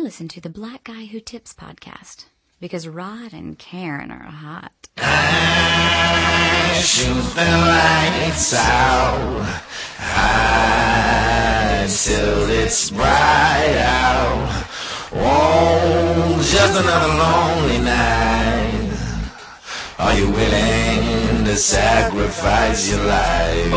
I listen to the Black Guy Who Tips podcast because Rod and Karen are hot. I shoot the lights out. Hide till it's bright out. Oh, just another lonely night. Are you willing to sacrifice your life?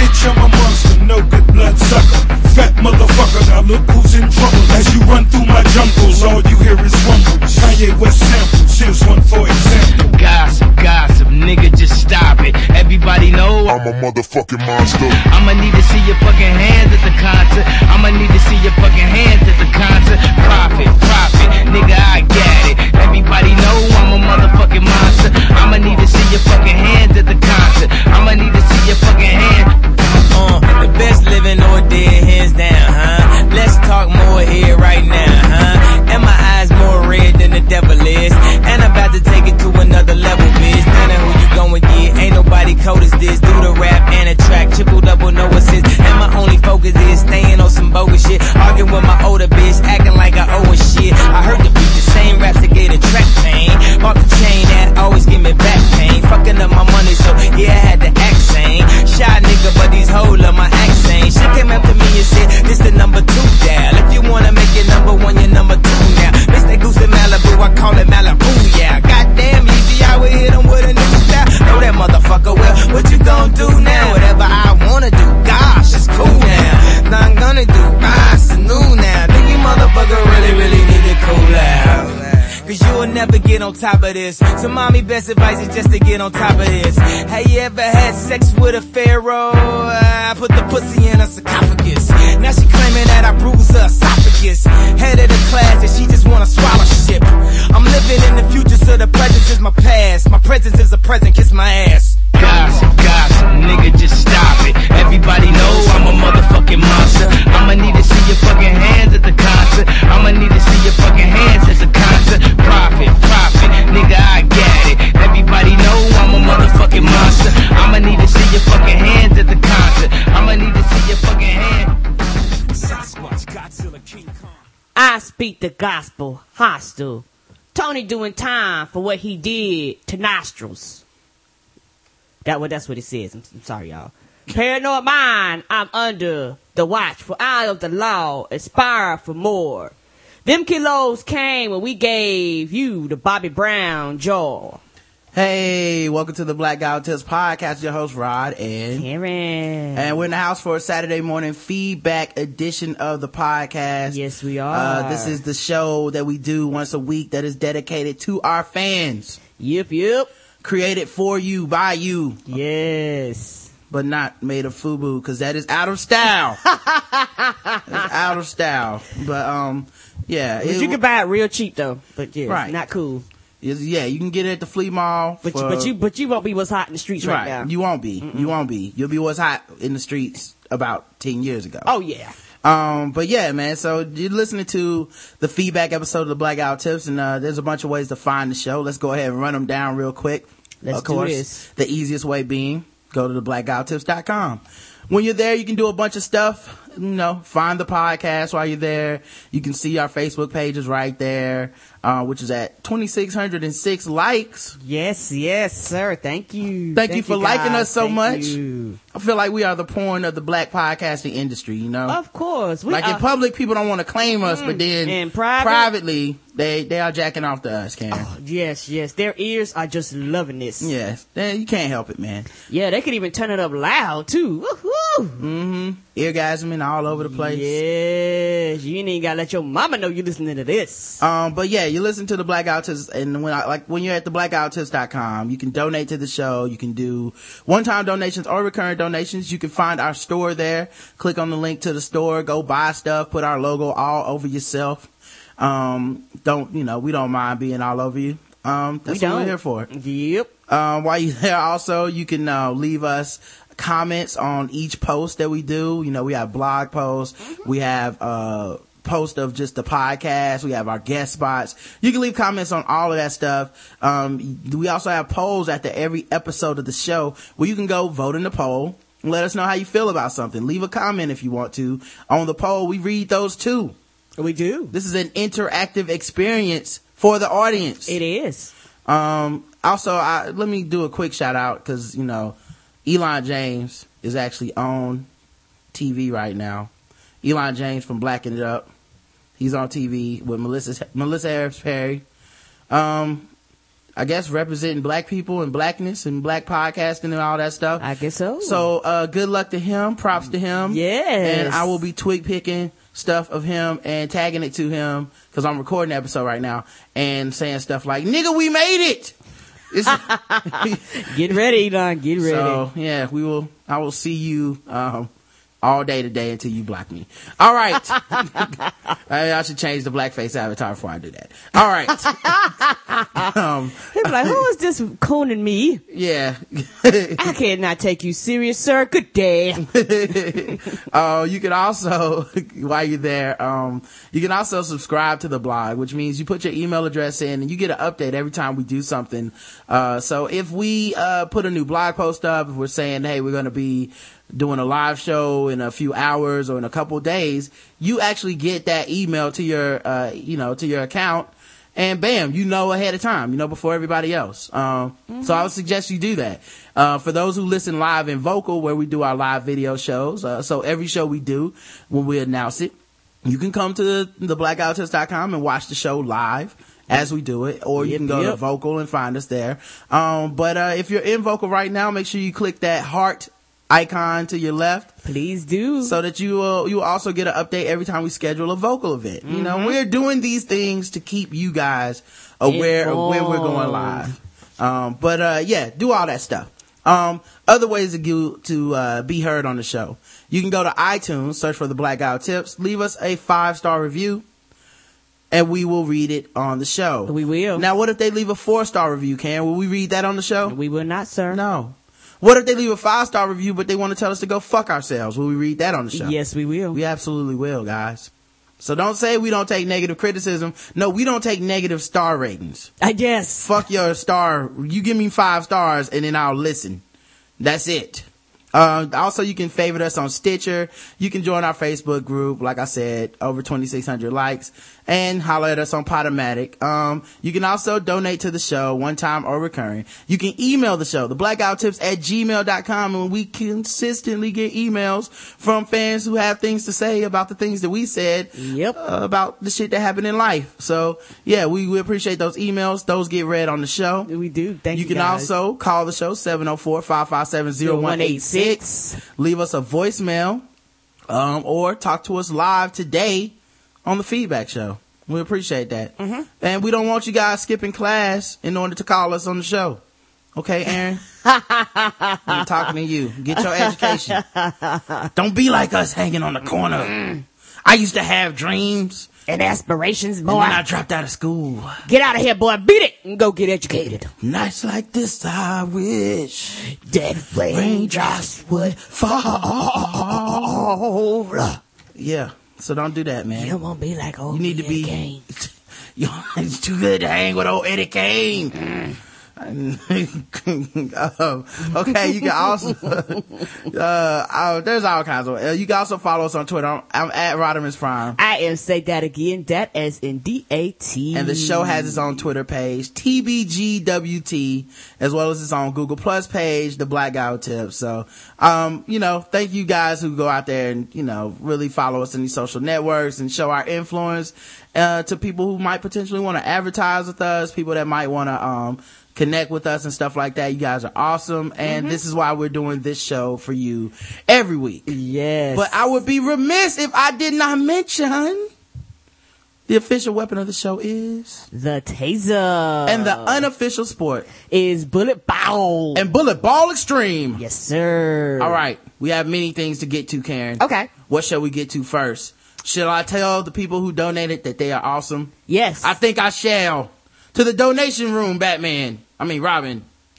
Bitch, I'm a monster, no good blood sucker. Fat motherfucker, now look who's in trouble. As you run through my jungles, all you hear is rumbles. Kanye West samples, here's one for example. Gossip, gossip, nigga, just stop it. Everybody know I'm a motherfucking monster. I'ma need to see your fucking hands at the concert. I'ma need to see your fucking hands at the concert. Profit, profit, nigga, I got it. Everybody know I'm a motherfucking monster. I'ma need to see your fucking hands at the concert. I'ma need to see your fucking hands. Uh, the best living or dead, hands down, huh? Let's talk more here right now, huh? And my eyes more red than the devil is. And I'm about to take it to another level, bitch. Depending who you going get, ain't nobody cold as this. Do the rap and a track, triple double, no assist. And my only focus is staying on some bogus shit. Arguing with my older bitch, acting like I owe her shit. I heard the beat, the same raps that get a track pain. Bought the chain that always give me back pain. Fucking up my money, so yeah, I had to act sane. Shy nigga, but these hoes love my accent. She came up to me and said, this the number two dial. If you wanna make it number one, you're number two now. Mr. Goose in Malibu, I call it Malibu, yeah. Goddamn, easy, I would hit him with a new style. Know that motherfucker well, what you gon' do now? Whatever I wanna do, gosh, it's cool now. Now I'm gonna do, rise to new now. Think you motherfucker really, really need to cool out. Cause you'll never get on top of this. So mommy best advice is just to get on top of this. Have you ever had sex with a pharaoh? I put the pussy in her sarcophagus. Now she claiming that I bruise her esophagus. Head of the class and she just wanna swallow shit. I'm living in the future so the present is my past. My presence is a present, kiss my ass. Gossip, gossip, nigga, just stop it. Everybody know I'm a motherfucking monster. I'ma need to see your fucking hands at the concert. I'ma need to see your fucking hands at the concert. Profit, profit, nigga, I it. Everybody know I'm a motherfucking monster. I'ma need to see your fucking hands at the concert. I'ma need to see your fucking. Sasquatch, Godzilla, King Kong. I speak the gospel hostile. Tony doing time for what he did to nostrils. That what that's what it says. I'm, I'm sorry, y'all. Paranoid mind, I'm under the watchful eye of the law, aspire for more. Them kilos came when we gave you the Bobby Brown jaw. Hey, welcome to the Black Guy Tips podcast. Your host Rod and Karen. and we're in the house for a Saturday morning feedback edition of the podcast. Yes, we are. Uh, this is the show that we do once a week that is dedicated to our fans, Yep, yep. created for you by you, Yes. but not made of FUBU because that is out of style. Out of style. But um, yeah, But it- you can buy it real cheap though. But yeah, Right. not cool. it's- yeah, you can get it at the flea mall. But for- you, but you but you won't be what's hot in the streets right, now. You won't be. You won't be. You'll be what's hot in the streets about 10 years ago. oh yeah. Um, but yeah, man. So you're listening to the feedback episode of the Blackout Tips, and uh, there's a bunch of ways to find the show. Let's go ahead and run them down real quick. Let's of do this. the easiest way being go to the blackouttips.com. When you're there, you can do a bunch of stuff. You know, find the podcast while you're there. You can see our Facebook pages right there, uh, which is at 2,606 likes. Yes, yes, sir. Thank you. Thank you for liking us so Thank much. you. I feel like we are the porn of the black podcasting industry, you know? Of course. Like in public, people don't want to claim us, but then private? privately, they they are jacking off to us, Karen. Yes, yes. Their ears are just loving this. Yes, then you can't help it, man. Yeah, they could even turn it up loud too. Woohoo! Eargasming all over the place. Yes, you ain't even gotta let your mama know you listening to this. Um, but yeah, you listen to the Blackout Tips, and when I, like when you're at the blackouttips.com, you can donate to the show. You can do one-time donations or recurring donations. You can find our store there. Click on the link to the store. Go buy stuff. Put our logo all over yourself. Um, don't you know? We don't mind being all over you. Um, that's we what don't. we're here for. Yep. Um, while you're there also, you can, uh, leave us comments on each post that we do. You know, we have blog posts. We have, uh, post of just the podcast. We have our guest spots. You can leave comments on all of that stuff. Um, we also have polls after every episode of the show where you can go vote in the poll. and Let us know how you feel about something. Leave a comment if you want to on the poll. We read those too. We do. This is an interactive experience for the audience. It is. Um, also, I, let me do a quick shout out because, you know, Elon James is actually on TV right now. Elon James from Blacking It Up. He's on TV with Melissa, Melissa Harris Perry. Um, I guess representing black people and blackness and black podcasting and all that stuff. I guess so. So, uh, good luck to him. Props to him. Yes. And I will be twig picking stuff of him and tagging it to him because I'm recording the episode right now and saying stuff like, nigga, we made it. Get ready, Elon. Get ready. so yeah, we will, I will see you, um, all day today until you block me. All right. I, I should change the blackface avatar before I do that. All right. um, be like, who is this cooning me? yeah. I cannot take you serious, sir. Good day. uh, you can also, while you're there, um, you can also subscribe to the blog, which means you put your email address in and you get an update every time we do something. Uh, so if we, uh, put a new blog post up, if we're saying, hey, we're going to be doing a live show in a few hours or in a couple days, you actually get that email to your, uh, you know, to your account and bam, you know ahead of time, you know, before everybody else. Um, so I would suggest you do that. Uh, for those who listen live in vocal where we do our live video shows, uh, so every show we do when we announce it, you can come to the blackouttips.com and watch the show live as we do it, or you Yep, can go to yep. vocal and find us there. Um, but, uh, if you're in vocal right now, make sure you click that heart icon to your left Please do. so that you will you will also get an update every time we schedule a vocal event. You know, Mm-hmm. we're doing these things to keep you guys aware of when we're going live. Um, but uh, yeah, do all that stuff. Um, other ways to get, to uh, be heard on the show. You can go to iTunes, search for the Blackout Tips, leave us a five star review, and we will read it on the show. We will. Now, what if they leave a four star review? Can will we read that on the show? we will not, sir. No. What if they leave a five star review, but they want to tell us to go fuck ourselves? Will we read that on the show? Yes, we will. We absolutely will, guys. So don't say we don't take negative criticism. No, we don't take negative star ratings. I guess. Fuck your star. You give me five stars and then I'll listen. That's it. Uh, also you can favorite us on Stitcher. You can join our Facebook group. Like I said, over 2,600 likes and holler at us on Podomatic. Um, you can also donate to the show one time or recurring. You can email the show, the blackout tips at gmail.com and we consistently get emails from fans who have things to say about the things that we said Yep. uh, about the shit that happened in life. So yeah, we, we appreciate those emails. Those get read on the show. We do. Thank You you. can guys. also call the show 704-557-0186. Leave us a voicemail, um, or talk to us live today on the feedback show. We appreciate that. Mm-hmm. And we don't want you guys skipping class in order to call us on the show. Okay, Aaron? I'm talking to you. Get your education. Don't be like us hanging on the corner. I used to have dreams, and aspirations, and boy. then I dropped out of school. Get out of here, boy. Beat it and go get educated. Nights like this, I wish Dead raindrops would fall. Yeah, so don't do that, man. You won't be like old You need to be. Kane. Yo, it's too good to hang with old Eddie Kane. Mm. Um, okay, you can also, uh, uh, there's all kinds of, uh, you can also follow us on Twitter. I'm, I'm at Rodimus Prime. I am say that again. That as in D A T. And the show has its own Twitter page, TBGWT, as well as its own Google Plus page, The Black Guy Tips. So, um, you know, thank you guys who go out there and, you know, really follow us in these social networks and show our influence, uh, to people who might potentially want to advertise with us, people that might want to, um, connect with us and stuff like that. You guys are awesome. And mm-hmm. this is why we're doing this show for you every week. Yes. But I would be remiss if I did not mention the official weapon of the show is the taser and the unofficial sport is bullet ball. and bullet ball extreme. yes, sir. All right, we have many things to get to, Karen. Okay. What shall we get to first? Shall I tell the people who donated that they are awesome? Yes. I think I shall. To the donation room, Batman. I mean, Robin.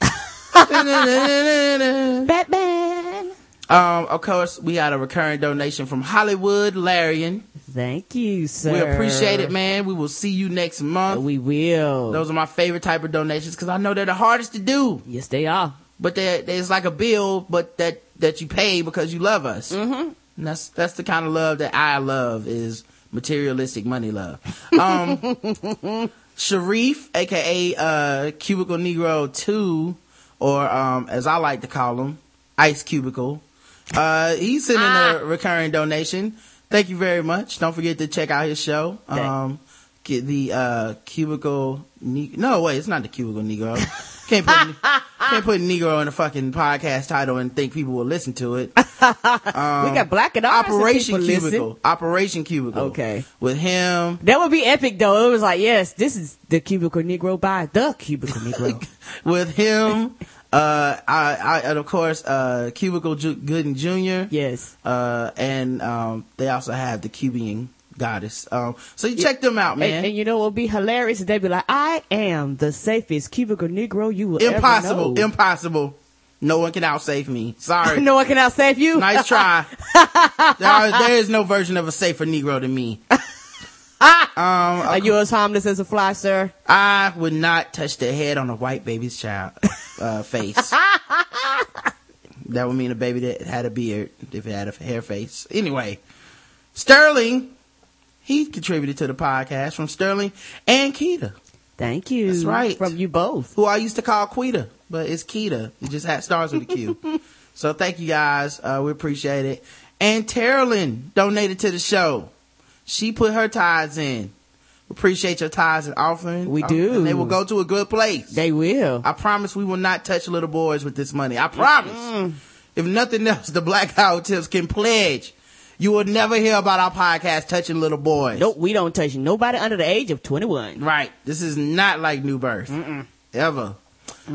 Batman. um, of course, we had a recurring donation from Hollywood Larian. Thank you, sir. We appreciate it, man. We will see you next month. We will. Those are my favorite type of donations because I know they're the hardest to do. yes, they are. But they it's like a bill, but that that you pay because you love us. Mm-hmm. And that's that's the kind of love that I love is materialistic money love. Um, Sharif, aka uh, Cubicle Negro Two, or um, as I like to call him, Ice Cubicle. Uh, he's sending a recurring donation. Thank you very much. Don't forget to check out his show. Um, get the uh, Cubicle. Ne- no, wait, it's not the Cubicle Negro. Can't put can't put Negro in a fucking podcast title and think people will listen to it. we got black and. Operation people listen. Cubicle. Operation Cubicle. Okay. With him, That would be epic though. It was like, yes, this is the cubicle Negro by the cubicle Negro. with him, uh, I, I, and of course, uh, Cubicle Ju- Gooden Jr. yes. Uh, and, um, they also have the Cubian goddess. Um, so you check them out, man. And, and you know what would be hilarious? They'd be like, I am the safest cubicle Negro you will impossible, ever know. impossible. Impossible. No one can outsave me. Sorry. no one can outsave you. Nice try. there, are, there is no version of a safer Negro than me. Are you as harmless as a fly, sir? I would not touch the head on a white baby's child uh, face. that would mean a baby that had a beard if it had a hair face. Anyway, Sterling, he contributed to the podcast from Sterling and Keita, Thank you. That's right. From you both. who I used to call Quita, but it's Keita. It just had stars with a Q. so thank you guys. Uh, we appreciate it. And Terrelyn donated to the show. She put her tithes in. Appreciate your tithes and offering. We Uh, do. And they will go to a good place. They will. I promise we will not touch little boys with this money. I promise. If nothing else, the Black Howard Tips can pledge. You will never hear about our podcast touching little boys. Nope, we don't touch nobody under the age of 21. Right. This is not like New Birth. Ever.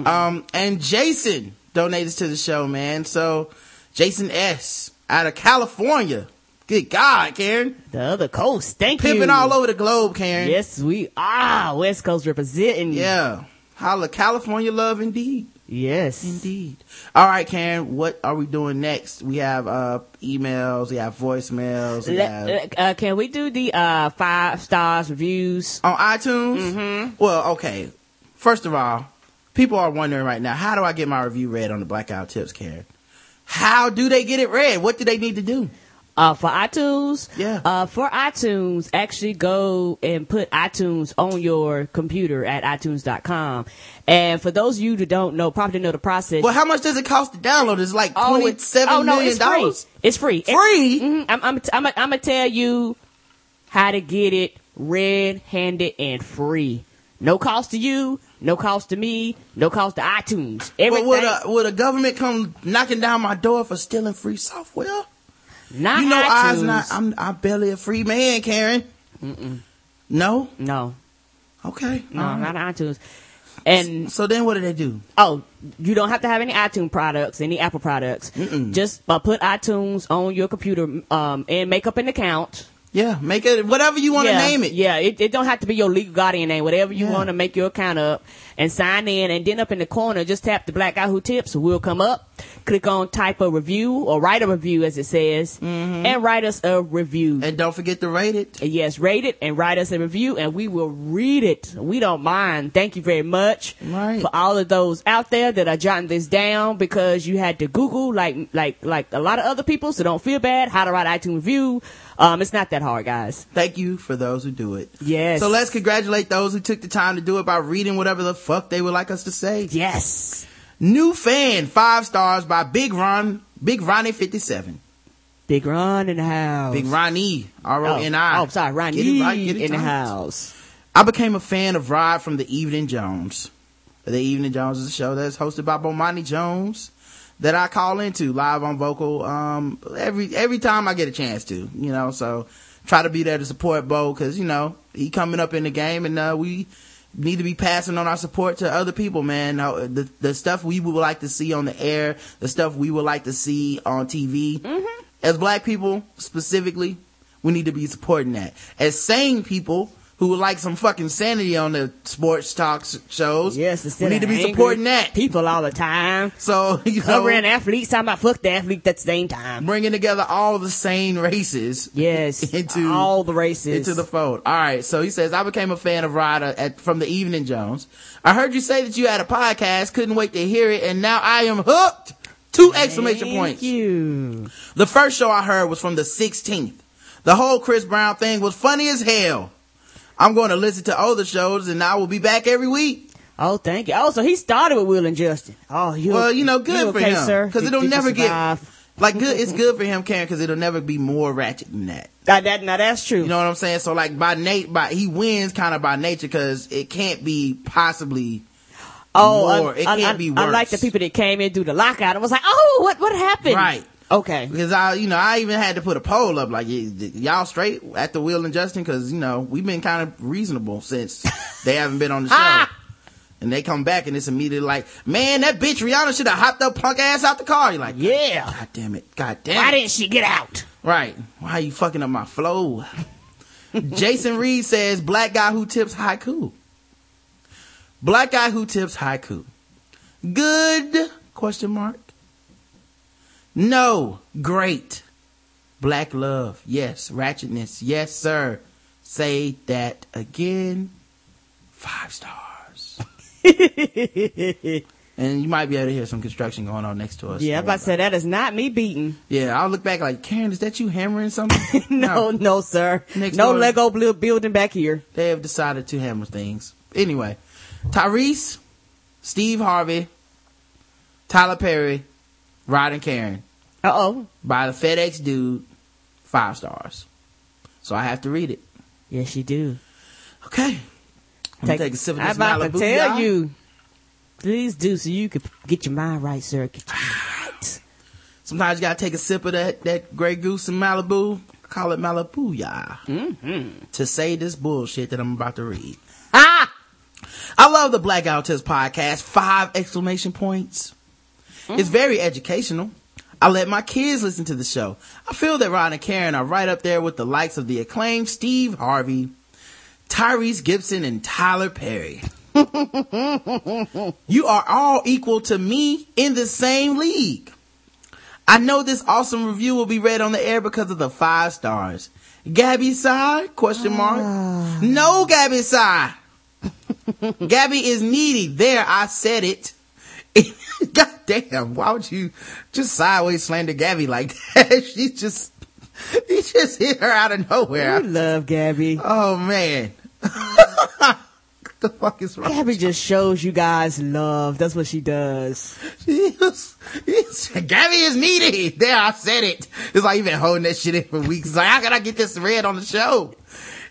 Um, and Jason donated to the show, man. So, Jason S. out of California. Good God, Karen. The other coast. Thank you. Pimping all over the globe, Karen. Yes, we are. West Coast representing. Yeah. Holla, California love indeed. Yes. Indeed. All right, Karen, what are we doing next? We have, uh, emails, we have voicemails, we have... Uh, can we do the uh, five stars reviews? on iTunes? Mm-hmm. Well, okay. First of all, people are wondering right now, how do I get my review read on the Blackout Tips, Karen? How do they get it read? What do they need to do? Uh, for iTunes, Yeah. Uh, for iTunes, actually go and put iTunes on your computer at iTunes.com. And for those of you who don't know, probably know the process. Well, how much does it cost to download? It's like Oh, twenty-seven oh, no, million it's free. dollars. It's free. Free? Mhm. I'm, I'm, I'm, I'm gonna tell you how to get it red-handed and free. No cost to you, no cost to me, no cost to iTunes. But Everything. would a, would a government come knocking down my door for stealing free software? Not you know, iTunes. I's not. I'm, I'm barely a free man, Karen. No. no, Okay. no, right. not iTunes. And So then, what do they do? Oh, you don't have to have any iTunes products, any Apple products. Just uh, put iTunes on your computer um, and make up an account. Yeah, make it whatever you want to yeah, name it. Yeah, it, it don't have to be your legal guardian name. Whatever you Yeah. want to make your account up and sign in, and then up in the corner, just tap the black guy who tips. We'll come up, click on type a review or write a review as it says, mm-hmm. and write us a review. And don't forget to rate it. Uh, yes, rate it and write us a review, and we will read it. We don't mind. Thank you very much Right. for all of those out there that are jotting this down because you had to Google like like like a lot of other people. So don't feel bad. How to write iTunes review. Um, it's not that hard, guys. Thank you for those who do it. Yes. So let's congratulate those who took the time to do it by reading whatever the fuck they would like us to say. Yes. New fan, five stars by Big Ron, Big Ronnie 57. Big Ron in the house. Big Ronnie, R-O-N-I. Oh, oh, sorry, Ronnie Get it right, get it in the house. I became a fan of Rod from The Evening Jones. The Evening Jones is a show that's hosted by Bomani Jones that I call into live on vocal, um, every, every time I get a chance to, you know, so try to be there to support Bo cause, you know, he coming up in the game and, uh, we need to be passing on our support to other people, man. The, the stuff we would like to see on the air, the stuff we would like to see on TV. As black people, specifically, we need to be supporting that. As sane people who would like some fucking sanity on the sports talk shows, Yes, we need to be supporting that. people all the time. So, you know, Covering athletes, talking about fuck the athlete at the same time. bringing together all the sane races Yes, into all the races. into the fold. All right. So he says, I became a fan of Ryder at, from the Evening Jones. I heard you say that you had a podcast. Couldn't wait to hear it. And now I am hooked. Two exclamation Thank points. you. The first show I heard was from the 16th. The whole Chris Brown thing was funny as hell. I'm going to listen to other shows and I will be back every week. Oh, thank you. Oh, so he started with Will and Justin. Oh, you. Well, you know, good you for okay, him. sir? Cause it'll did never get, survive? like good, it's good for him, Karen, cause it'll never be more ratchet than that. That, that, now that's true. You know what I'm saying? So like by Nate, by, he wins kind of by nature cause it can't be possibly oh, more. un- It can't un- be Unlike the people that came in through the lockout and was like, oh, what, what happened? Right. Okay. Because I, you know, I even had to put a poll up like, y'all straight at the Will and Justin? Cause, you know, we've been kind of reasonable since they haven't been on the show. Ah! And they come back and it's immediately like, man, that bitch Rihanna should have hopped up punk ass out the car. You're like, Yeah. God damn it. God damn Why it. didn't she get out? Right. Why are you fucking up my flow? Jason Reed says, black guy who tips haiku. Black guy who tips haiku. Good? Question mark. No. Great. Black love. Yes. Ratchetness. Yes, sir. Say that again. Five stars. and you might be able to hear some construction going on next to us. Yeah, about to say that is not me beating. Yeah, I'll look back like, Karen, is that you hammering something? No, no, sir. Next no door. Lego blu- building back here. They have decided to hammer things. Anyway, Tyrese, Steve Harvey, Tyler Perry, Rod and Karen Uh oh. by the FedEx dude, five stars. So I have to read it. Yes, you do. Okay. I'm gonna take a sip of this I'm about to tell y'all. you. Please do so you can get your mind right, sir. Get your mind right. Sometimes you gotta take a sip of that, that Grey Goose in Malibu. I call it Malibu, y'all. Mm-hmm. To say this bullshit that I'm about to read. Ah! I love the Blackout Test podcast. Five exclamation points. It's very educational. I let my kids listen to the show. I feel that Ron and Karen are right up there with the likes of the acclaimed Steve Harvey, Tyrese Gibson, and Tyler Perry. you are all equal to me in the same league. I know this awesome review will be read on the air because of the five stars. Gabby side? Question mark. Ah. No, Gabby side. Gabby is needy. There, I said it. God damn, why would you just sideways slander Gabby like that? She just, he just hit her out of nowhere. We love Gabby. Oh man. the fuck is wrong? Gabby just shows you guys love. That's what she does. Yes, yes. Gabby is needy. There, I said it. It's like you've been holding that shit in for weeks. It's like, how can I get this read on the show?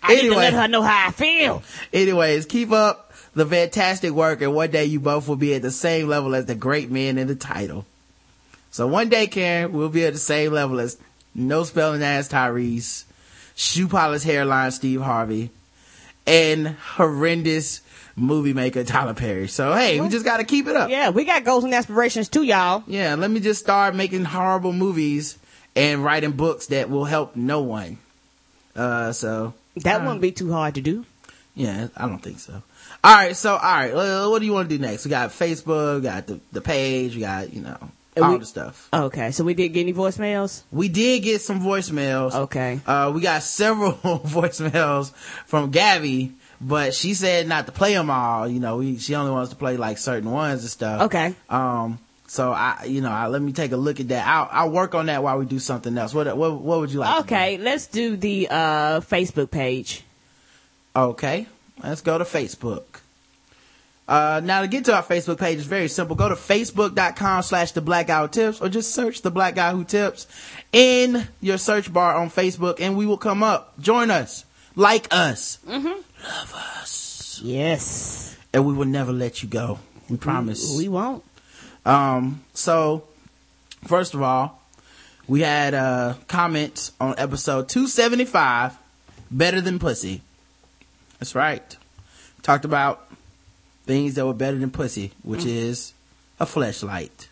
I need to let her know how I feel. Anyways, keep up the fantastic work and one day you both will be at the same level as the great men in the title. So one day, Karen, we'll be at the same level as no spelling ass Tyrese, shoe polish hairline Steve Harvey, and horrendous movie maker Tyler Perry. So hey, we just gotta keep it up. Yeah, we got goals and aspirations too, y'all. Yeah, let me just start making horrible movies and writing books that will help no one. Uh, so That wouldn't be too hard to do. yeah, I don't think so. All right, so all right, what do you want to do next? We got Facebook, we got the the page, we got you know And all we- the stuff. Okay, so we did get any voicemails? We did get some voicemails. Okay. Uh, we got several voicemails from Gabby, but she said not to play them all. You know, we, she only wants to play like certain ones and stuff. Okay. Um, so I, you know, I, let me take a look at that. I'll, I'll work on that while we do something else. What, what, what would you like? to do? Okay, let's do the uh, Facebook page. Okay, let's go to Facebook. Uh, now to get to our Facebook page is very simple. Go to facebook.com slash the black guy who tips or just search the black guy who tips in your search bar on Facebook and we will come up. Join us. Like us. Love us. Yes. And we will never let you go. We promise. We won't. Um, so first of all, we had, uh, comments on episode 275, better than pussy. That's right. Talked about things that were better than pussy, which is a fleshlight.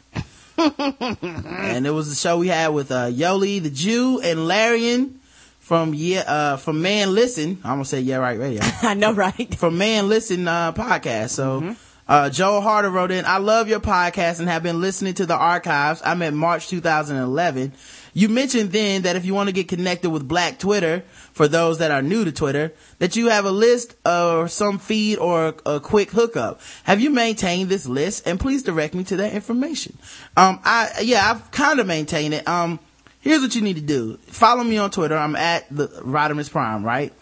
and it was the show we had with, uh, Yoli, the Jew, and Larian from, yeah, uh, from Man Listen. I'm gonna say yeah, right, radio I know, right? from Man Listen uh, podcast. So, uh, Joel Harder wrote in, I love your podcast and have been listening to the archives. I'm at March 2011. You mentioned then that if you want to get connected with Black Twitter, for those that are new to Twitter, that you have a list or some feed or a, quick hookup. Have you maintained this list? And please direct me to that information. Um, I, yeah, I've kind of maintained it. Um, here's what you need to do. Follow me on Twitter. I'm at the Rodimus Prime, right?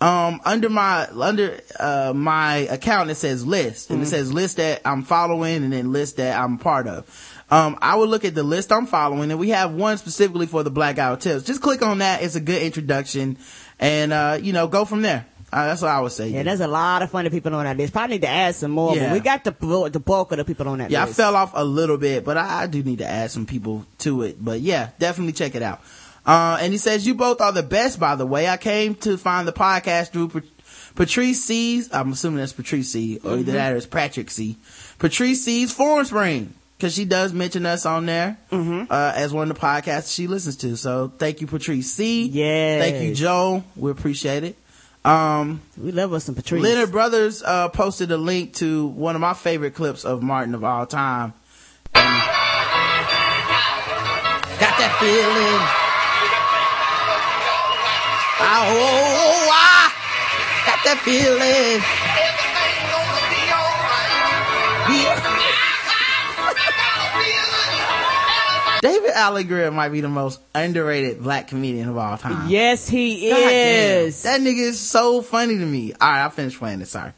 Um, under my, under, uh, my account, it says list and it says list that I'm following and then list that I'm part of. Um, I would look at the list I'm following and we have one specifically for the Black Hour Tips. Just click on that. It's a good introduction and, uh, you know, go from there. Uh, that's what I would say. Yeah, there's a lot of funny people on that list. Probably need to add some more, Yeah. but we got the the bulk of the people on that Yeah, I fell off a little bit, but I, I do need to add some people to it. But yeah, definitely check it out. Uh, and he says, you both are the best, by the way. I came to find the podcast through Pat- Patrice C's, I'm assuming that's Patrice C, or either that or it's Patrick C. Patrice C's Forum Spring. Cause she does mention us on there, uh, as one of the podcasts she listens to. So thank you, Patrice C. Yes. Thank you, Joe. We appreciate it. Um, we love us some Patrice. Leonard Brothers uh, posted a link to one of my favorite clips of Martin of all time. And- got that feeling. Oh, oh, ah, got that feeling. David Allen Greer might be the most underrated black comedian of all time. Yes, he God damn. is. That nigga is so funny to me. All right, I finished playing it. Sorry.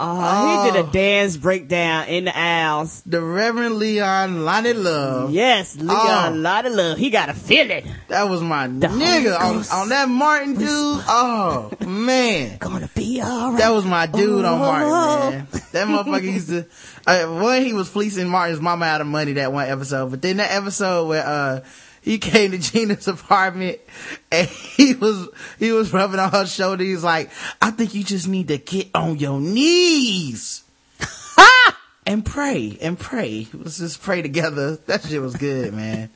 Oh, he did a dance breakdown in the aisles. The Reverend Leon Lonnie Love. Yes, Leon, Oh. lot of love. He got a feeling. That was my The nigga on, on that Martin dude. Oh man. Gonna be alright. That was my dude on Oh. Martin, man. That motherfucker used to, uh, one, he was fleecing Martin's mama out of money that one episode, but then that episode where, uh, he came to Gina's apartment and he was, he was rubbing on her shoulder. He's like, I think you just need to get on your knees. and pray and pray. Let's just pray together. That shit was good, man.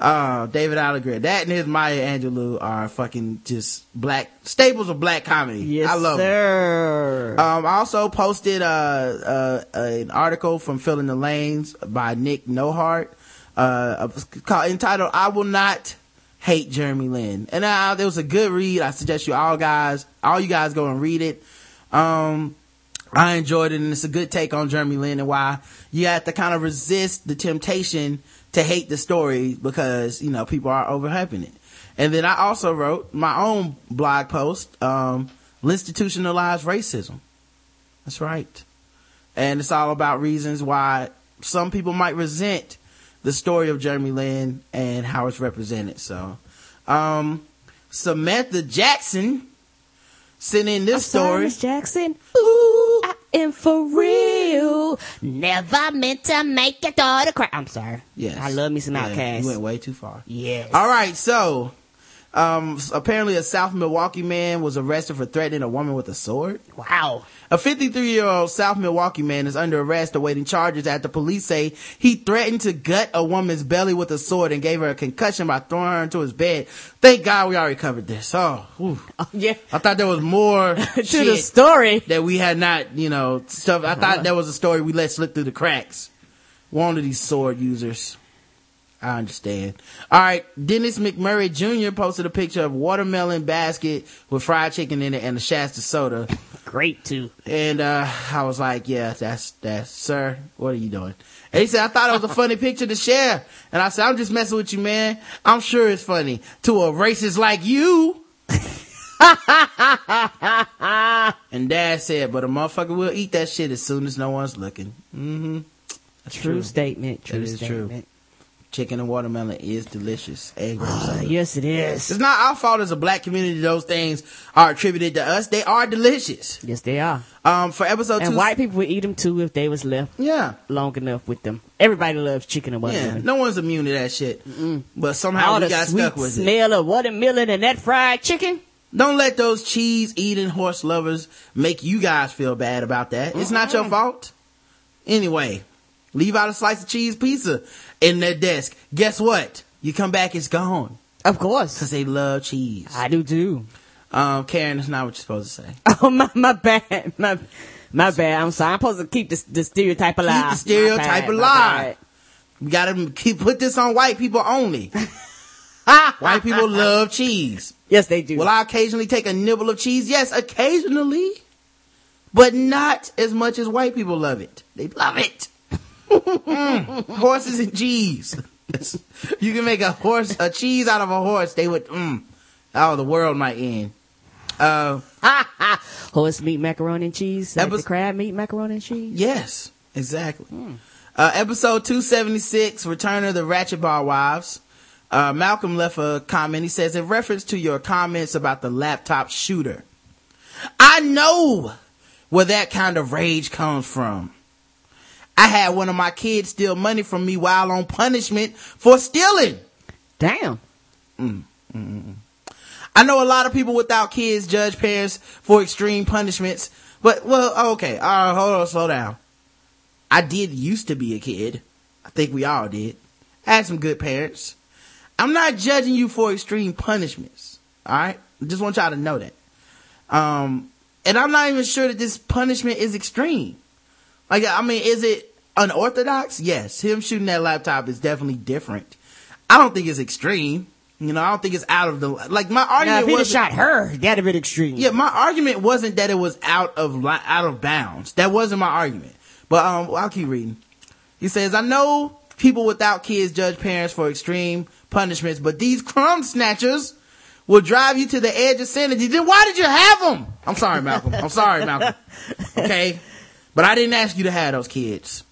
Oh, David Allegre. That and his Maya Angelou are fucking just black staples of black comedy. yes, I love sir. Um, I also posted, uh, uh, an article from Filling the Lanes by Nick Nohart, uh, called, entitled, I Will Not Hate Jeremy Lin. And, uh, it was a good read. I suggest you all guys, all you guys go and read it. Um, I enjoyed it and it's a good take on Jeremy Lin and why you have to kind of resist the temptation to hate the story because, you know, people are overhyping it. And then I also wrote my own blog post, um, institutionalized racism. That's right. And it's all about reasons why some people might resent the story of Jeremy Lin and how it's represented. So, um, Samantha Jackson sent in this I'm sorry, story. Miss Jackson. Ooh, I am for real. Never meant to make your daughter cry. I'm sorry. Yes. I love me some Yeah, Outkast. You went way too far. Yes. All right, so um apparently a South Milwaukee man was arrested for threatening a woman with a sword. Wow. A 53-year-old South Milwaukee man is under arrest awaiting charges after police say he threatened to gut a woman's belly with a sword and gave her a concussion by throwing her into his bed. Thank God we already covered this. Oh. Oh, yeah. I thought there was more to the story. that we had not, you know, stuff. I thought that was a story we let slip through the cracks. One of these sword users. I understand. All right. Dennis McMurray Jr. posted a picture of watermelon basket with fried chicken in it and a Shasta soda. Great too. And, uh, I was like, yeah, that's, that's, sir, what are you doing? And he said, I thought it was a funny picture to share. And I said, I'm just messing with you, man. I'm sure it's funny to a racist like you. and dad said, but a motherfucker will eat that shit as soon as no one's looking. Mm-hmm. That's True, true. statement. True That is true. Chicken and watermelon is delicious. And grape. Yes, it is. It's not our fault as a black community those things are attributed to us. They are delicious. Yes, they are. Um, for episode And two. white people would eat them too if they was left Yeah. long enough with them. Everybody loves chicken and Yeah. watermelon. No one's immune to that shit. But somehow All we got stuck with it. smell of watermelon and that fried chicken. Don't let those cheese eating horse lovers make you guys feel bad about that. It's not your fault. Anyway, leave out a slice of cheese pizza in their desk. Guess what? You come back, it's gone. Of course. Cause they love cheese. I do too. Um, Karen, that's not what you're supposed to say. Oh, my, my bad. My, my bad. I'm sorry. I'm supposed to keep the, the stereotype alive. Keep the stereotype My alive. We gotta keep, put this on white people only. white people love cheese. Yes, they do. Will I occasionally take a nibble of cheese? Yes, occasionally. But not as much as white people love it. They love it. Mm, Horses and cheese. you can make a horse, a cheese out of a horse. They would, mm, oh, the world might end. Uh, Horse meat macaroni and cheese. That Like was- the crab meat macaroni and cheese. yes, exactly. Uh, episode 276, Return of the Ratchet Bar Wives. Uh, Malcolm left a comment. He says, in reference to your comments about the laptop shooter, I know where that kind of rage comes from. I had one of my kids steal money from me while on punishment for stealing. Damn. Mm, mm, mm, I know a lot of people without kids judge parents for extreme punishments, but well, okay, all right, hold on, slow down. I did used to be a kid. I think we all did. I had some good parents. I'm not judging you for extreme punishments. All right, I just want y'all to know that. Um, and I'm not even sure that this punishment is extreme. Like, I mean, is it unorthodox? Yes, him shooting that laptop is definitely different. I don't think it's extreme. You know, I don't think it's out of the like my Now, argument if was shot her, that'd have been extreme. yeah, my argument wasn't that it was out of out of bounds. That wasn't my argument. But um, I'll keep reading. He says, "I know people without kids judge parents for extreme punishments, but these crumb snatchers will drive you to the edge of sanity. Then why did you have them? I'm sorry, Malcolm. I'm sorry, Malcolm. Okay, but I didn't ask you to have those kids.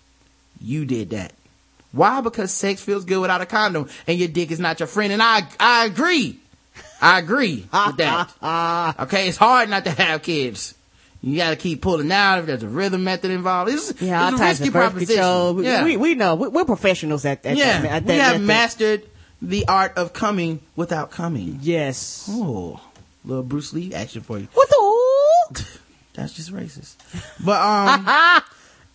You did that. Why? Because sex feels good without a condom, and your dick is not your friend. And I I agree. I agree with that. Okay, it's hard not to have kids. You gotta keep pulling out if there's a rhythm method involved. It's, Yeah, all it's a types risky of birth proposition. control. We, Yeah, we, we know. We, we're professionals at, at yeah. that. At we have method. mastered the art of coming without coming. Yes. Oh, little Bruce Lee action for you. What the? That's just racist. But um,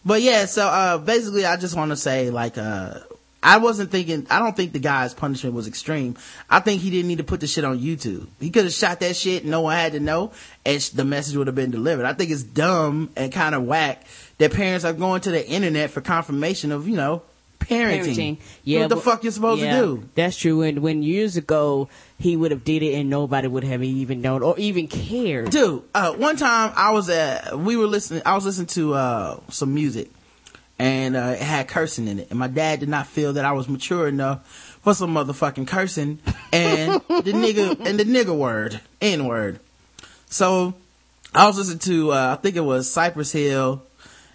but yeah. So uh, basically, I just want to say like uh. I wasn't thinking, I don't think the guy's punishment was extreme. I think he didn't need to put the shit on YouTube. He could have shot that shit, no one had to know, and sh- the message would have been delivered. I think it's dumb and kind of whack that parents are going to the internet for confirmation of, you know, parenting. Parenting. Yeah. What the but- fuck you're supposed yeah, to do? That's true. And when years ago he would have did it and nobody would have even known or even cared. dude uh one time i was at we were listening i was listening to uh some music and uh it had cursing in it. And my dad did not feel that i was mature enough for some motherfucking cursing. And the nigga and the nigga word n word. So i was listening to uh i think it was cypress hill.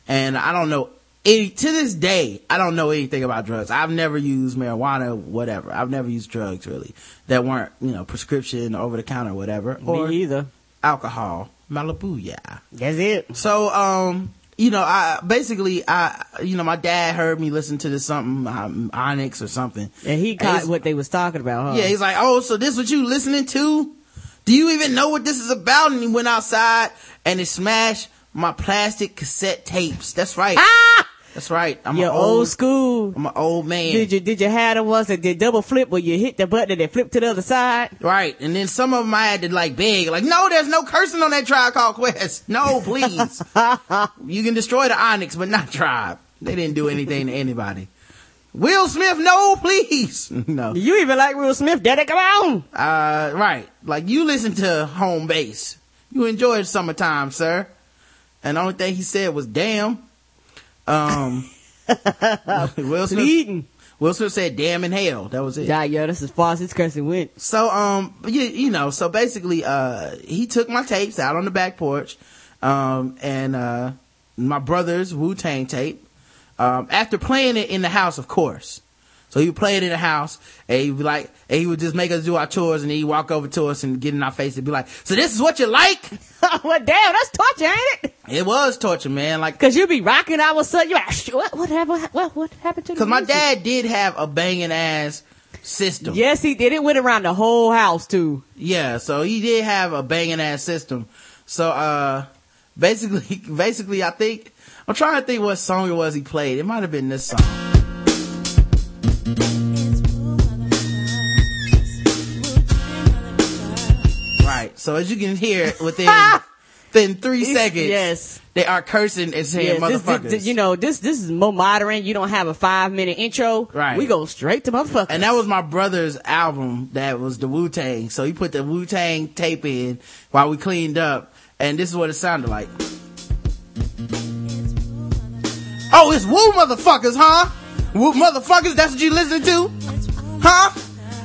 And i don't know any, to this day i don't know anything about drugs i've never used marijuana whatever i've never used drugs really that weren't you know prescription over the counter whatever or Me either. alcohol. Malibu, yeah. That's it. So, um, you know, I basically, I, you know, my dad heard me listen to this something, um, Onyx or something. And he caught he's- what they was talking about, huh? Yeah, he's like, oh, so this what you listening to? Do you even know what this is about? And he went outside and he smashed my plastic cassette tapes. That's right. ah! That's right. I'm You're old, old, school. I'm an old man. Did you did you have the ones that did double flip where you hit the button and it flip to the other side? Right. And then some of them I had to like beg, like, no, there's no cursing on that tribe called Quest. No, please. you can destroy the Onyx, but not tribe. They didn't do anything to anybody. Will Smith, no, please. no. You even like Will Smith, Daddy? Come on! Uh, right. Like you listen to home base. You enjoyed summertime, sir. And the only thing he said was damn. Um, Will Smith, Bleeding. Will Smith said damn in hell. That was it. Yeah, yo, that's as far as his cursing went. So, um, you, you know, so basically, uh, he took my tapes out on the back porch, um, and, uh, my brother's Wu-Tang tape, um, after playing it in the house, of course. So he would play it in the house, and he'd be like, and he would just make us do our chores, and he'd walk over to us and get in our face and be like, so this is what you like? well, damn, that's torture, ain't it? It was torture, man. Like, Cause you'd be rocking all of a sudden, You're like, "Sh- what, what happened, what, what happened to the cause my music?" dad did have a banging ass system. Yes, he did. It went around the whole house too. Yeah, so he did have a banging ass system. So, uh, basically, basically, I think, I'm trying to think what song it was he played. It might have been this song. So as you can hear within, within three seconds, Yes. they are cursing and saying Yes, this- motherfuckers. this- you know, this this is more modern. You don't have a five minute intro. Right. We go straight to motherfuckers. And that was my brother's album that was the Wu Tang. So he put the Wu Tang tape in while we cleaned up. And this is what it sounded like. Oh, it's Wu motherfuckers, huh? Wu motherfuckers, that's what you listen to? Huh?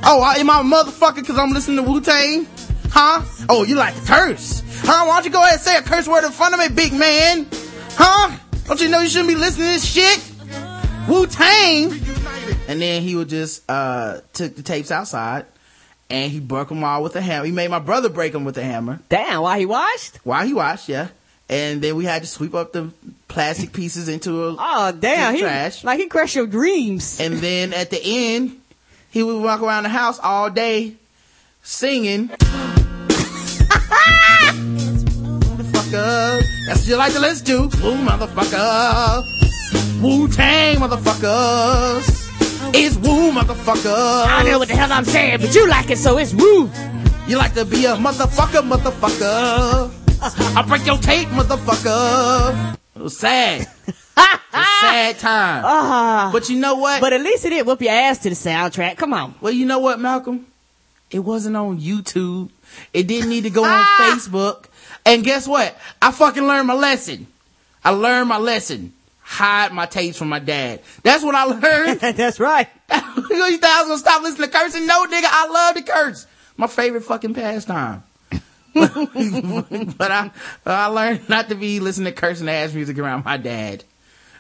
Oh, I, am I a motherfucker cause I'm listening to Wu Tang? Huh? Oh, you like to curse? Huh? Why don't you go ahead and say a curse word in front of me, big man? Huh? Don't you know you shouldn't be listening to this shit? Wu Tang! And then he would just, uh, took the tapes outside and he broke them all with a hammer. He made my brother break them with a hammer Damn, why he washed? while he watched, yeah. And then we had to sweep up the plastic pieces into a, Oh damn, he trash. like he crushed your dreams. and then at the end, he would walk around the house all day singing. Motherfucker. That's what you like to listen to. Woo, motherfucker. Wu Tang, motherfuckers. It's woo, motherfucker. I don't know what the hell I'm saying, but you like it, so it's woo. You like to be a motherfucker, motherfucker. I'll break your tape, motherfucker. It was sad. It was a sad time. Ah, But you know what? but at least it did whoop your ass to the soundtrack. Come on. Well, you know what, Malcolm? It wasn't on YouTube. It didn't need to go on! Facebook. And guess what? I fucking learned my lesson. I learned my lesson. Hide my tapes from my dad. That's what I learned. That's right. you thought I was gonna stop listening to cursing? No, nigga, I love to curse. My favorite fucking pastime. but I, I learned not to be listening to cursing ass music around my dad.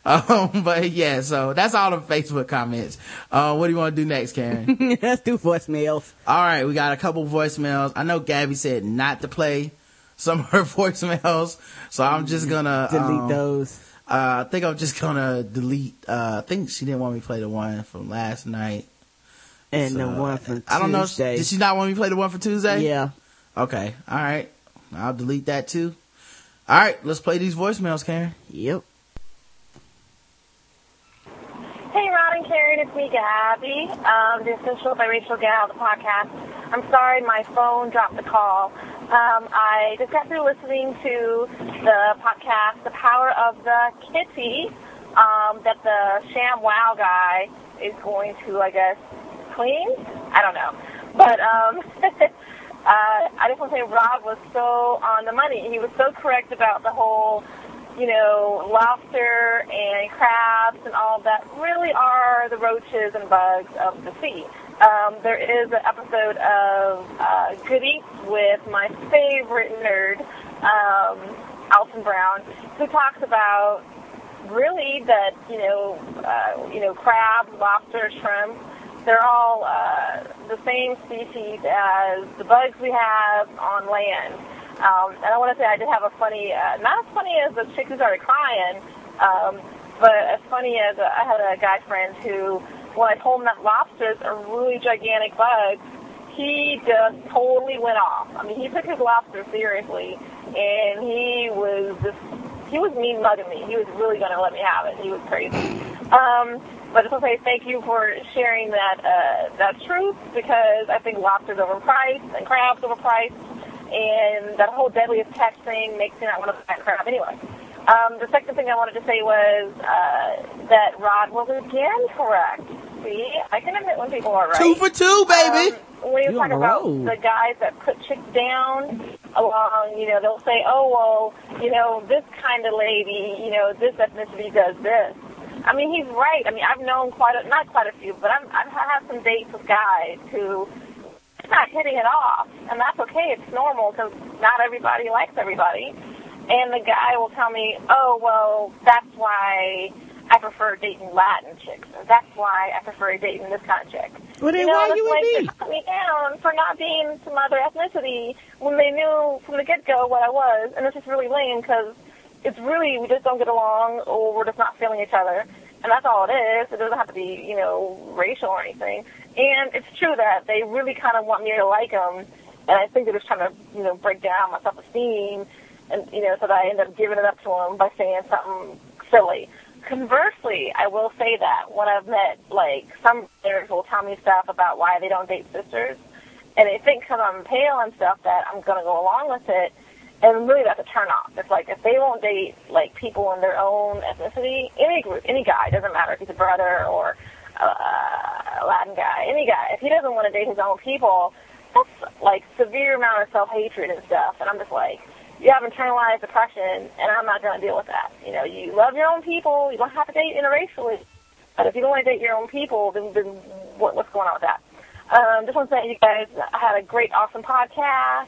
Um, but yeah, so that's all the Facebook comments. Uh, what do you want to do next, Karen? Let's do voicemails. all right, we got a couple voicemails. I know Gabby said not to play some of her voicemails, so I'm just gonna Delete um, those. Uh, I think I'm just gonna delete. Uh, I think she didn't want me to play the one from last night. And the one from I don't know. Tuesday. Did she not want me to play the one for Tuesday? Yeah. Okay. All right. I'll delete that too. All right. Let's play these voicemails, Karen. Yep. Hey, Ron and Karen, it's me, Gabby, um, the official by Rachel Gal, the podcast. I'm sorry, my phone dropped the call. Um, I just got through listening to the podcast, The Power of the Kitty, um, that the Sham Wow guy is going to, I guess, clean? I don't know. But um, uh, I just want to say Rob was so on the money. He was so correct about the whole you know, lobster and crabs and all that really are the roaches and bugs of the sea. Um, there is an episode of uh, Good Eats with my favorite nerd, um, Alton Brown, who talks about really that you know, uh, you know, crab, lobster, shrimp. They're all uh, the same species as the bugs we have on land. Um, and I want to say I did have a funny, uh, not as funny as the chick who started crying, um, but as funny as uh, I had a guy friend who, when I told him that lobsters are really gigantic bugs, he just totally went off. I mean, he took his lobster seriously, and he was just, he was mean mugging me. He was really going to let me have it. He was crazy. Um, but just to say thank you for sharing that, uh, that truth, because I think lobsters overpriced and crabs overpriced and that whole deadliest catch thing makes me not want to buy crab anyway. Um, the second thing I wanted to say was uh, that Rod was again correct. See, I can admit when people are right. Two for two, baby. Um, when you You talk about the guys that put chicks down along, you know, they'll say, oh, well, you know, this kind of lady, you know, this ethnicity does this. I mean, he's right. I mean, I've known quite a, not quite a few, but I'm, I've had some dates with guys who it's not hitting it off, and that's okay. It's normal because not everybody likes everybody. And the guy will tell me, "Oh, well, that's why I prefer dating Latin chicks, or that's why I prefer dating this kind of chick." Well, then you know, why you like with they me? me down for not being some other ethnicity when they knew from the get-go what I was, and it's just really lame because it's really we just don't get along, or we're just not feeling each other. And that's all it is. It doesn't have to be, you know, racial or anything. And it's true that they really kind of want me to like them, and I think they're just trying to, you know, break down my self-esteem, and you know, so that I end up giving it up to them by saying something silly. Conversely, I will say that when I've met like some players will tell me stuff about why they don't date sisters, and they think because I'm pale and stuff that I'm gonna go along with it, and really that's a turn off. It's like if they won't date like people in their own ethnicity, any group, any guy, doesn't matter if he's a brother or uh, Latin guy, any guy, if he doesn't want to date his own people, that's like severe amount of self hatred and stuff. And I'm just like, you have internalized depression, and I'm not going to deal with that. You know, you love your own people. You don't have to date interracially, but if you don't want to date your own people, then, then what, what's going on with that? Um, just want to say you guys had a great, awesome podcast.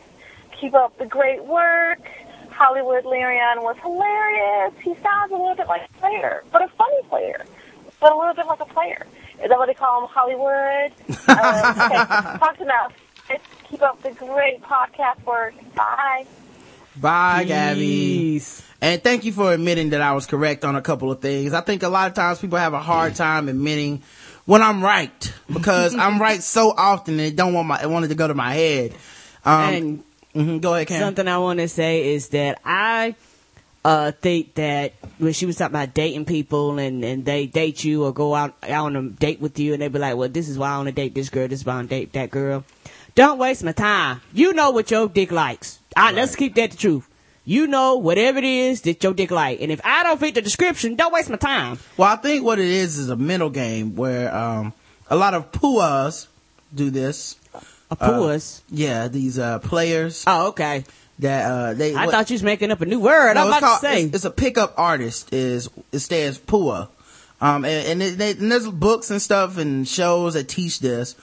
Keep up the great work. Hollywood Larian was hilarious. He sounds a little bit like a player, but a funny player, but a little bit like a player. Is that what they call him, Hollywood? um, okay, talked enough. Keep up the great podcast work. Bye. Bye, Gabby. Peace. And thank you for admitting that I was correct on a couple of things. I think a lot of times people have a hard time admitting when I'm right because I'm right so often and it don't want my, it wanted to go to my head. Um, and mhm, go ahead, Cam. something I want to say is that I uh, think that when she was talking about dating people and, and they date you or go out, out on a date with you and they be like, well, this is why I want to date this girl, this is why I want to date that girl. Don't waste my time. You know what your dick likes. I, Let's keep that the truth. You know whatever it is that your dick like. And if I don't fit the description, don't waste my time. Well, I think what it is is a mental game where, um, a lot of puas do this. A puss. Yeah, these, uh, players oh, okay. that, uh, they. I what- thought you was making up a new word. No, I'm about called- to say. It's, it's a pickup artist. Is it stands PUA, um, and, and, it- they, and there's books and stuff and shows that teach this.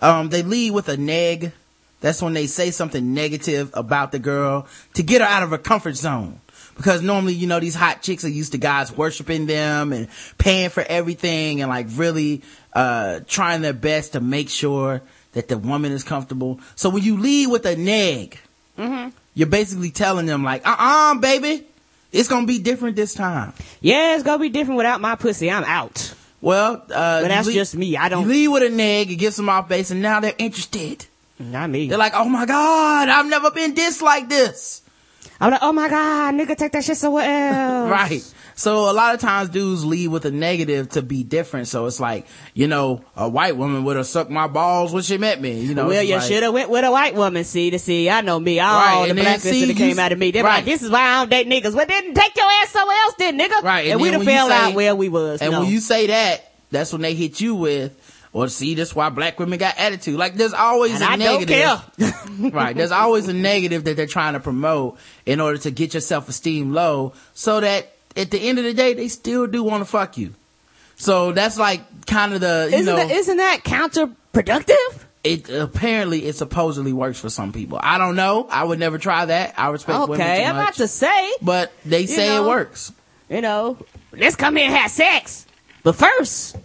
Um, they lead with a neg. That's when they say something negative about the girl to get her out of her comfort zone. Because normally, you know, these hot chicks are used to guys worshiping them and paying for everything and like really, uh, trying their best to make sure that the woman is comfortable. So when you lead with a neg, you're basically telling them like, uh-uh, baby, it's gonna be different this time. yeah, it's gonna be different without my pussy. I'm out. Well, uh, But that's lead- just me. I don't- lead with a neg, it gets them off base, and now they're interested. Not me. They're like, oh my god, I've never been dissed like this. I'm like, oh my god, nigga, take that shit somewhere else. Right. So a lot of times dudes lead with a negative to be different. So it's like, you know, a white woman would have sucked my balls when she met me. You know, well, you like- should have went with a white woman. See, to see, I know me. All Right, the and then blackness that came out of me. They're right. like, this is why I don't date niggas. Well, then take your ass somewhere else, then, nigga. Right. And, we'd then have fell out where we was. And no. when you say that, that's when they hit you with, well, see, that's why black women got attitude. Like, there's always and a I don't negative. care. right. There's always a negative that they're trying to promote in order to get your self-esteem low so that at the end of the day, they still do want to fuck you. So that's like kind of the, you isn't, know, that, isn't that counterproductive? it apparently it supposedly works for some people. I don't know. I would never try that. I respect women Okay, I'm about to say, but they say know. it works. you know, let's come here and have sex. But first,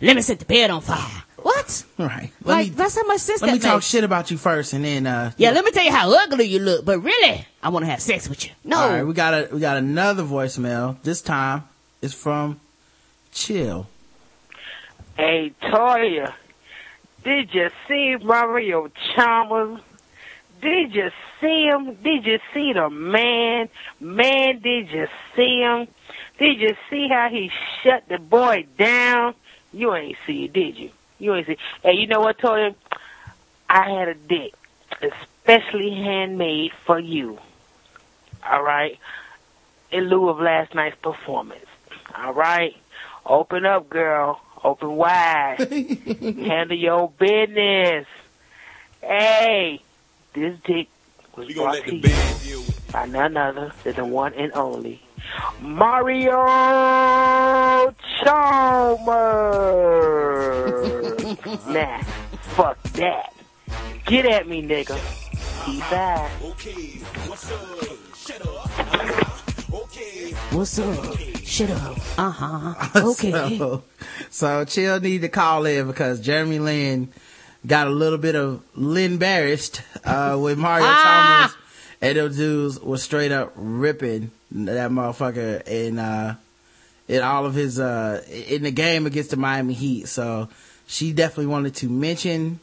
let me set the bed on fire. What? Right. Let like, me, that's how much sense let that me talk shit about you first and then, uh, Yeah, let me tell you how ugly you look, but really, I want to have sex with you. No. All right, we got a we got another voicemail. This time it's from Chill. Hey, Toya, did you see Mario Chalmers? Did you see him? Did you see the man? Man, did you see him? Did you see how he shut the boy down? You ain't see it, did you? You ain't see. Hey, you know what, Toya? I had a dick, especially handmade for you. All right, in lieu of last night's performance. All right, open up, girl. Open wide. Handle your business. Hey, this dick was brought to you band deal with by none other than the one and only Mario Chalmers. nah, fuck that. Get at me, nigga. Peace out. Okay, what's up? Shut up. Okay. What's up? Shut up. Uh huh. Okay. So, so Chill need to call in because Jeremy Lin got a little bit of Lynn embarrassed uh, with Mario Ah! Chalmers and those dudes was straight up ripping that motherfucker in uh in all of his uh in the game against the Miami Heat. So she definitely wanted to mention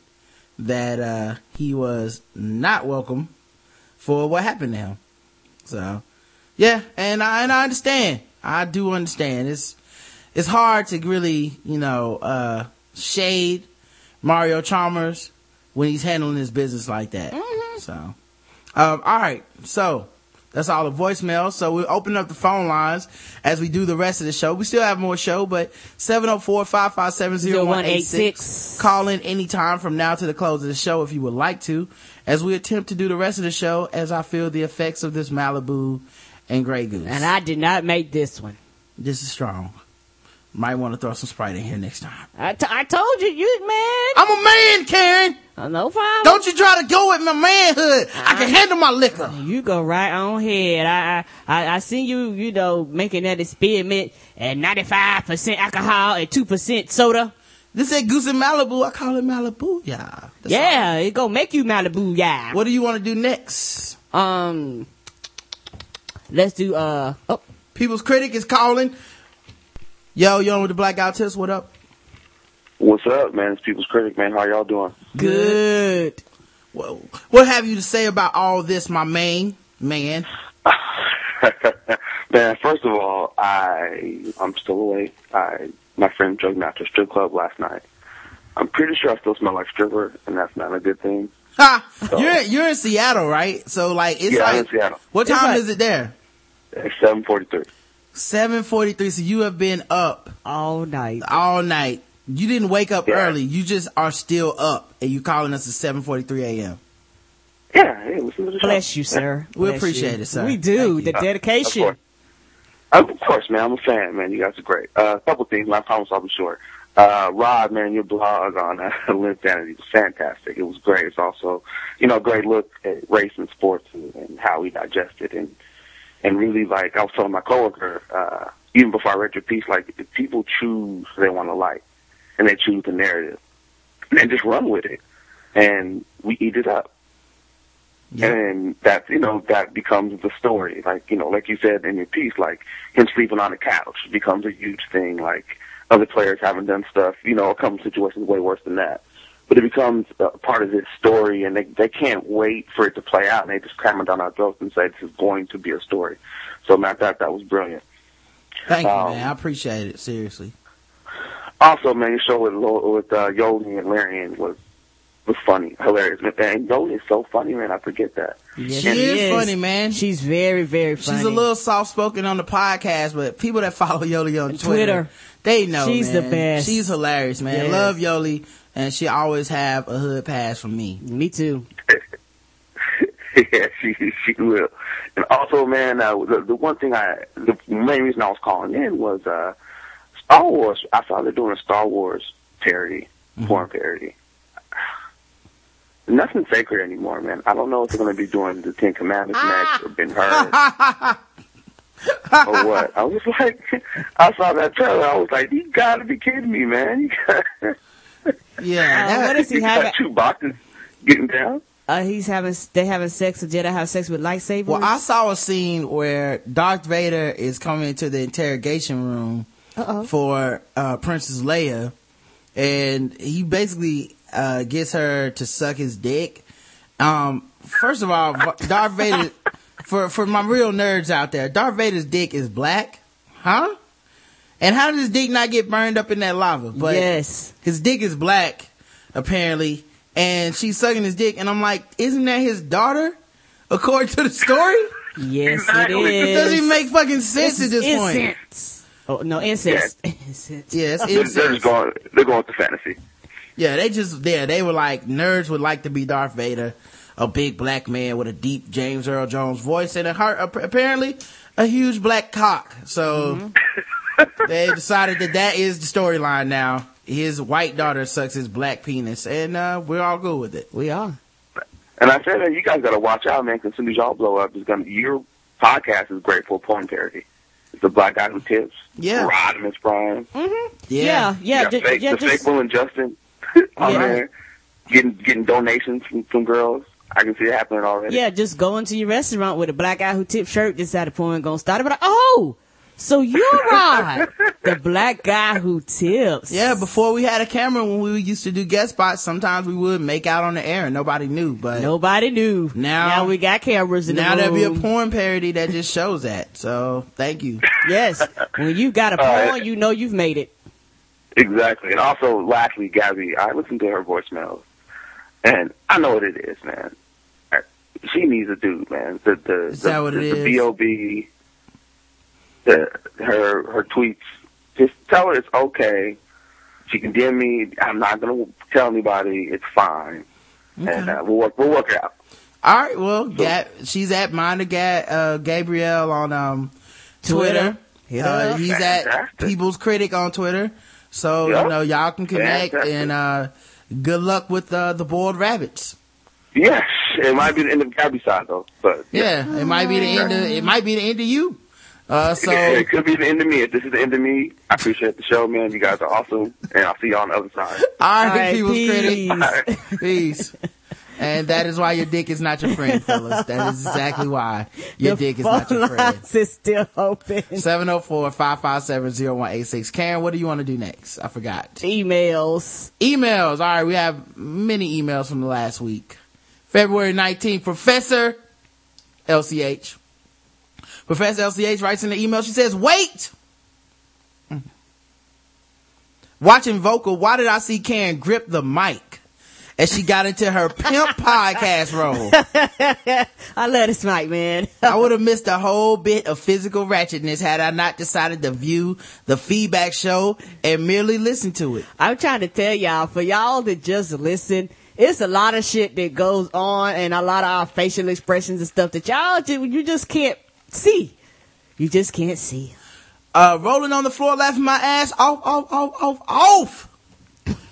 that uh, he was not welcome for what happened to him. So, yeah, and I and I understand. I do understand. It's it's hard to really, you know, uh, shade Mario Chalmers when he's handling his business like that. So, um, all right. So that's all the voicemails. So we'll open up the phone lines as we do the rest of the show. We still have more show, but 704-557-0186. Call in anytime from now to the close of the show if you would like to, as we attempt to do the rest of the show as I feel the effects of this Malibu and Grey Goose. And I did not make this one. This is strong. Might want to throw some Sprite in here next time. I, t- I told you, you man. I'm a man, Karen. Uh, no problem. Don't you try to go with my manhood. I can handle my liquor. You go right on ahead. I, I, I seen you, you know, making that experiment at 95% alcohol and 2% soda. This ain't Goose in Malibu. I call it Malibu, yeah. That's yeah, it gonna make you Malibu, yeah. What do you want to do next? Um, let's do, uh, oh, People's Critic is calling. Yo, yo, with the blackout Test, what up? What's up, man? It's People's Critic, man. How y'all doing? Good. Well, what have you to say about all this, my main man? man, first of all, I I'm still awake. I my friend drug me out to a strip club last night. I'm pretty sure I still smell like stripper, and that's not a good thing. Ha! You're you're in Seattle, right? So like it's yeah, I'm like in Seattle. what It's time like- is it there? It's seven forty three. Seven forty three. So you have been up all night. all night. You didn't wake up Yeah. early. You just are still up, and you calling us at seven forty three a.m. Yeah, hey, listen to the show. Bless you, sir. We Bless appreciate you. it, sir. We do. The dedication. Of course. Of course, man. I'm a fan, man. You guys are great. Uh, a couple things, and I promise I'll be short. Uh, Rod, man, your blog on uh, Linsanity was fantastic. It was great. It's also, you know, a great look at race and sports and, and how we digest it. And, and really, like, I was telling my coworker, uh, even before I read your piece, like, if people choose they want to like, and they choose the narrative, and just run with it. And we eat it up. And that, you know, that becomes the story. Like, you know, like you said in your piece, like him sleeping on the couch becomes a huge thing. Like other players haven't done stuff, you know, a couple situations way worse than that. But it becomes a part of this story and they, they can't wait for it to play out and they just cram it down our throats and say this is going to be a story. So Matt, that, that was brilliant. Thank you, Um, man. I appreciate it. Seriously. Also, man, your show with Lo- with uh, Yoli and Larian was was funny, hilarious. And Yoli is so funny, man. I forget that. Yes, She is funny, man. She's very, very funny. She's a little soft spoken on the podcast, but people that follow Yoli on Twitter, Twitter. they know She's man. the best. She's hilarious, man. Yes. Love Yoli, and she always have a hood pass from me. Me too. yeah, she she will. And also, man, uh, the the one thing I the main reason I was calling in was uh Star Wars. I saw they're doing a Star Wars parody, porn parody. Nothing sacred anymore, man. I don't know if they're going to be doing the Ten Commandments next or Ben Hur or what. I was like, I saw that trailer. I was like, you got to be kidding me, man. You got, Yeah, Uh, that- what is he you got having? two boxes getting down. Uh, he's having, they having sex, or Jedi have sex with lightsabers. well, I saw a scene where Darth Vader is coming into the interrogation room Uh-oh. for uh, Princess Leia, and he basically uh, gets her to suck his dick. Um, first of all, Darth Vader, for for my real nerds out there, Darth Vader's dick is black, huh? And how did his dick not get burned up in that lava? But yes. his dick is black, apparently, and she's sucking his dick, and I'm like, isn't that his daughter? According to the story, Yes, Exactly. it it is. doesn't even make fucking sense at this point. Incense. Oh, no, incest. Incest. Yeah, it's They're, they're just going. They're going with the fantasy. Yeah, they just yeah, they were like nerds would like to be Darth Vader, a big black man with a deep James Earl Jones voice and a heart apparently a huge black cock. So they decided that that is the storyline now. His white daughter sucks his black penis, and uh, we're all good with it. We are. And I said that you guys got to watch out, man. Because as soon as y'all blow up, it's gonna your podcast is great for porn parody. It's the black guy who tips. Yeah. Rodimus Prime. Mm-hmm. Yeah, Yeah, yeah, you fake, yeah, the just, fake Will and Justin on Yeah. there, getting getting donations from, from girls. I can see it happening already. yeah, just go into your restaurant with a black guy who tip shirt, just at a point gonna start it, but like, oh, So you're Rod, the black guy who tips. Yeah, before we had a camera, when we used to do guest spots, sometimes we would make out on the air and nobody knew. But Nobody knew. Now- now we got cameras in now the there'll be a porn parody that just shows that. So thank you. Yes, when you got a All right. porn, you know you've made it. Exactly. And also, lastly, Gabby, I listened to her voicemails, and I know what it is, man. She needs a dude, man. The the Is the, that what the, it the is? B.O.B. The her her tweets. Just tell her it's okay. She can DM me. I'm not gonna tell anybody. It's fine, and uh, we'll work we'll work it out. All right. Well, Gab, she's at Minda Ga- uh, Gabrielle on um, Twitter. Hit Uh, her up. he's at People's Critic on Twitter. So Yep. you know y'all can connect Fantastic. and uh, good luck with uh, the boiled rabbits. Yes, it might be the end of Gabby's side though, but Yeah, it might be the end of it might be the end of you. Uh, so it could be the end of me. If this is the end of me, I appreciate the show, man. You guys are awesome, and I'll see you on the other side. all right, All right, People's peace. Critic. Peace. And that is why your dick is not your friend, fellas. That is exactly why your the dick is not your friend. lines is still open. 704-557-0186. Karen, what do you want to do next? I forgot. Emails. Emails. All right, we have many emails from the last week. February 19th, Professor LCH. Professor LCH writes in the email, she says, wait! Watching vocal, why did I see Karen grip the mic as she got into her pimp podcast role? I love this mic, man. I would have missed a whole bit of physical ratchetness had I not decided to view the feedback show and merely listen to it. I'm trying to tell y'all, for y'all that just listen, it's a lot of shit that goes on and a lot of our facial expressions and stuff that y'all ju- you just can't see. You just can't see. Uh, rolling on the floor laughing my ass off, off, off, off, off.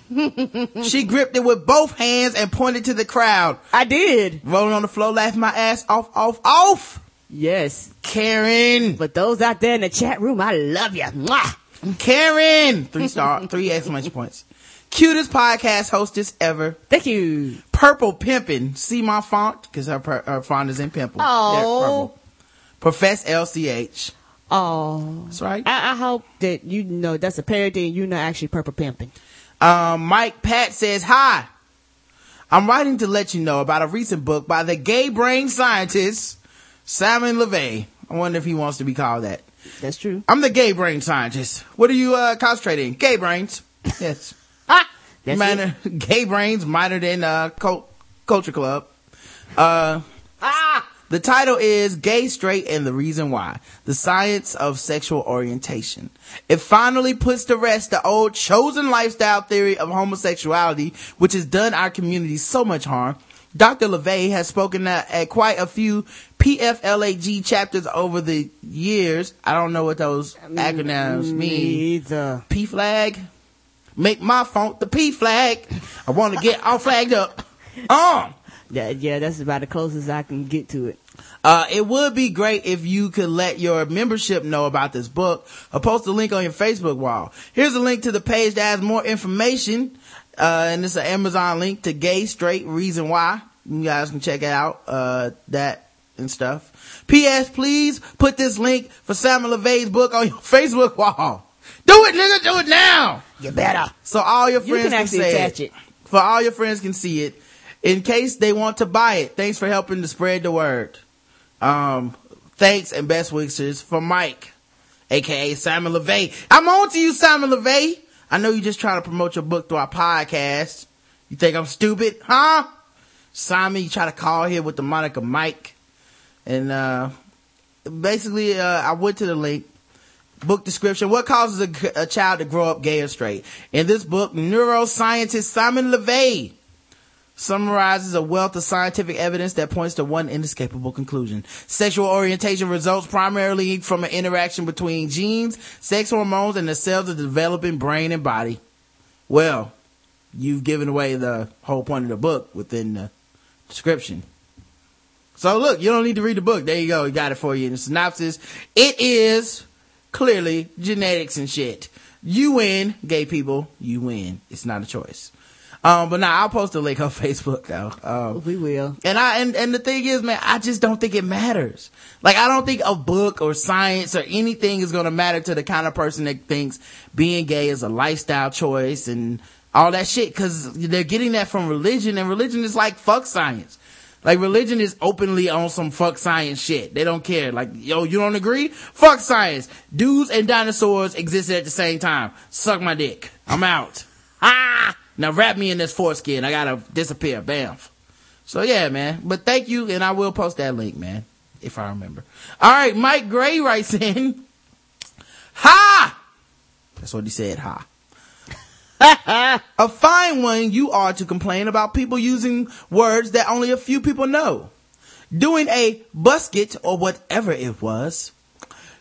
she gripped it with both hands and pointed to the crowd. I did. Rolling on the floor laughing my ass off, off, off. Yes. Karen. But those out there in the chat room, I love you. Mwah. Karen. Three star, three exclamation points. Cutest podcast hostess ever. Thank you. Purple pimping. See my font? Cause her, her font is in pimple. Oh. Profess LCH. Oh. That's right. I, I hope that you know that's a parody and you're not actually purple pimping. Um, Mike Pat says, hi. I'm writing to let you know about a recent book by the gay brain scientist, Simon LeVay. I wonder if he wants to be called that. That's true. I'm the gay brain scientist. What are you, uh, concentrating? Gay brains. Yes. Ah, that's minor, gay brains minor than, uh, cult, culture club. Uh, Ah! The title is Gay, Straight, and the Reason Why. The Science of Sexual Orientation. It finally puts to rest the old chosen lifestyle theory of homosexuality, which has done our community so much harm. Dr. LeVay has spoken at, at quite a few PFLAG chapters over the years. I don't know what those acronyms mean. Either. P flag. Make my font the P flag. I want to get all flagged up. Uh. Yeah, yeah, that's about the closest I can get to it. Uh, it would be great if you could let your membership know about this book or post a link on your Facebook wall. Here's a link to the page that has more information. Uh, and it's an Amazon link to gay, straight, reason why. You guys can check it out, uh, that and stuff. P.S. Please put this link for Simon LeVay's book on your Facebook wall. Do it, nigga. Do it now. You better. So all your You friends can actually say attach it. For all your friends can see it. In case they want to buy it. Thanks for helping to spread the word. Um, thanks and best wishes for Mike, aka Simon LeVay. I'm on to you, Simon LeVay. I know you're just trying to promote your book through our podcast. You think I'm stupid, huh? Simon, you try to call here with the moniker Mike. And, uh, basically, uh, I went to the link. Book description. What causes a, a child to grow up gay or straight? In this book, neuroscientist Simon LeVay summarizes a wealth of scientific evidence that points to one inescapable conclusion. Sexual orientation results primarily from an interaction between genes, sex hormones, and the cells of the developing brain and body. Well, you've given away the whole point of the book within the description. So look, you don't need to read the book. There you go. You got it for you in the synopsis. It is clearly genetics and shit. You win, gay people. You win. It's not a choice. Um, but now I'll post a link on Facebook though. Um, we will. and I and and the thing is, man, I just don't think it matters. Like I don't think a book or science or anything is going to matter to the kind of person that thinks being gay is a lifestyle choice and all that shit because they're getting that from religion and religion is like fuck science. Like religion is openly on some fuck science shit. They don't care. Like, yo, you don't agree? Fuck science. Dudes and dinosaurs existed at the same time. Suck my dick. I'm out. ah! Now wrap me in this foreskin. I gotta disappear. Bam. So yeah, man. But thank you, and I will post that link, man, if I remember. All right, Mike Gray writes in. Ha! That's what he said. Ha. a fine one you are to complain about people using words that only a few people know. Doing a busket or whatever it was.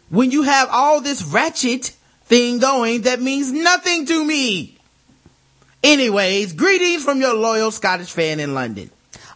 When you have all this ratchet thing going that means nothing to me. Anyways, greetings from your loyal Scottish fan in London.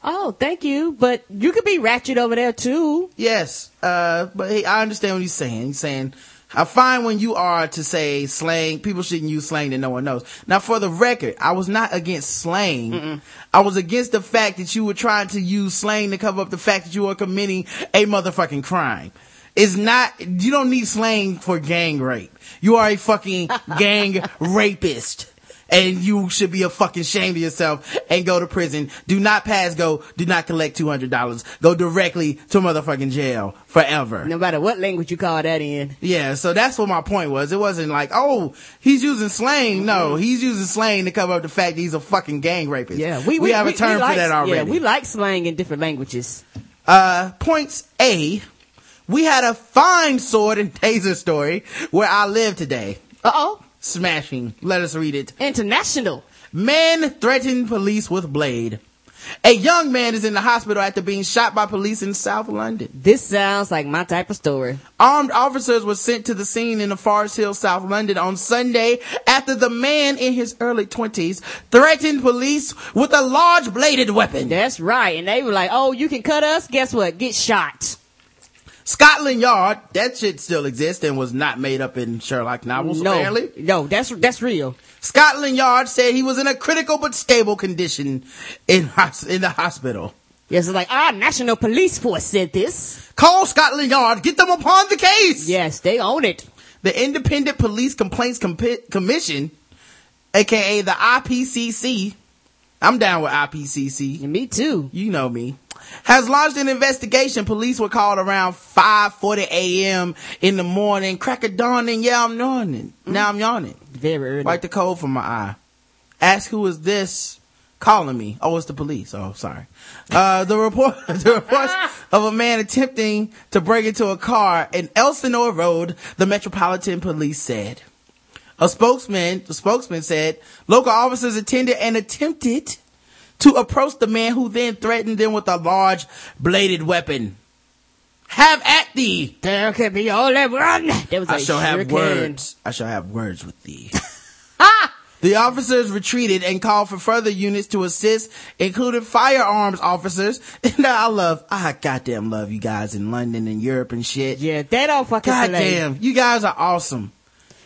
Oh, thank you. But you could be ratchet over there too. Yes, uh, but hey, I understand what he's saying. He's saying, I find when you are to say slang, people shouldn't use slang that no one knows. Now, for the record, I was not against slang. I was against the fact that you were trying to use slang to cover up the fact that you are committing a motherfucking crime. It's not, you don't need slang for gang rape. You are a fucking gang rapist. And you should be a fucking shame to yourself and go to prison. Do not pass go. Do not collect $200. Go directly to motherfucking jail forever. No matter what language you call that in. Yeah, so that's what my point was. It wasn't like, oh, he's using slang. No, he's using slang to cover up the fact that he's a fucking gang rapist. Yeah, we, we have a term like, for that already. Yeah, we like slang in different languages. Uh, points A. We had a fine sword and taser story where I live today. Uh oh. Smashing. Let us read it. International. Man threatened police with blade. A young man is in the hospital after being shot by police in South London. This sounds like my type of story. Armed officers were sent to the scene in the Forest Hill, South London on Sunday after the man in his early 20s threatened police with a large bladed weapon. That's right. And they were like, oh, you can cut us? Guess what? Get shot. Scotland Yard, that shit still exists and was not made up in Sherlock novels, no, apparently. no, that's that's real. Scotland Yard said he was in a critical but stable condition in, in the hospital. Yes, it's like our national police force said this. Call Scotland Yard, get them upon the case. Yes, they own it. The Independent Police Complaints Compi- Commission, aka the IPCC, I'm down with IPCC. me too. You know me. Has launched an investigation. Police were called around 5:40 a.m. in the morning. Crack of dawn, and yeah, I'm yawning. Now I'm yawning. Very early. Wipe the cold from my eye. Ask who is this calling me? Oh, it's the police. Oh, sorry. Uh, the report, the reports of a man attempting to break into a car in Elsinore Road, the Metropolitan Police said. A spokesman, the spokesman said, local officers attended and attempted to approach the man who then threatened them with a large bladed weapon. Have at thee. There can be only one. There was I shall have shuriken. words. I shall have words with thee. The officers retreated and called for further units to assist, including firearms officers. And I love, I goddamn love you guys in London and Europe and shit. Yeah, they don't fucking. Goddamn, you guys are awesome.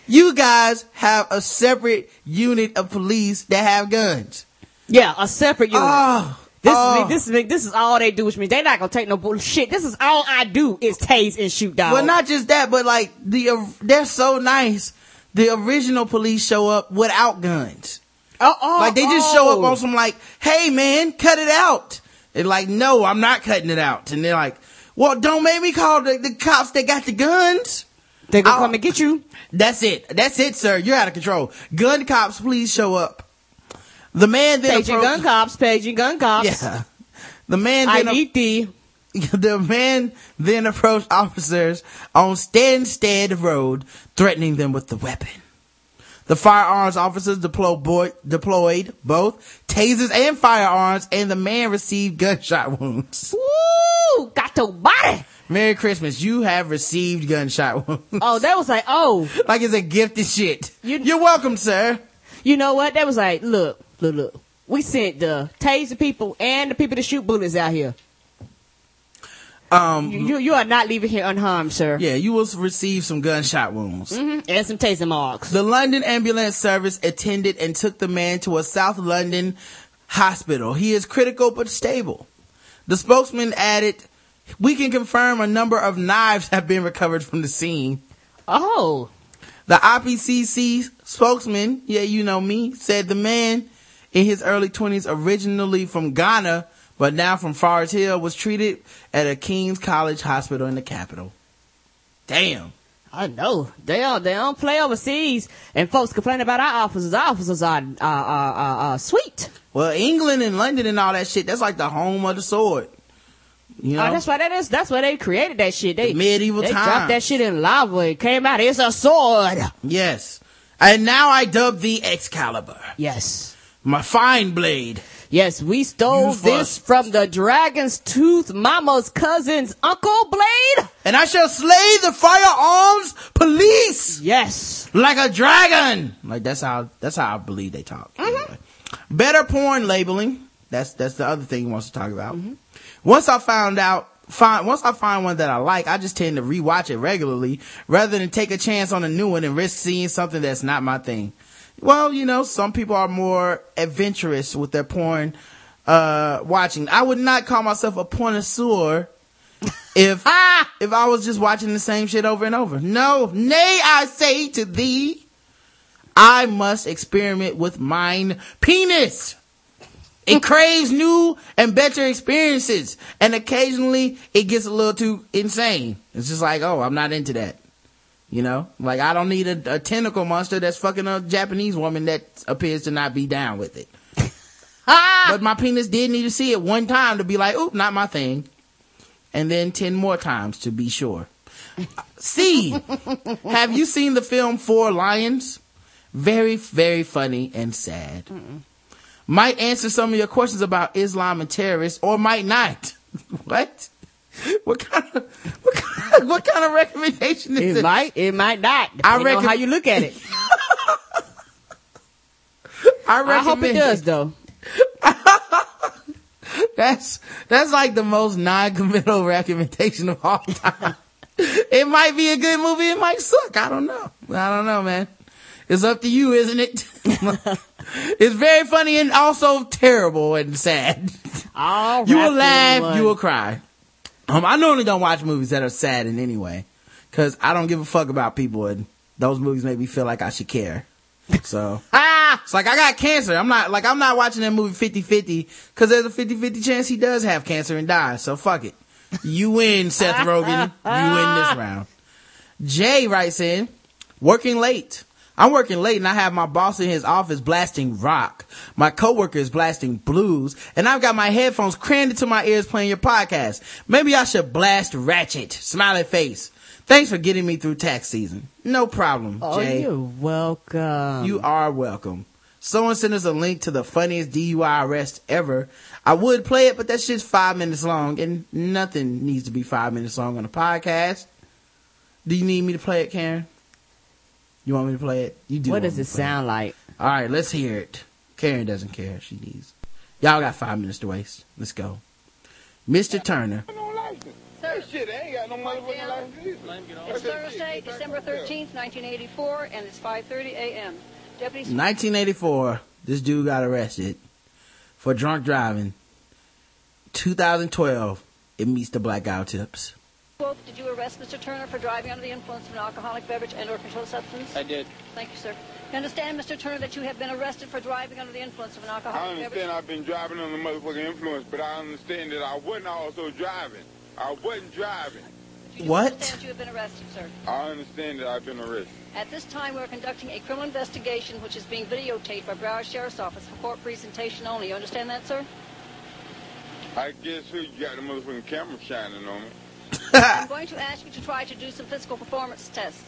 You guys have a separate unit of police that have guns. Yeah, a separate unit. Oh, This oh. is me, ah. this is me, this is all they do with me. They not gonna take no bullshit. This is all I do is tase and shoot down. Well, not just that, but like the uh, they're so nice. The original police show up without guns. oh, oh, like they just oh. show up oh. on some like, hey man, cut it out. They're like, no, I'm not cutting it out. And they're like, well, don't make me call the, the cops that got the guns. They gonna I'll- come and get you. That's it. That's it, sir. You're out of control. Gun cops, please show up. The man then Paging appro- gun cops, paging gun cops. Yeah. The man I then need thee. the man then approached officers on Stanstead Road, threatening them with the weapon. The firearms officers deployed, boy, deployed both tasers and firearms, and the man received gunshot wounds. Woo! Got your body. Merry Christmas. You have received gunshot wounds. Oh, that was like, oh, like it's a gift of shit. You- You're welcome, sir. You know what? That was like, look, look, look. We sent the taser people and the people to shoot bullets out here. Um, You, you, are not leaving here unharmed, sir. yeah, you will receive some gunshot wounds. hmm And some taser marks. The London ambulance service attended and took the man to a South London hospital. He is critical but stable. The spokesman added, we can confirm a number of knives have been recovered from the scene. Oh. The IPCC spokesman, yeah, you know me, said the man in his early 20s, originally from Ghana, but now from Forest Hill, was treated at a King's College hospital in the capital. Damn. I know. They don't, they don't play overseas. And folks complain about our officers. Our officers are, uh, uh, uh, uh, sweet. Well, England and London and all that shit, that's like the home of the sword. You know? Oh, that's why that is. That's why they created that shit. They medieval they times. dropped that shit in lava. It came out. It's a sword. Yes. And now I dub the Excalibur. Yes. My fine blade. Yes, we stole this for- from the dragon's tooth mama's cousin's uncle blade. And I shall slay the firearms police. Yes. Like a dragon. Like that's how, that's how I believe they talk. Anyway. Better porn labeling. That's, that's the other thing he wants to talk about. Mm-hmm. Once I found out, find, once I find one that I like, I just tend to rewatch it regularly rather than take a chance on a new one and risk seeing something that's not my thing. Well, you know, some people are more adventurous with their porn, uh, watching. I would not call myself a connoisseur if, if I was just watching the same shit over and over. No, nay, I say to thee, I must experiment with mine penis. It craves new and better experiences. And occasionally it gets a little too insane. It's just like, oh, I'm not into that. You know, like I don't need a, a tentacle monster that's fucking a Japanese woman that appears to not be down with it. but my penis did need to see it one time to be like, oop, not my thing. And then 10 more times to be sure. C, have you seen the film Four Lions? Very, very funny and sad. Might answer some of your questions about Islam and terrorists or might not. what? What kind of, what kind of, what kind of recommendation is It this? might, it might not. I reckon- how you look at it. I, I hope it does though. That's that's like the most non-committal recommendation of all time. it might be a good movie. It might suck. I don't know. I don't know, man. It's up to you, isn't it? it's very funny and also terrible and sad. All You will laugh. one. You will cry. Um, I normally don't watch movies that are sad in any way because I don't give a fuck about people and those movies make me feel like I should care. So. Ah! It's like I got cancer. I'm not like I'm not watching that movie 50-50 because there's a 50-50 chance he does have cancer and die. So fuck it. You win, Seth Rogen. You win this round. Jay writes in, working late. I'm working late and I have my boss in his office blasting rock. My coworker is blasting blues and I've got my headphones crammed into my ears playing your podcast. Maybe I should blast ratchet. Smiley face. Thanks for getting me through tax season. No problem, Oh, Jay. you're welcome. You are welcome. Someone sent us a link to the funniest DUI arrest ever. I would play it, but that shit's five minutes long, and nothing needs to be five minutes long on a podcast. Do you need me to play it, Karen? You want me to play it? You do. what want does me it to play sound like? All right, let's hear it. Karen doesn't care. She needs. Y'all got five minutes to waste. Let's go. Mr. Turner. That shit ain't got no motherfucking license either. It's Thursday, December 13th, 1984, and it's 5.30 a.m. Deputy 1984, this dude got arrested for drunk driving. 2012, it meets the blackout tips. Wolf, did you arrest Mr. Turner for driving under the influence of an alcoholic beverage and or controlled substance? I did. Thank you, sir. You understand, Mr. Turner, that you have been arrested for driving under the influence of an alcoholic beverage? I understand beverage? I've been driving under the motherfucking influence, but I understand that I wasn't also driving. I wasn't driving. You do What? understand you have been arrested, sir. I understand that I've been arrested. At this time, we're conducting a criminal investigation which is being videotaped by Broward Sheriff's Office for court presentation only. You understand that, sir? I guess who you got the motherfucking camera shining on me. I'm going to ask you to try to do some physical performance tests.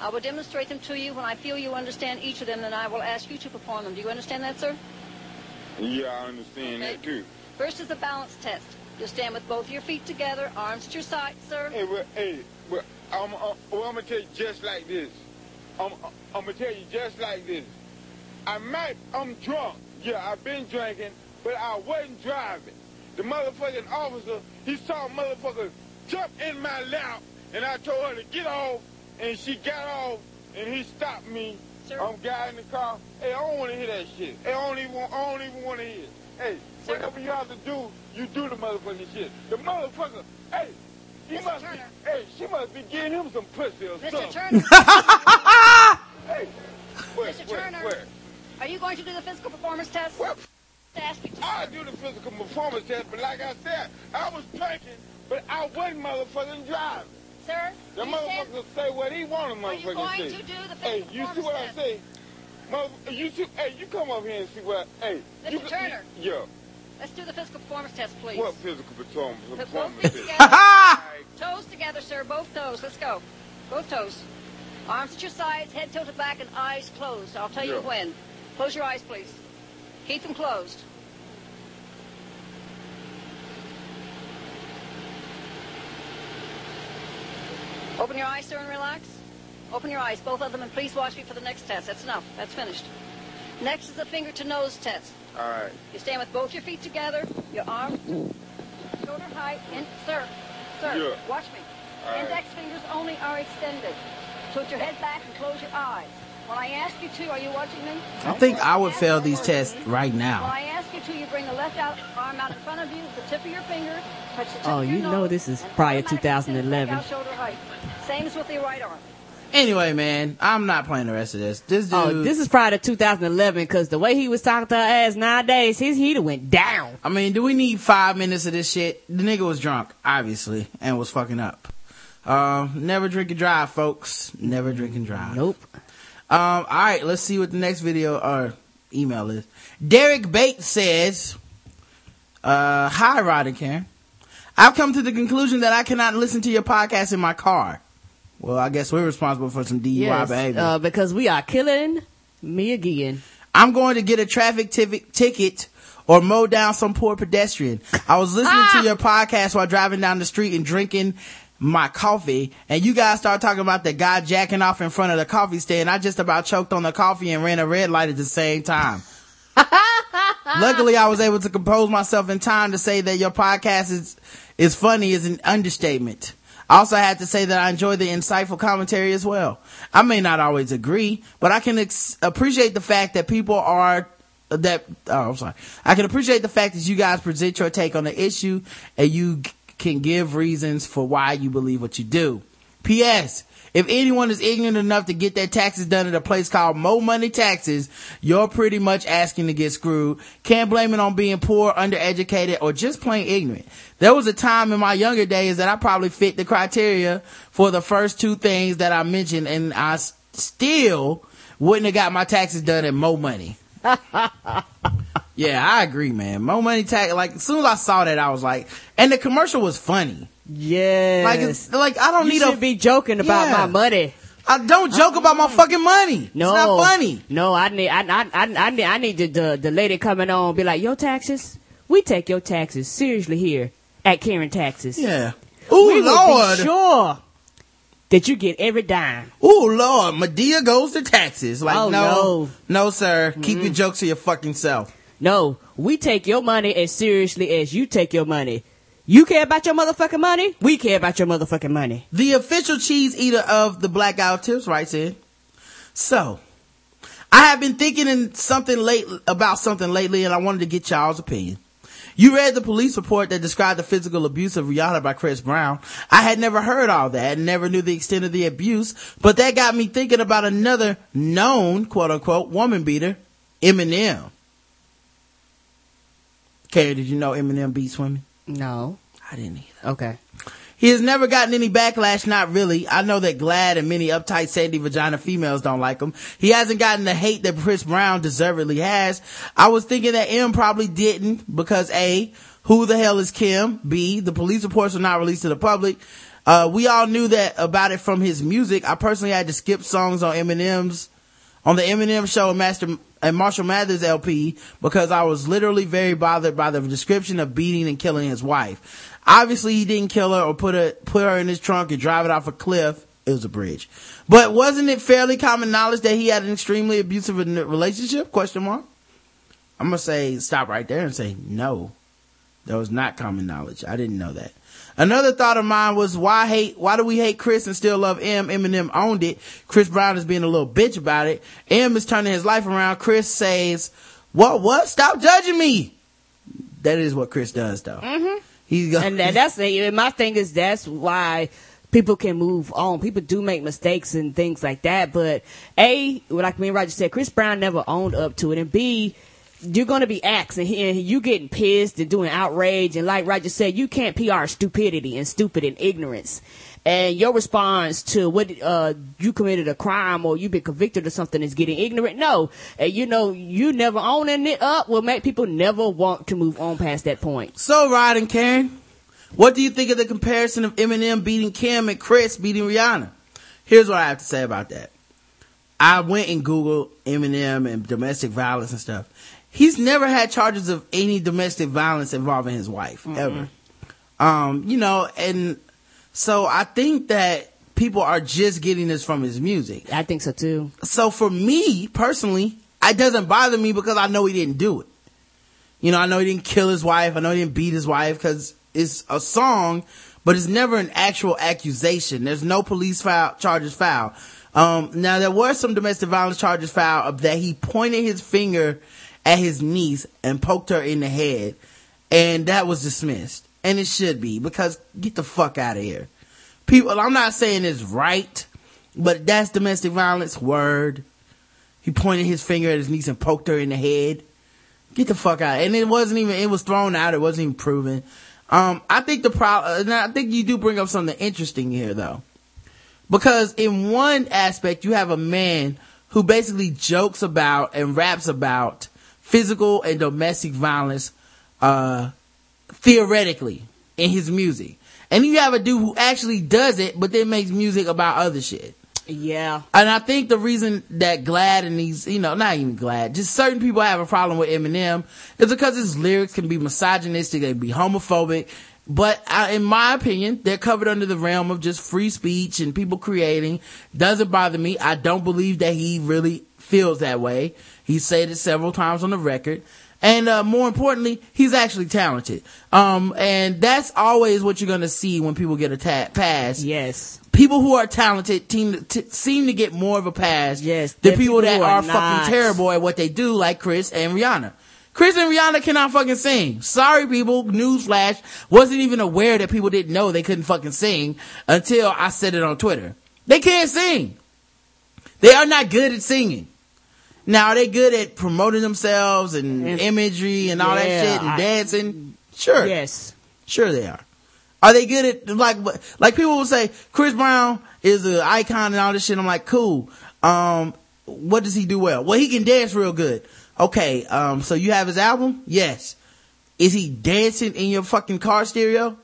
I will demonstrate them to you. When I feel you understand each of them, then I will ask you to perform them. Do you understand that, sir? Yeah, I understand that too. First is the balance test. You'll stand with both your feet together, arms at your sides, sir. Hey, well, hey, well, I'm, uh, well, I'm gonna tell you just like this. I'm, I'm gonna tell you just like this. I might, I'm drunk. Yeah, I've been drinking, but I wasn't driving. The motherfucking officer, he saw a motherfucker jumped in my lap, and I told her to get off, and she got off, and he stopped me. I'm guiding the car. Hey, I don't want to hear that shit. Hey, I don't even, want- I don't even want to hear. it. Hey, whatever you have to do, you do the motherfucking shit. The motherfucker, hey, he must be, hey, she must be getting him some pussy or Mr. something. Turner. hey, where, Mr. where, Turner. where? Are you going to do the physical performance test? Well. I do the physical performance test, but like I said, I was punking, but I wasn't motherfucking driving. Sir, The you motherfucker say what he want to Are you going say. to do the Hey, you see what I say? Mother, you see, hey, you come up here and see what, hey. Mr. You, Turner. Yeah. Let's do the physical performance test, please. What physical performance? Put performance feet is- together. toes together, sir. Both toes. Let's go. Both toes. Arms at your sides, head tilted back, and eyes closed. I'll tell you when. Close your eyes, please. Keep them closed. Open your eyes, sir, and relax. Open your eyes, both of them, and please watch me for the next test. That's enough. That's finished. Next is the finger to nose test. All right. You stand with both your feet together, your arms shoulder height, and sir, sir, Yeah. watch me. All right. Index fingers only are extended. Tilt your head back and close your eyes. When I ask you to, are you watching me? I think I would fail these tests right now. When now. I ask you to, you bring the left out, arm out in front of you, the tip of your finger, touch the tip Oh, of your you know this is and prior automatically 2011. out shoulder height. Same as with the right arm. Anyway, man, I'm not playing the rest of this. This dude. Oh, this is prior to 2011 because the way he was talking to her ass nowadays, his heater went down. I mean, do we need five minutes of this shit? The nigga was drunk, obviously, and was fucking up. Um, never drink and drive, folks. Never drink and drive. Nope. Um, alright, let's see what the next video or email is. Derek Bates says, uh, hi Rod and Karen. I've come to the conclusion that I cannot listen to your podcast in my car. Well, I guess we're responsible for some DUI Yes, behavior. uh, because we are killing me again. I'm going to get a traffic tiv- ticket or mow down some poor pedestrian. I was listening Ah! to your podcast while driving down the street and drinking my coffee and you guys start talking about the guy jacking off in front of the coffee stand. I just about choked on the coffee and ran a red light at the same time. Luckily, I was able to compose myself in time to say that your podcast is, is funny is an understatement. I also had to say that I enjoy the insightful commentary as well. I may not always agree, but I can ex- appreciate the fact that people are that oh I'm sorry. I can appreciate the fact that you guys present your take on the issue and you can give reasons for why you believe what you do. P.S. If anyone is ignorant enough to get their taxes done at a place called Mo Money Taxes, you're pretty much asking to get screwed. Can't blame it on being poor, undereducated, or just plain ignorant. There was a time in my younger days that I probably fit the criteria for the first two things that I mentioned and I still wouldn't have got my taxes done at Mo Money. yeah, I agree, man. Mo Money Tax, like, as soon as I saw that, I was like, and the commercial was funny. Yeah. Like, it's, like, I don't you need to be joking about Yeah. my money. I don't joke about my fucking money. No, It's not funny. No, I need, I, I, I, I need, I need the, the, the lady coming on be like, your taxes, we take your taxes seriously here at Karen Taxes. Yeah. we Ooh, will Lord. be sure that you get every dime. Ooh, Lord. Madea goes to taxes. Like, Oh, no. no. No, sir. Keep your jokes to your fucking self. No, we take your money as seriously as you take your money. You care about your motherfucking money? We care about your motherfucking money. The official cheese eater of the Blackout Tips writes in. So, I have been thinking in something late about something lately and I wanted to get y'all's opinion. You read the police report that described the physical abuse of Rihanna by Chris Brown. I had never heard all that and never knew the extent of the abuse, but that got me thinking about another known, quote unquote, woman beater, Eminem. Carrie, did you know Eminem beats women? No. I didn't either. Okay. He has never gotten any backlash, not really. I know that GLAAD and many uptight sandy vagina females don't like him. He hasn't gotten the hate that Chris Brown deservedly has. I was thinking that M probably didn't because A, who the hell is Kim? B, the police reports were not released to the public. Uh, we all knew that about it from his music. I personally had to skip songs on Eminem's on the Eminem show and Master and Marshall Mathers LP because I was literally very bothered by the description of beating and killing his wife. Obviously he didn't kill her or put her put her in his trunk and drive it off a cliff. It was a bridge. But wasn't it fairly common knowledge that he had an extremely abusive relationship? Question mark. I'm gonna say stop right there and say no. That was not common knowledge. I didn't know that. Another thought of mine was why hate, why do we hate Chris and still love M? Eminem owned it. Chris Brown is being a little bitch about it. M is turning his life around. Chris says, what, what? Stop judging me. That is what Chris does though. Mm-hmm. He's go- and that, that's the, my thing is that's why people can move on. People do make mistakes and things like that, but A, like me and Roger said, Chris Brown never owned up to it, and B, you're gonna be asked and, and you getting pissed and doing outrage, and like Roger said, you can't PR stupidity and stupid and ignorance. And your response to what uh, you committed a crime or you've been convicted of something is getting ignorant. No, and you know you never owning it up will make people never want to move on past that point. So, Rod and Karen, what do you think of the comparison of Eminem beating Kim and Chris beating Rihanna? Here's what I have to say about that. I went and Googled Eminem and domestic violence and stuff. He's never had charges of any domestic violence involving his wife, ever. Um, you know, and so I think that people are just getting this from his music. I think so too. So for me personally, it doesn't bother me because I know he didn't do it. You know, I know he didn't kill his wife. I know he didn't beat his wife because it's a song, but it's never an actual accusation. There's no police file, charges filed. Um, now there were some domestic violence charges filed that he pointed his finger at his niece and poked her in the head and that was dismissed. And it should be because get the fuck out of here. People, I'm not saying it's right, but that's domestic violence word. He pointed his finger at his niece and poked her in the head. Get the fuck out. And it wasn't even, it was thrown out. It wasn't even proven. Um, I think the problem, I think you do bring up something interesting here though. Because in one aspect, you have a man who basically jokes about and raps about physical and domestic violence, uh, theoretically in his music. And you have a dude who actually does it, but then makes music about other shit. Yeah. And I think the reason that GLAAD and these, you know, not even GLAAD, just certain people have a problem with Eminem is because his lyrics can be misogynistic, they be homophobic. But I, in my opinion, they're covered under the realm of just free speech and people creating. Doesn't bother me. I don't believe that he really feels that way. He said it several times on the record. And uh, more importantly, he's actually talented. Um, and that's always what you're gonna see when people get a ta- pass. Yes. People who are talented team, t- seem to get more of a pass yes, than than people people that are are fucking terrible at what they do, like Chris and Rihanna. Chris and Rihanna cannot fucking sing. Sorry people, newsflash, wasn't even aware that people didn't know they couldn't fucking sing until I said it on Twitter. They can't sing. They are not good at singing. Now, are they good at promoting themselves and And- imagery and all that shit and I- dancing? Sure. Yes. Sure they are. Are they good at, like, like people will say, Chris Brown is an icon and all this shit. I'm like, cool. Um, what does he do well? Well, he can dance real good. Okay, um, so you have his album? Yes. Is he dancing in your fucking car stereo?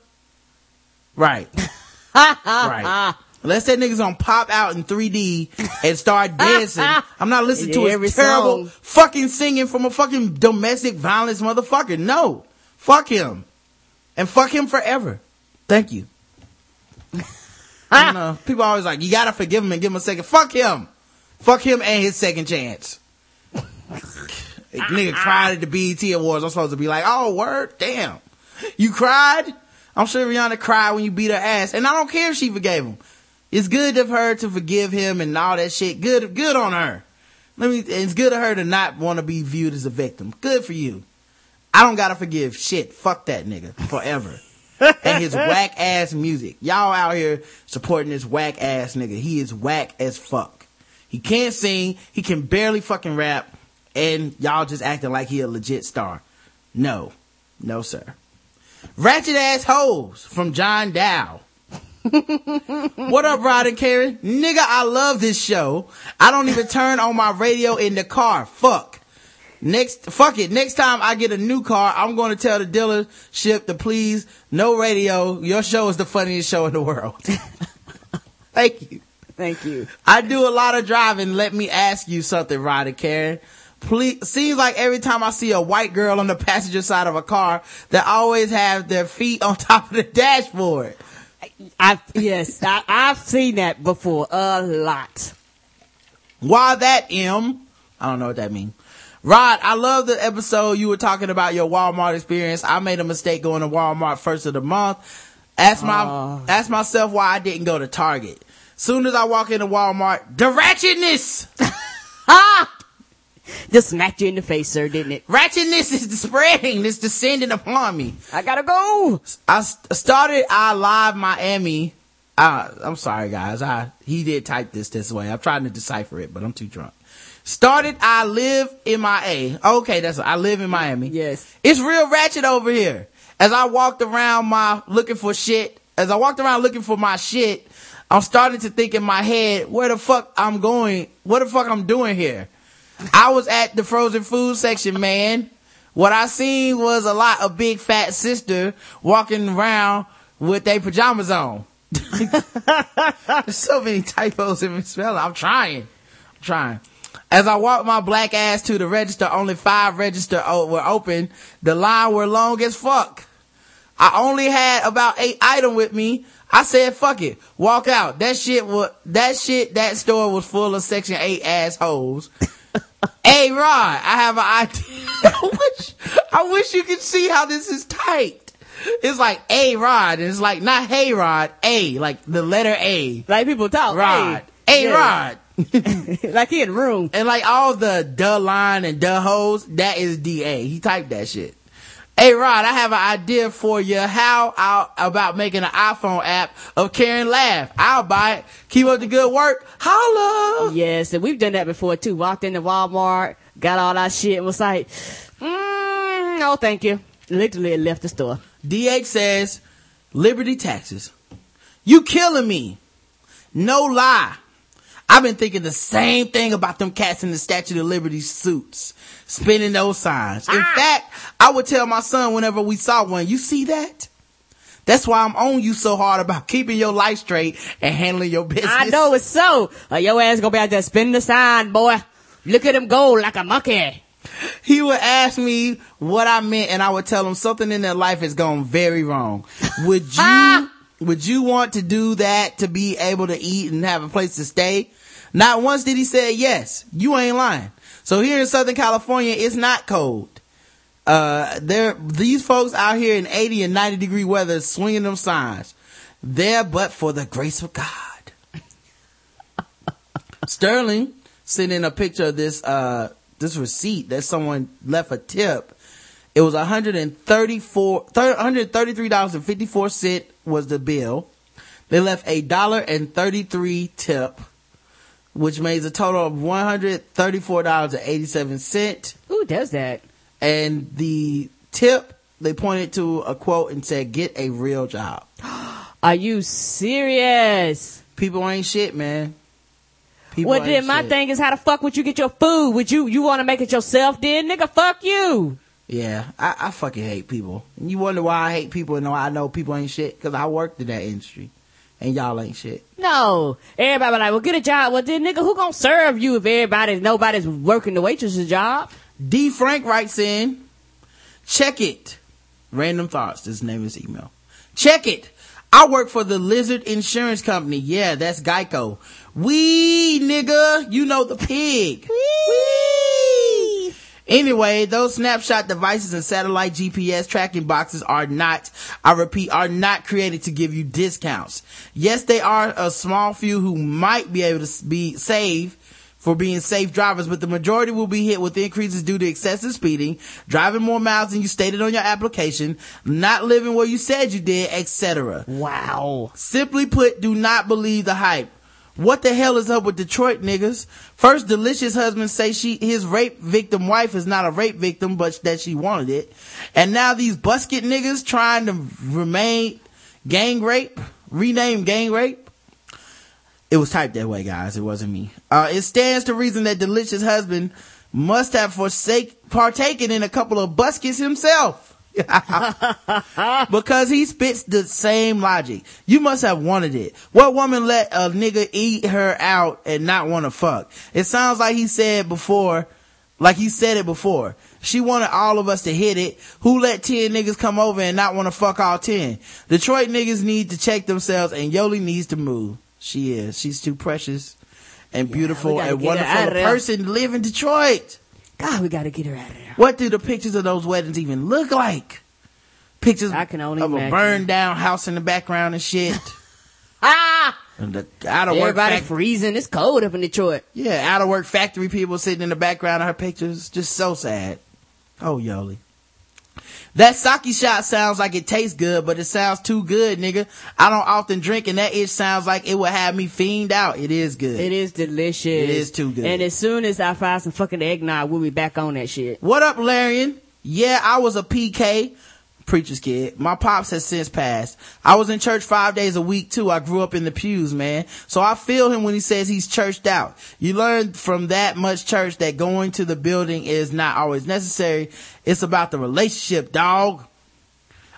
Right. right. Unless that nigga's gonna pop out in 3D and start dancing, I'm not listening to Every his terrible song. fucking singing from a fucking domestic violence motherfucker. No. Fuck him. And fuck him forever. Thank you. I don't know. People always like, you gotta forgive him and give him a second. Fuck him. Fuck him and his second chance. Nigga cried at the BET Awards. I'm supposed to be like, oh, word? Damn. You cried? I'm sure Rihanna cried when you beat her ass. And I don't care if she forgave him. It's good of her to forgive him and all that shit. Good, good on her. Let me, it's good of her to not want to be viewed as a victim. Good for you. I don't gotta forgive shit. Fuck that nigga forever. and his whack ass music. Y'all out here supporting this whack ass nigga. He is whack as fuck. He can't sing. He can barely fucking rap. And y'all just acting like he a legit star. No. No, sir. Ratchet ass hoes from John Dow. what up, Rod and Karen? Nigga, I love this show. I don't even turn on my radio in the car. Fuck. Next, fuck it. Next time I get a new car, I'm going to tell the dealership to please, no radio. Your show is the funniest show in the world. Thank you. Thank you. I do a lot of driving. Let me ask you something, Rod and Karen. Please, seems like every time I see a white girl on the passenger side of a car, they always have their feet on top of the dashboard. I yes, I, I've seen that before a lot. Why that, M? I don't know what that means. Rod, I love the episode you were talking about your Walmart experience. I made a mistake going to Walmart first of the month. Ask my, Oh. ask myself why I didn't go to Target. Soon as I walk into Walmart, the ratchetness! Just smacked you in the face, sir, didn't it? Ratchetness is spreading. It's descending upon me. I gotta go. I started I Live Miami. Uh, I'm sorry guys. I, he did type this this way. I'm trying to decipher it, but I'm too drunk. Started I live in MIA. Okay, that's, I live in Miami. Yes. It's real ratchet over here. As I walked around my, looking for shit, as I walked around looking for my shit, I'm starting to think in my head, where the fuck I'm going, what the fuck I'm doing here. I was at the frozen food section, man. What I seen was a lot of big fat sister walking around with their pajamas on. There's so many typos in spelling. I'm trying. I'm trying. As I walked my black ass to the register, only five register were open. The line were long as fuck. I only had about eight item with me. I said, fuck it. Walk out. That shit was, that shit, that store was full of section eight assholes. Hey Rod, I have an idea. I wish, I wish you could see how this is typed. It's like A Rod, and it's like not Hey Rod, A, like the letter A. Like people talk. Rod. A. Rod. like he in room. And like all the duh line and duh hoes, that is DA. He typed that shit. Hey Rod, I have an idea for you. How I'll, about making an iPhone app of Karen Laugh. I'll buy it. Keep up the good work. Holla! Yes, and we've done that before too. Walked into Walmart, got all our shit, and was like, mm, no, thank you. Literally left the store. DH says, Liberty taxes. You killing me. No lie. I've been thinking the same thing about them cats in the Statue of Liberty suits, spinning those signs. In fact, I would tell my son whenever we saw one, you see that? That's why I'm on you so hard about keeping your life straight and handling your business. I know it's so. Uh, your ass gonna be out there spinning the sign, boy. Look at him go like a monkey. He would ask me what I meant and I would tell him something in their life has gone very wrong. Would you, would you want to do that to be able to eat and have a place to stay? Not once did he say yes. You ain't lying. So here in Southern California, it's not cold. Uh, there, these folks out here in 80 and 90 degree weather swinging them signs. There but for the grace of God. Sterling sent in a picture of this, uh, this receipt that someone left a tip. It was $134, $133.54 was the bill. They left a dollar and 33 tip, which makes a total of $134.87. Who does that? And the tip, they pointed to a quote and said, get a real job. Are you serious? People ain't shit, man. People well, then my shit. thing is, how the fuck would you get your food? Would you you want to make it yourself? Then nigga, fuck you. Yeah, I, I fucking hate people. And you wonder why I hate people and why I know people ain't shit? Cause I worked in that industry. And y'all ain't shit. No, everybody like, well, get a job. Well, then nigga, who gonna serve you if everybody's nobody's working the waitress's job? D Frank writes in, check it. Random thoughts. This name is email. Check it. I work for the Lizard Insurance Company. Yeah, that's Geico. Wee nigga, you know the pig. Wee. Anyway, those snapshot devices and satellite GPS tracking boxes are not, I repeat, are not created to give you discounts. Yes, they are a small few who might be able to be save for being safe drivers, but the majority will be hit with increases due to excessive speeding, driving more miles than you stated on your application, not living where you said you did, etc. Wow. Simply put, do not believe the hype. What the hell is up with Detroit niggas? First, delicious husband say she, his rape victim wife is not a rape victim, but that she wanted it. And now these busket niggas trying to remain gang rape, rename gang rape. It was typed that way, guys. It wasn't me. Uh, it stands to reason that delicious husband must have forsake, partaken in a couple of buskets himself. because he spits the same logic. You must have wanted it. What woman let a nigga eat her out and not want to fuck? It sounds like he said before, like he said it before. She wanted all of us to hit it. Who let 10 niggas come over and not want to fuck all 10? Detroit niggas need to check themselves and Yoli needs to move. She is. She's too precious and beautiful and get her out wonderful of a there. person to live in Detroit. God, we gotta get her out of there. What do the pictures of those weddings even look like? Pictures I can only of imagine. a burned down house in the background and shit. Ah! and the out of work Everybody freezing. It's cold up in Detroit. yeah, out of work factory people sitting in the background of her pictures. Just so sad. Oh, Yoli. That sake shot sounds like it tastes good, but it sounds too good, nigga. I don't often drink and that itch sounds like it would have me fiend out. It is good. It is delicious. It is too good. And as soon as I find some fucking eggnog, we'll be back on that shit. What up, Larian? Yeah, I was a PK. Preacher's kid. My pops has since passed. I was in church five days a week too. I grew up in the pews, man. So I feel him when he says he's churched out. You learn from that much church that going to the building is not always necessary. It's about the relationship, dog.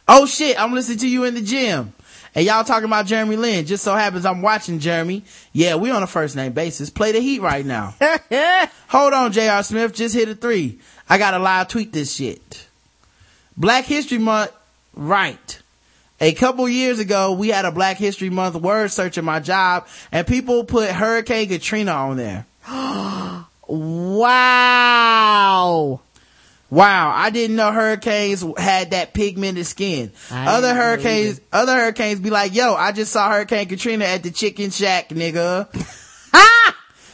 Oh shit, I'm listening to you in the gym. And y'all talking about Jeremy Lin. Just so happens I'm watching Jeremy. Yeah, we on a first name basis. Play the heat right now. Hold on, J.R. Smith. Just hit a three. I gotta live tweet this shit. Black History Month, right. A couple years ago, we had a Black History Month word search at my job and people put Hurricane Katrina on there. wow. Wow, I didn't know hurricanes had that pigmented skin. I Other hurricanes, other hurricanes be like, yo, I just saw Hurricane Katrina at the chicken shack, nigga.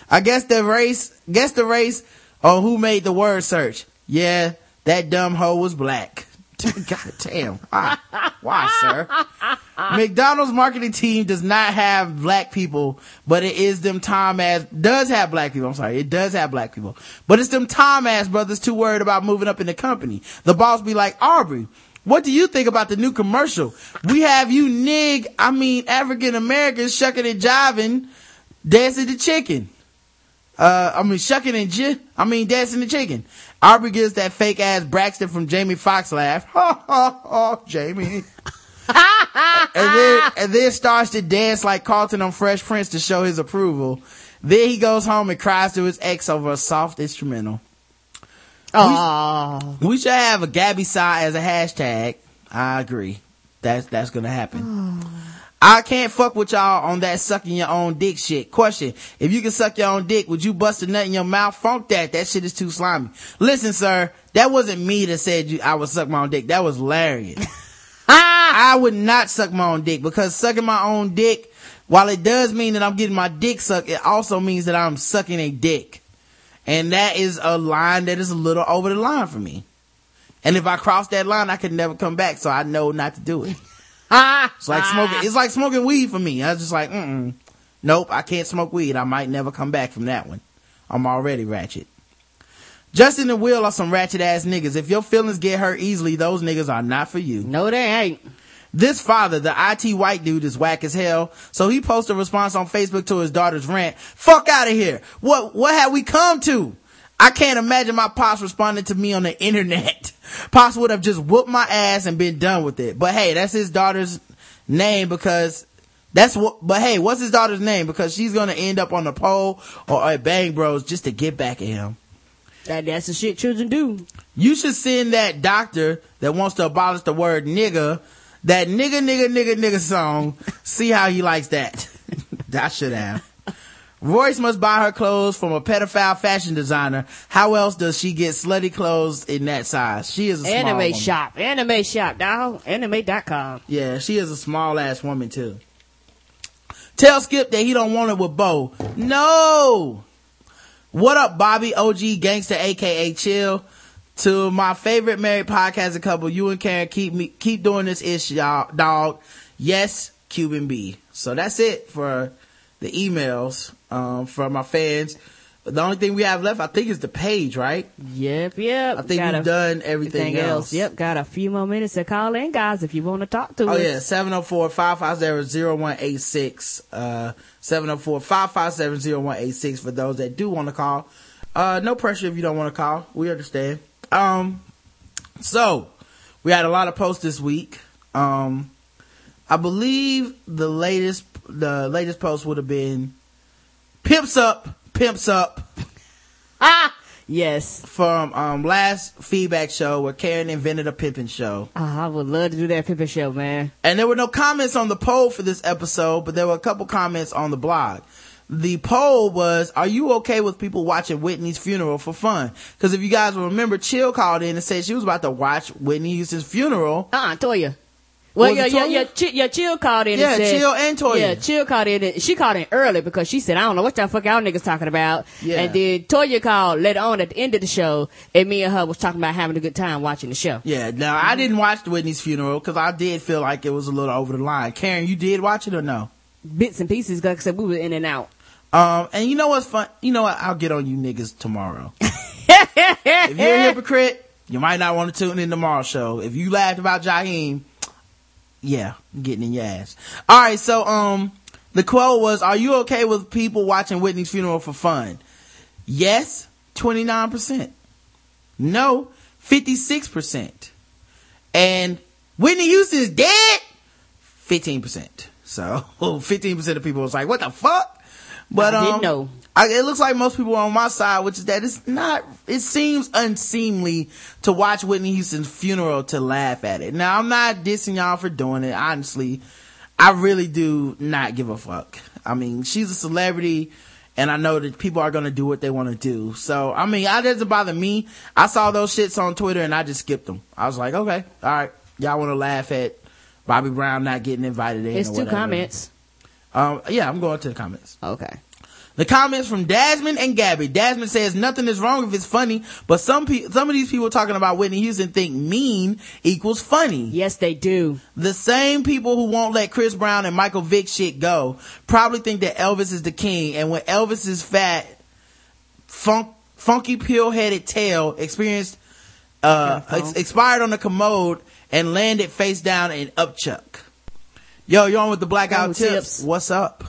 I guess the race, guess the race on who made the word search. Yeah, that dumb hoe was black. God damn. Why? Why, sir? McDonald's marketing team does not have black people, but it is them Tom ass, does have black people. I'm sorry. It does have black people, but it's them Tom ass brothers too worried about moving up in the company. The boss be like, Aubrey, what do you think about the new commercial? We have you nig, I mean African Americans shucking and jiving, dancing the chicken. Uh, I mean, shucking and j- I mean, dancing the chicken. Aubrey gives that fake ass Braxton from Jamie Foxx laugh. Ha ha ha, Jamie. and then, and then starts to dance like Carlton on Fresh Prince to show his approval. Then he goes home and cries to his ex over a soft instrumental. Oh. We should have a Gabby sigh as a hashtag. I agree. That's, that's gonna happen. Oh I can't fuck with y'all on that sucking your own dick shit. Question. If you can suck your own dick, would you bust a nut in your mouth? Funk that. That shit is too slimy. Listen, sir, that wasn't me that said you, I would suck my own dick. That was Larry. I would not suck my own dick because sucking my own dick, while it does mean that I'm getting my dick sucked, it also means that I'm sucking a dick. And that is a line that is a little over the line for me. And if I cross that line, I could never come back. So I know not to do it. It's like smoking, it's like smoking weed for me. I was just like, mm Nope, I can't smoke weed. I might never come back from that one. I'm already ratchet. Justin and Will are some ratchet ass niggas. If your feelings get hurt easily, those niggas are not for you. No, they ain't. This father, the IT white dude, is whack as hell. So he posted a response on Facebook to his daughter's rant. Fuck out of here. What, what have we come to? I can't imagine my pops responding to me on the internet. Pops would have just whooped my ass and been done with it. But hey, that's his daughter's name because that's what, but hey, what's his daughter's name? Because she's gonna end up on the pole or at Bang Bros just to get back at him. That, that's the shit children do. You should send that doctor that wants to abolish the word nigga, that nigga, nigga, nigga, nigga song. See how he likes that. that should have. Royce must buy her clothes from a pedophile fashion designer. How else does she get slutty clothes in that size? She is a small Anime woman. shop. Anime shop, dog. Anime.com. Yeah, she is a small ass woman too. Tell Skip that he don't want it with Bo. No! What up, Bobby, OG Gangster, aka Chill? To my favorite married podcasting couple, you and Karen keep me, keep doing this ish, y'all, dog. Yes, Cuban B. So that's it for the emails, um, from our fans. The only thing we have left, I think, is the page, right? Yep, yep. I think Got we've a- done everything else. Yep, got a few more minutes to call in, guys, if you want to talk to Oh us. yeah, 704-550-0186. Uh, 704-557-0186 for those that do want to call. Uh, no pressure if you don't want to call. We understand. Um, so we had a lot of posts this week. Um, I believe the latest, the latest post would have been pimps up, pimps up. Ah! Yes. From, um, last feedback show where Karen invented a pimping show. Ah, I would love to do that Pippin show, man. And there were no comments on the poll for this episode, but there were a couple comments on the blog. the poll was, are you okay with people watching Whitney's funeral for fun? Cause if you guys remember, Chill called in and said she was about to watch Whitney Houston's funeral. Uh-uh, Toya. Well, yeah, yeah, yeah, Chill, yeah, Chill called in Yeah, and said. Chill and Toya. Yeah, Chill called in. And, she called in early because she said, I don't know what the fuck y'all niggas talking about. Yeah. And then Toya called later on at the end of the show and me and her was talking about having a good time watching the show. Yeah, now I didn't watch the Whitney's funeral cause I did feel like it was a little over the line. Karen, you did watch it or no? Bits and pieces, like I said, we were in and out. Um, and you know what's fun? You know what? I'll get on you niggas tomorrow. if you're a hypocrite, you might not want to tune in tomorrow's show. If you laughed about Jaheim, yeah, getting in your ass. All right, so um, the quote was, "Are you okay with people watching Whitney's funeral for fun?" Yes, twenty nine percent. No, fifty six percent. And Whitney Houston is dead. Fifteen percent. So fifteen percent of people was like, "What the fuck?" But I um, didn't know. I, it looks like most people are on my side, which is that it's not, it seems unseemly to watch Whitney Houston's funeral to laugh at it. Now, I'm not dissing y'all for doing it. Honestly, I really do not give a fuck. I mean, she's a celebrity and I know that people are going to do what they want to do. So, I mean, it doesn't bother me. I saw those shits on Twitter and I just skipped them. I was like, okay, all right. Y'all want to laugh at Bobby Brown not getting invited in It's two whatever. comments. Um, yeah, I'm going to the comments. Okay. The comments from Dasmond and Gabby. Dasmond says nothing is wrong if it's funny, but some pe- some of these people talking about Whitney Houston think mean equals funny. Yes, they do. The same people who won't let Chris Brown and Michael Vick shit go probably think that Elvis is the king, and when Elvis's fat, funk, funky pill-headed tail experienced uh, ex- expired on the commode and landed face down in upchuck. Yo, you're on with the blackout tips. tips. What's up?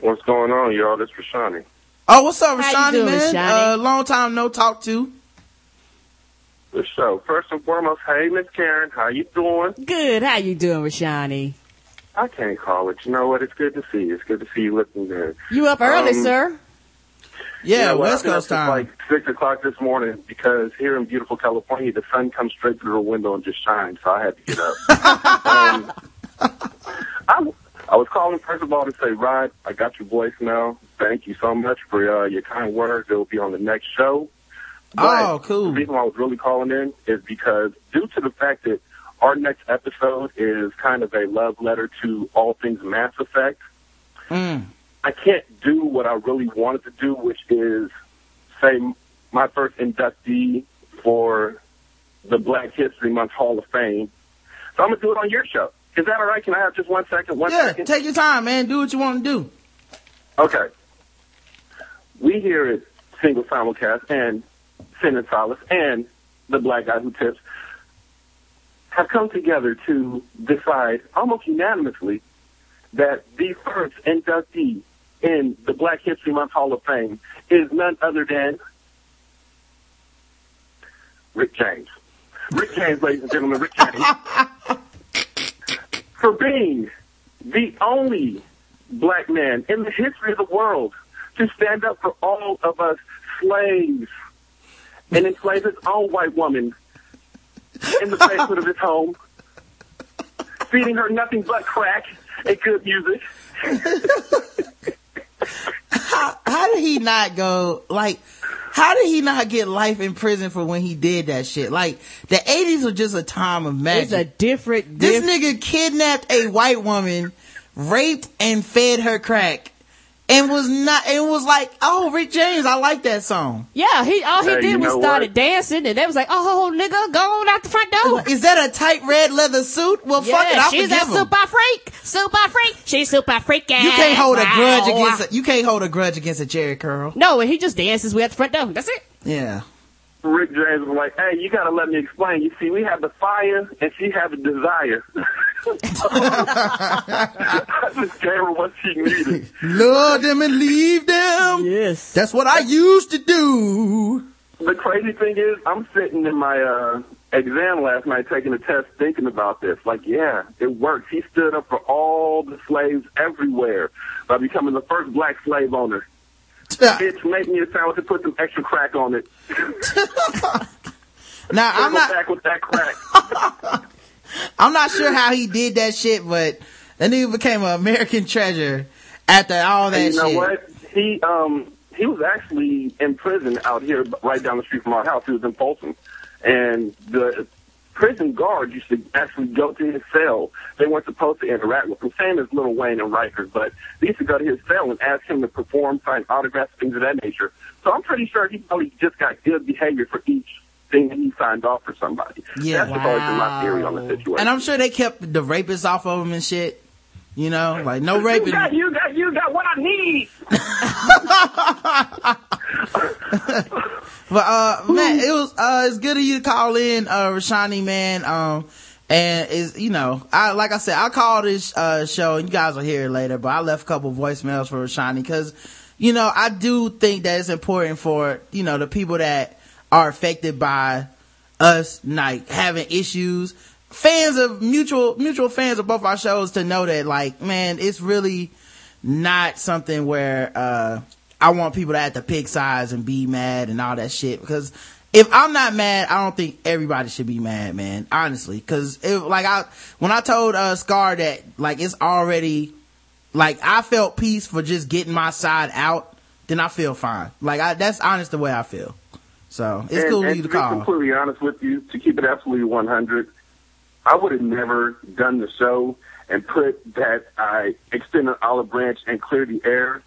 What's going on, y'all? This is Rashani. Oh, what's up, How Rashani, doing, man? Rashani? Uh, long time no talk to. The show. First and foremost, hey, Miss Karen, how you doing? Good. How you doing, Rashani? I can't call it. You know what? It's good to see you. It's good to see you looking good. You up early, Um, sir? Yeah, You know what? West I've been up Coast time. like six o'clock this morning because here in beautiful California, the sun comes straight through the window and just shines. So I had to get up. um, I, I was calling first of all to say, Rod, I got your voicemail. Thank you so much for uh, your kind words. It will be on the next show. But Oh, cool. The reason why I was really calling in is because due to the fact that our next episode is kind of a love letter to all things Mass Effect, Mm. I can't do what I really wanted to do, which is say my first inductee for the Black History Month Hall of Fame. So I'm gonna do it on your show. Is that all right? Can I have just one second? One Yeah, second? take your time, man. Do what you want to do. Okay. We here at Single Simulcast and Sin and Solace and the Black Guy Who Tips have come together to decide almost unanimously that the first inductee in the Black History Month Hall of Fame is none other than Rick James. Rick James, ladies and gentlemen, Rick James. for being the only black man in the history of the world to stand up for all of us slaves and enslave his own white woman in the basement of his home, feeding her nothing but crack and good music. How, how did he not go, like, how did he not get life in prison for when he did that shit? Like, the 80s were just a time of magic. It's a different. this diff- nigga kidnapped a white woman, raped and fed her crack, and was not, it was like, oh, Rick James, I like that song. Yeah, he all he Hey, did was started what? dancing, and they was like, "Oh, nigga, go on out the front door." Is that a tight red leather suit? Well, fuck it, yeah, I'll she's a forgive him. super freak, super freak. She's super freaking. You can't hold a grudge against a, you can't hold a grudge against a Jheri curl. No, and he just dances. We at the front door. That's it. Yeah. Rick James was like, hey, you gotta let me explain. You see, we have the fire and she had the desire. I just gave her what she needed. Love them and leave them. Yes. That's what I used to do. The crazy thing is, I'm sitting in my uh, exam last night taking a test thinking about this. Like, yeah, it works. He stood up for all the slaves everywhere by becoming the first black slave owner. Bitch, make me a sandwich and put some extra crack on it. Now I'm not back with that crack. I'm not sure how he did that shit, but that nigga became an American treasure. After all that And you know shit. what? He um he was actually in prison out here, right down the street from our house. He was in Folsom, and the prison guard used to actually go to his cell. They weren't supposed to interact with him, same as Little Wayne and Rikers, but they used to go to his cell and ask him to perform, sign autographs, things of that nature. So I'm pretty sure he probably just got good behavior for each thing that he signed off for somebody. Yeah. That's always been my theory on the situation. And I'm sure they kept the rapists off of him and shit. You know, like no raping. You got, you got, you got what I need. But uh man, it was uh it's good of you to call in, uh Rashani man. Um and is you know, I like I said, I called this uh show and you guys will hear it later, but I left a couple voicemails for Rashani because, you know, I do think that it's important for, you know, the people that are affected by us like having issues, fans of mutual mutual fans of both our shows to know that like, man, it's really not something where uh I want people to have to pick sides and be mad and all that shit because if I'm not mad, I don't think everybody should be mad, man. Honestly, because if like I when I told uh Scar that like it's already like I felt peace for just getting my side out, then I feel fine. Like I that's honest the way I feel. So it's and, cool and you to to be call. completely honest with you, to keep it absolutely 100, I would have never done the show and put that I extend an olive branch and clear the air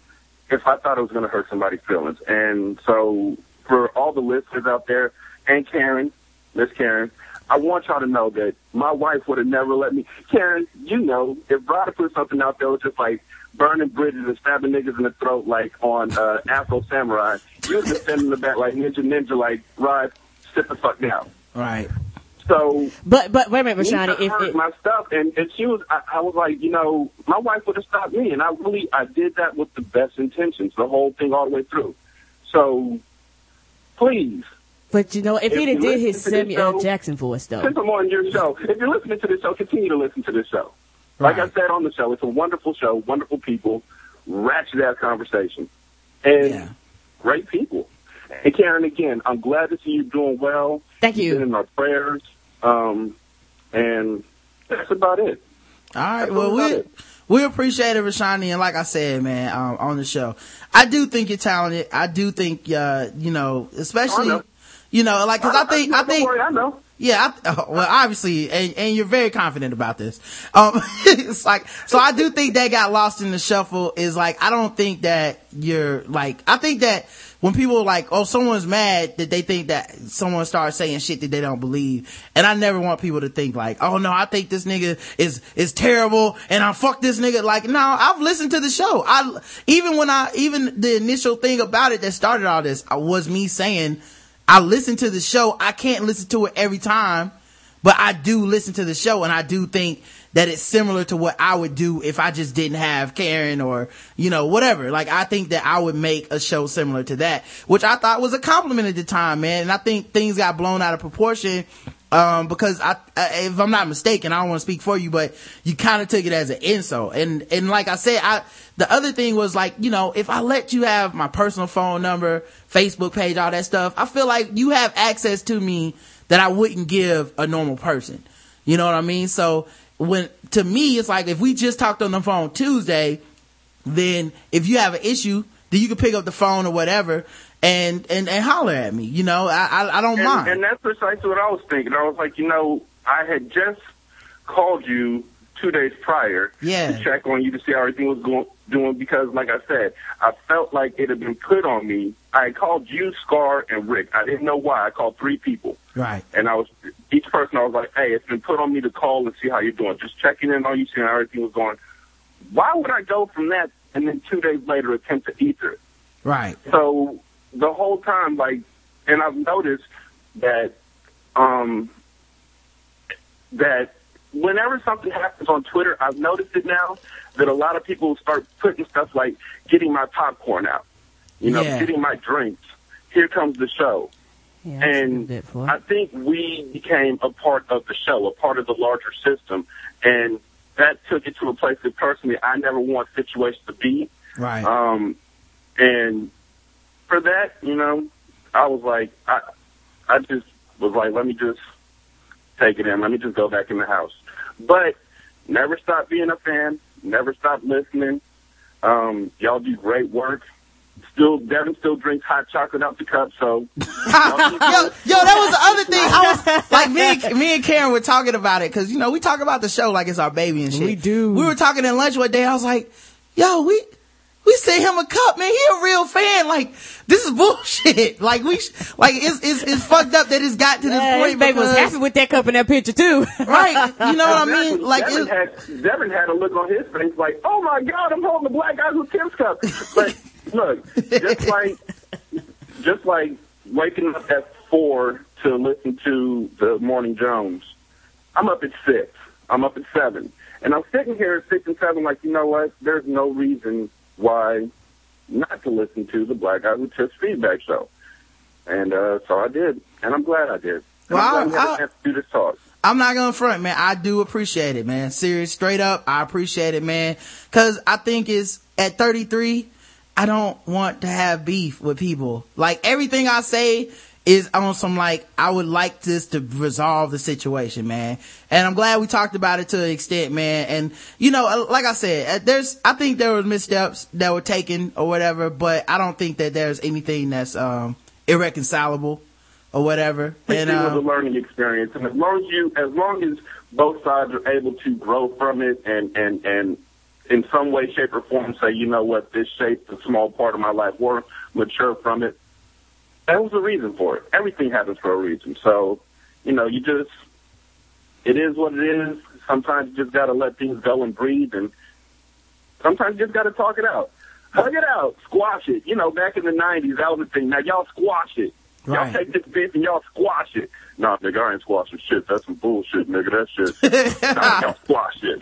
if I thought it was going to hurt somebody's feelings. And so for all the listeners out there, and Karen, Miss Karen, I want y'all to know that my wife would have never let me. Karen, you know, if Rod put something out there was just like burning bridges and stabbing niggas in the throat like on uh, Afro Samurai, you would just stand in the back like Ninja Ninja, like, Rod, sit the fuck down. Right. So But but wait a minute, Rashani. If, heard my stuff, and, and she was, I, I was like, you know, my wife would have stopped me, and I really, I did that with the best intentions, the whole thing all the way through. So, please, but you know, if, If he'd have did his listen to this Samuel show- Jackson voice though, since I'm on your show, if you're listening to this show, continue to listen to this show. Like I said on the show, it's a wonderful show, wonderful people, ratchet ass conversation, and great people. And Karen, again, I'm glad to see you doing well. Thank You've been in our prayers, um, and that's about it. All right. That's Well, we it. we appreciate it, Rashani, and like I said, man, um, on the show, I do think you're talented. I do think, uh, you know, especially, know. you know, like because I, think, I, don't think, worry, I know. Yeah, I, oh, well, obviously, and, and you're very confident about this. Um, it's like, so I do think that got lost in the shuffle. Is like, I don't think that you're like, I think that when people are like, oh, someone's mad that they think that someone starts saying shit that they don't believe. And I never want people to think like, oh no, I think this nigga is, is terrible and I fuck this nigga. Like, no, I've listened to the show. I, even when I, even the initial thing about it that started all this was me saying, I listen to the show. I can't listen to it every time, but I do listen to the show and I do think that it's similar to what I would do if I just didn't have Karen or, you know, whatever. Like I think that I would make a show similar to that, which I thought was a compliment at the time, man. And I think things got blown out of proportion. Um, because I, if I'm not mistaken, I don't want to speak for you, but you kind of took it as an insult. And, and like I said, I, the other thing was like, you know, if I let you have my personal phone number, Facebook page, all that stuff, I feel like you have access to me that I wouldn't give a normal person. You know what I mean? So when, to me, it's like if we just talked on the phone Tuesday, then if you have an issue, then you can pick up the phone or whatever and, and, and holler at me. You know, I, I, I don't and, mind. And that's precisely what I was thinking. I was like, you know, I had just called you two days prior Yeah. to check on you to see how everything was going doing because, like I said, I felt like it had been put on me. I called you, Scar, and Rick. I didn't know why. I called three people. Right. And I was each person. I was like, "Hey, it's been put on me to call and see how you're doing. Just checking in on you, seeing how everything was going." Why would I go from that and then two days later attempt to ether it? Right. So the whole time, like, and I've noticed that, um, that whenever something happens on Twitter, I've noticed it now that a lot of people start putting stuff like getting my popcorn out, you know, Yeah. getting my drinks. Here comes the show. Yeah, and I think we became a part of the show, a part of the larger system, and that took it to a place that personally I never want situations to be. Right. Um, and for that, you know, I was like, I, I just was like, let me just take it in. Let me just go back in the house. But never stop being a fan. Never stop listening. Um, y'all do great work. Still, Devin still drinks hot chocolate out the cup, so yo, yo, that was the other thing. I was like, me and, me and Karen were talking about it because you know we talk about the show like it's our baby and shit. We do. We were talking at lunch one day. I was like, yo, we we sent him a cup, man. He a real fan. Like this is bullshit. Like we, sh- like it's it's it's fucked up that it's got to this Yeah, point. his baby was happy with that cup in that picture too. right? You know what I mean? Like Devin had Devin had a look on his face like, "Oh my God, I'm holding the black guy who Tips cup." But look, just like just like waking up at four to listen to the Morning Jones, I'm up at six. I'm up at seven, and I'm sitting here at six and seven, like, you know what? There's no reason why not to listen to the Black Guy Who Tips Feedback Show, and uh, so I did, and I'm glad I did. And Well, I'm glad had I- a chance to do this talk. I'm not gonna front, man. I do appreciate it, man. Serious, straight up, I appreciate it, man. Cause I think it's at 33, I don't want to have beef with people. Like everything I say is on some like, I would like this to resolve the situation, man. And I'm glad we talked about it to an extent, man. And you know, uh, like I said, uh, there's, I think there were missteps that were taken or whatever, but I don't think that there's anything that's, um, irreconcilable or whatever. And, it was a um, learning experience, and as long as you, as long as both sides are able to grow from it, and and and in some way, shape, or form, say, you know what, this shaped a small part of my life, or mature from it. That was the reason for it. Everything happens for a reason. So, you know, you just, it is what it is. Sometimes you just got to let things go and breathe, and sometimes you just got to talk it out. Hug it out, squash it. You know, back in the '90s, that was the thing. Now y'all squash it. Right. Y'all take this bitch and y'all squash it. Nah, nigga, I ain't squashing shit. That's some bullshit, nigga. That shit. nah, y'all squash it.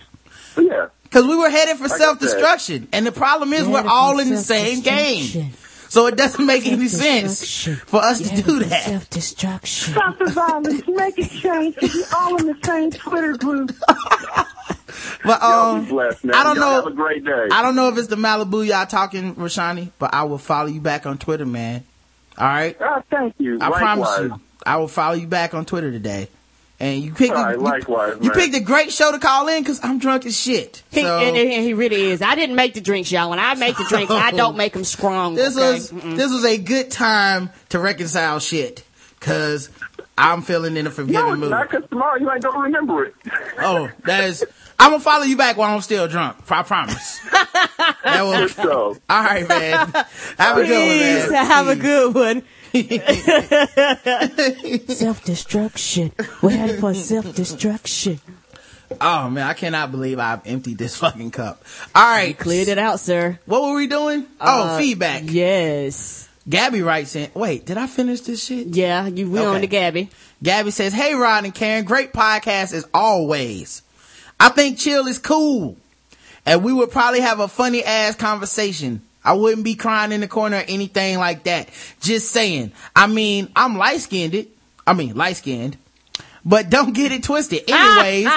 But yeah. Cause we were headed for Like self-destruction. And the problem is we're all in the same game. Self-destruction. So it doesn't make any sense for us to do that. Self-destruction. Stop the violence. Make it change. We're all in the same Twitter group. But Y'all um blessed. I don't Y'all know Have a great day. I don't know if it's the Malibu y'all talking, Rashani, but I will follow you back on Twitter, man. All right? Ah, thank you. I Likewise. promise you. I will follow you back on Twitter today. And you picked All a, right, you- likewise, you, picked a great show to call in because I'm drunk as shit. He, So- and, and he really is. I didn't make the drinks, y'all. When I make the drinks, I don't make them strong. this okay? was this was a good time to reconcile shit because I'm feeling in a forgiving No, it's mood. not because tomorrow you ain't gonna remember it. Oh, that is. I'm gonna follow you back while I'm still drunk. I promise. that will, Good show. all right, man. Have a good one, man. have a good one. self destruction. We're headed for self destruction. Oh man, I cannot believe I've emptied this fucking cup. All right, Cleared it out, sir. What were we doing? oh, Uh, feedback. Yes. Gabby writes in. Wait, did I finish this shit? Yeah, you we Okay. on to Gabby. Gabby says, "Hey Rod and Karen, great podcast as always. I think chill is cool, and we would probably have a funny ass conversation. I wouldn't be crying in the corner or anything like that. Just saying. I mean, I'm light skinned. I mean, light skinned, but don't get it twisted. Anyways."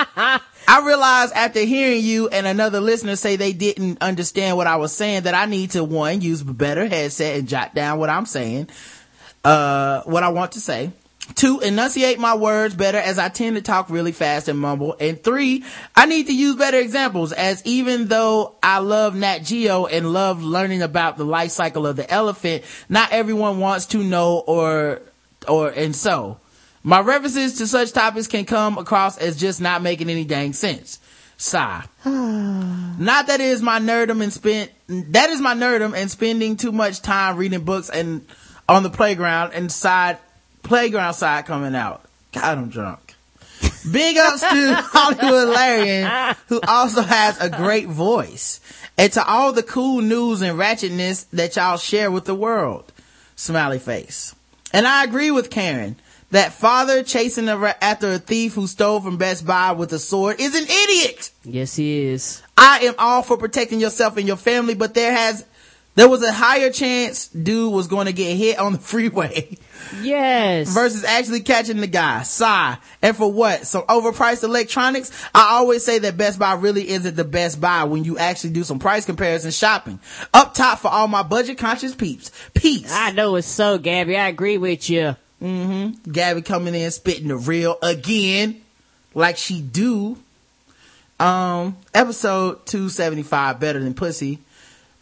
I realized after hearing you and another listener say they didn't understand what I was saying that I need to one, use a better headset and jot down what I'm saying, uh, what I want to say. Two, enunciate my words better as I tend to talk really fast and mumble. And three, I need to use better examples as even though I love Nat Geo and love learning about the life cycle of the elephant, not everyone wants to know or, or, and so. My references to such topics can come across as just not making any dang sense. Sigh. not that it is my nerdum and spent, that is my nerdum and spending too much time reading books and on the playground and side, playground side coming out. God, I'm drunk. Big ups to Hollywood Larian, who also has a great voice. And to all the cool news and ratchetness that y'all share with the world. Smiley face. And I agree with Karen. That father chasing a ra- after a thief who stole from Best Buy with a sword is an idiot. Yes, he is. I am all for protecting yourself and your family, but there has, there was a higher chance dude was going to get hit on the freeway Yes. versus actually catching the guy. Sigh. And for what? Some overpriced electronics? I always say that Best Buy really isn't the best buy when you actually do some price comparison shopping. Up top for all my budget conscious peeps. Peace. I know it's so, Gabby. I agree with you. Mm-hmm. Gabby coming in spitting the real again, like she do. Um, episode 275, better than pussy.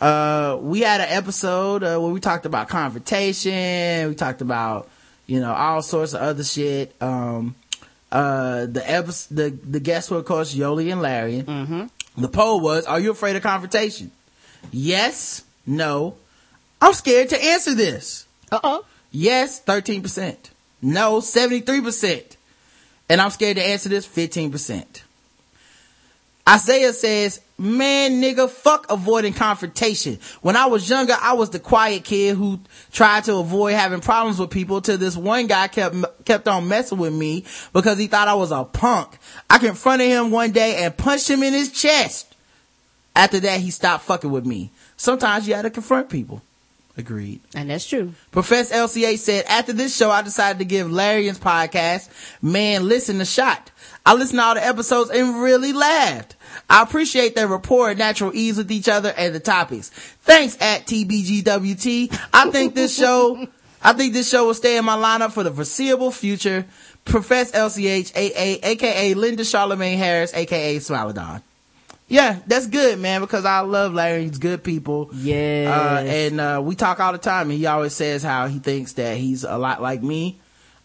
Uh, we had an episode uh, where we talked about confrontation. We talked about, you know, all sorts of other shit. Um, uh, the episode, the, the guests were, of course, Yoli and Larry. Mm-hmm. The poll was, are you afraid of confrontation? Yes, no. I'm scared to answer this. Uh-oh. Yes, 13%. No, 73%. And I'm scared to answer this 15%. Isaiah says, man, nigga, fuck avoiding confrontation. When I was younger, I was the quiet kid who tried to avoid having problems with people till this one guy kept, kept on messing with me because he thought I was a punk. I confronted him one day and punched him in his chest. After that, he stopped fucking with me. Sometimes you gotta confront people. Agreed. And that's true. Professor LCA said, after this show, I decided to give Larry's podcast, Man, Listen a shot. I listened to all the episodes and really laughed. I appreciate their rapport and natural ease with each other and the topics. Thanks at TBGWT. I think this show, I think this show will stay in my lineup for the foreseeable future. Professor LCH, AA, aka Linda Charlemagne Harris, aka Smilodon. Yeah, that's good, man, because I love Larry. He's good people. Yeah. Uh, and, uh, we talk all the time and he always says how he thinks that he's a lot like me.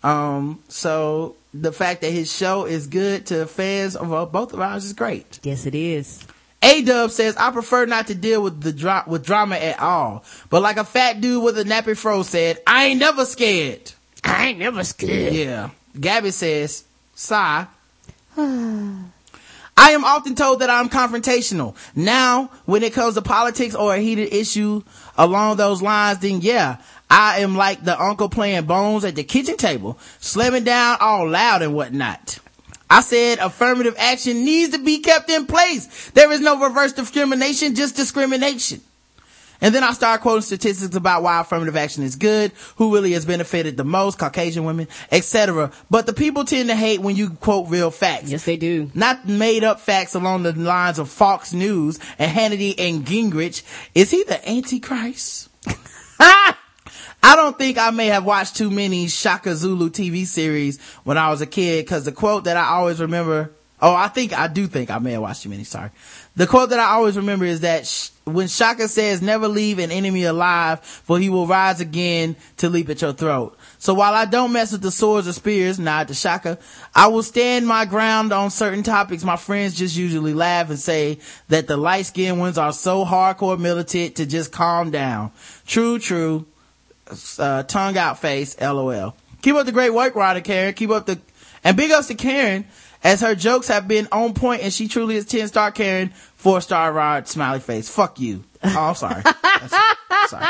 Um, so the fact that his show is good to fans of uh, both of ours is great. Yes, it is. A Dub says, I prefer not to deal with the dra- with drama at all. But like a fat dude with a nappy fro said, I ain't never scared. I ain't never scared. Yeah. Gabby says, sigh. I am often told that I'm confrontational. Now, when it comes to politics or a heated issue along those lines, then yeah, I am like the uncle playing bones at the kitchen table, slamming down all loud and whatnot. I said affirmative action needs to be kept in place. There is no reverse discrimination, just discrimination. And then I start quoting statistics about why affirmative action is good, who really has benefited the most, Caucasian women, etc. But the people tend to hate when you quote real facts. Yes, they do. Not made up facts along the lines of Fox News and Hannity and Gingrich. Is he the Antichrist? I don't think I may have watched too many Shaka Zulu TV series when I was a kid because the quote that I always remember, oh, I think, I do think I may have watched too many, sorry. The quote that I always remember is that sh- when Shaka says, never leave an enemy alive, for he will rise again to leap at your throat. So while I don't mess with the swords or spears, nod to Shaka, I will stand my ground on certain topics. My friends just usually laugh and say that the light skinned ones are so hardcore militant to just calm down. True, true. Uh, tongue out face, lol. Keep up the great work, Ryder Karen. Keep up the, and big ups to Karen as her jokes have been on point and she truly is 10 star Karen, 4 star Rod, smiley face. Fuck you. Oh, I'm sorry. Sorry.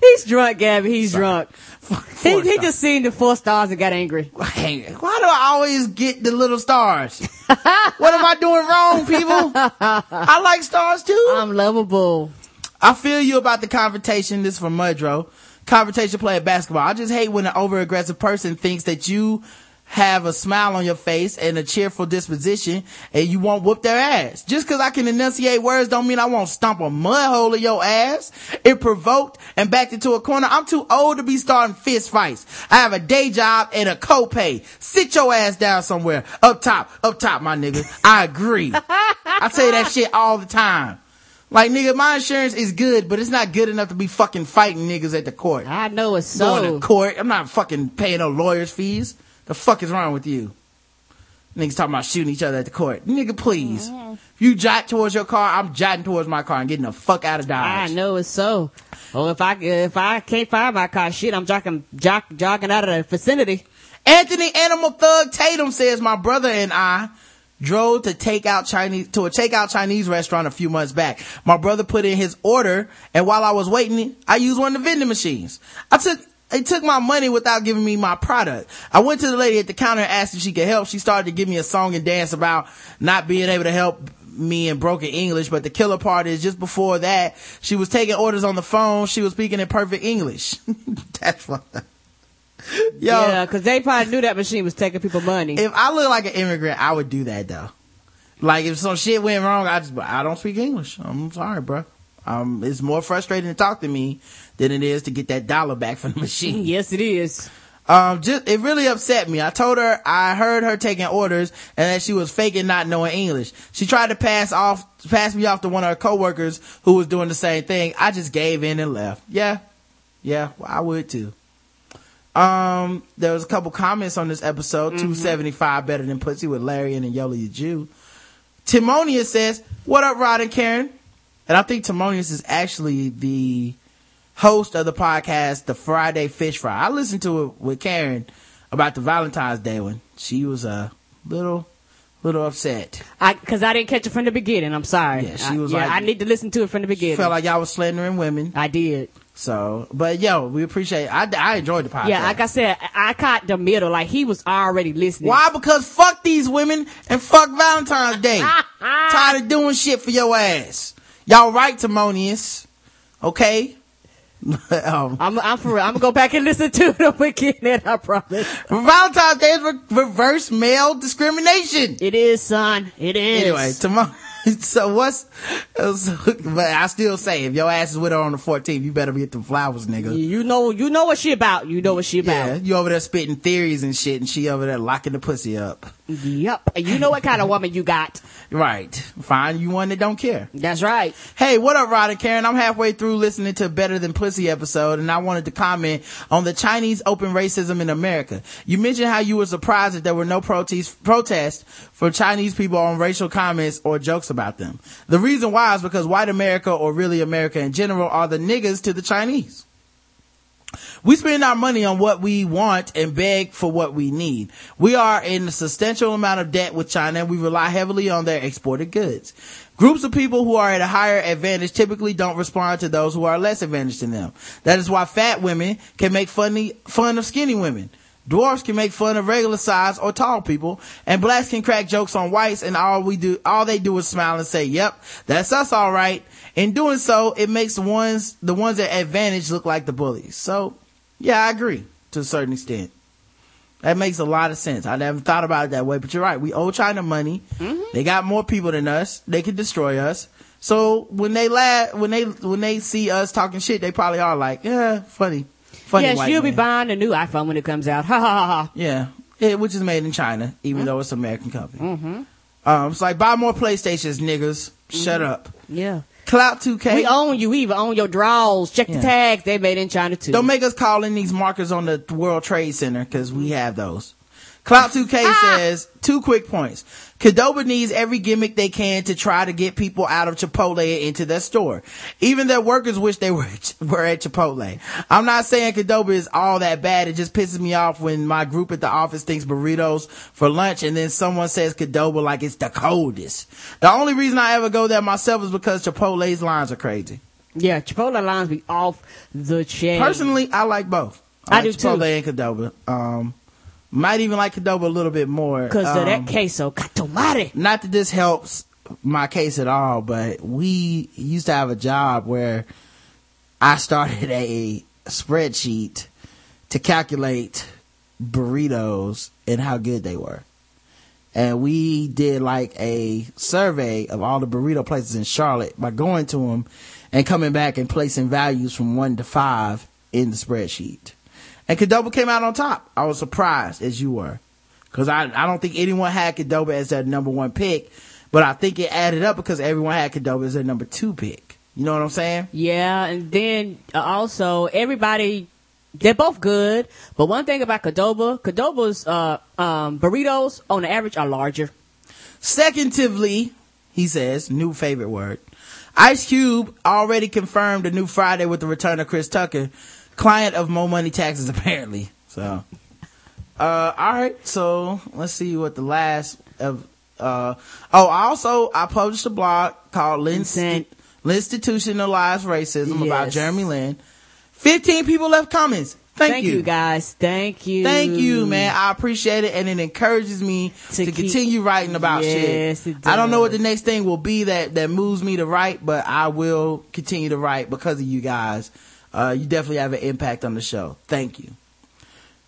He's drunk, Gabby. He's Sorry. drunk. He, he just seen the four stars and got angry. Hey, why do I always get the little stars? what am I doing wrong, people? I like stars too. I'm lovable. I feel you about the confrontation. This is from Mudro. Confrontation play at basketball. I just hate when an over aggressive person thinks that you have a smile on your face and a cheerful disposition and you won't whoop their ass. Just cause I can enunciate words don't mean I won't stomp a mud hole in your ass. It provoked and backed into a corner. I'm too old to be starting fist fights. I have a day job and a copay. Sit your ass down somewhere. Up top, up top, my nigga. I agree. I say that shit all the time. Like nigga, my insurance is good, but it's not good enough to be fucking fighting niggas at the court. I know it's so. Going to court. I'm not fucking paying no lawyers fees. The fuck is wrong with you? Niggas talking about shooting each other at the court. Nigga, please. Mm-hmm. If you jot towards your car, I'm jotting towards my car and getting the fuck out of Dodge. I know it's so. Well, if I if I can't find my car, shit, I'm jogging jock, jogging out of the vicinity. Anthony Animal Thug Tatum says my brother and I drove to take out Chinese to a takeout Chinese restaurant a few months back. My brother put in his order, and while I was waiting, I used one of the vending machines. I took they took my money without giving me my product. I went to the lady at the counter and asked if she could help. She started to give me a song and dance about not being able to help me in broken English, but the killer part is just before that, she was taking orders on the phone. She was speaking in perfect English. That's up. Yo, Yeah, because they probably knew that machine was taking people money. if I look like an immigrant, I would do that though. Like if some shit went wrong, I just I don't speak English. I'm sorry, bro. Um, it's more frustrating to talk to me than it is to get that dollar back from the machine. yes, it is. Um, just, it really upset me. I told her I heard her taking orders and that she was faking not knowing English. She tried to pass off, pass me off to one of her coworkers who was doing the same thing. I just gave in and left. Yeah. Yeah. Well, I would too. Um, there was a couple comments on this episode. 275 better than pussy with Larry and Yola the Jew. Timonius says, what up, Rod and Karen? And I think Timonius is actually the host of the podcast, The Friday Fish Fry. I listened to it with Karen about the Valentine's Day one. She was a little, little upset. I, cause I didn't catch it from the beginning. I'm sorry. Yeah, she I- was yeah, like- I need to listen to it from the beginning. Felt like y'all was slandering women. I did. So, but yo, we appreciate I, I enjoyed the podcast. Yeah, like I said, I caught the middle. Like he was already listening. Why? Because fuck these women and fuck Valentine's Day. Tired of doing shit for your ass. Y'all right, Timonius. Okay? um, I'm, I'm for real. I'm gonna go back and listen to it again. I promise. Valentine's Day is re- reverse male discrimination. It is, son. It is. Anyway, tomorrow. So what's, but I still say, if your ass is with her on the 14th, you better get the flowers, nigga. You know, you know what she about. You know what she about. Yeah, you over there spitting theories and shit, and she over there locking the pussy up. Yep. And you know what kind of woman you got. Right. Find you one that don't care. That's right. Hey, what up, Rod and Karen? I'm halfway through listening to Better Than Pussy episode, and I wanted to comment on the Chinese open racism in America. You mentioned how you were surprised that there were no protests, protests for Chinese people on racial comments or jokes about them. The reason why is because white America, or really America in general, are the niggas to the Chinese. We spend our money on what we want and beg for what we need. We are in a substantial amount of debt with China and we rely heavily on their exported goods. Groups of people who are at a higher advantage typically don't respond to those who are less advantaged than them. That is why fat women can make funny, fun of skinny women. Dwarfs can make fun of regular size or tall people, and blacks can crack jokes on whites, and all we do, all they do is smile and say, "Yep, that's us, all right." In doing so, it makes the ones, the ones at advantage look like the bullies. So, yeah, I agree to a certain extent. That makes a lot of sense. I never thought about it that way, but you're right. We owe China money. Mm-hmm. They got more people than us. They can destroy us. So when they laugh, when they when they see us talking shit, they probably are like, yeah, funny, funny. you'll be buying a new iPhone when it comes out. Ha ha ha ha. Yeah, yeah, which is made in China, even though it's an American company. Mm-hmm. Um, it's like buy more PlayStations, niggas. Shut up. Yeah. Clout 2K. We own you. We even own your draws. Check Yeah. the tags. They made in China too. Don't make us call in these markers on the World Trade Center because we have those. Clout 2K says two quick points. Qdoba needs every gimmick they can to try to get people out of Chipotle and into their store. Even their workers wish they were, were at Chipotle. I'm not saying Qdoba is all that bad. It just pisses me off when my group at the office thinks burritos for lunch and then someone says Qdoba like it's the coldest. The only reason I ever go there myself is because Chipotle's lines are crazy. Yeah, Chipotle lines be off the chain. Personally, I like both. I like do too. Chipotle and Qdoba. Um, might even like Qdoba a little bit more. Cause of Um, that queso. Catomare. Not that this helps my case at all, but we used to have a job where I started a spreadsheet to calculate burritos and how good they were. And we did like a survey of all the burrito places in Charlotte by going to them and coming back and placing values from one to five in the spreadsheet. And Qdoba came out on top. I was surprised as you were. Cause I, I don't think anyone had Qdoba as their number one pick, but I think it added up because everyone had Qdoba as their number two pick. You know what I'm saying? Yeah, and then uh, also everybody, they're both good. But one thing about Qdoba, Qdoba's uh, um, burritos on the average are larger. Secondly, he says, new favorite word. Ice Cube already confirmed a new Friday with the return of Chris Tucker, client of Mo Money Taxes apparently. So, uh, alright, so let's see what the last of, uh, oh, also, I published a blog called Linst- Institutionalized Racism about Jeremy Lin. 15 people left comments. Thank, Thank you. guys. Thank you. Thank you, man. I appreciate it, and it encourages me to, keep- continue writing about Yes, shit. it I don't know what the next thing will be that that moves me to write, but I will continue to write because of you guys. Uh, you definitely have an impact on the show. Thank you.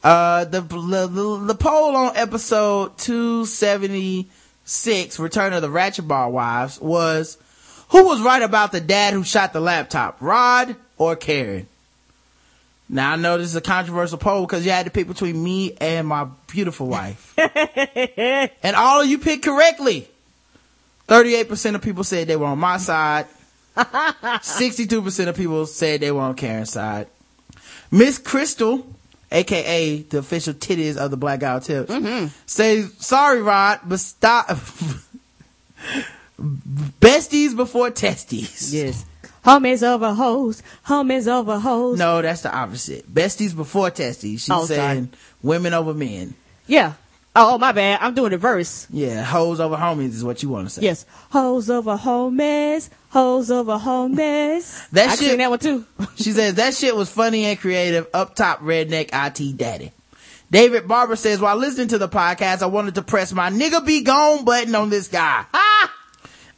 Uh, the the, the, poll on episode two seventy six, Return of the Ratchet Bar Wives, was who was right about the dad who shot the laptop, Rod or Karen? Now I know this is a controversial poll because you had to pick between me and my beautiful wife. and all of you picked correctly. 38% of people said they were on my side. 62% of people said they were on Karen's side. Miss Crystal, aka the official titties of the Black Guy Tips, mm-hmm. says, sorry Rod, but stop. Besties before testies. Yes. Homies over hoes. Homies over hoes. No, that's the opposite. Besties before testes. She's Oh, sorry. saying women over men. Yeah. Oh, oh, my bad. I'm doing the verse. Yeah, hoes over homies is what you want to say. Yes. Hoes over homies. Hoes over homies. That I shit- sing that one too. She says that shit was funny and creative. Up top redneck IT daddy. David Barber says while listening to the podcast, I wanted to press my nigga be gone button on this guy.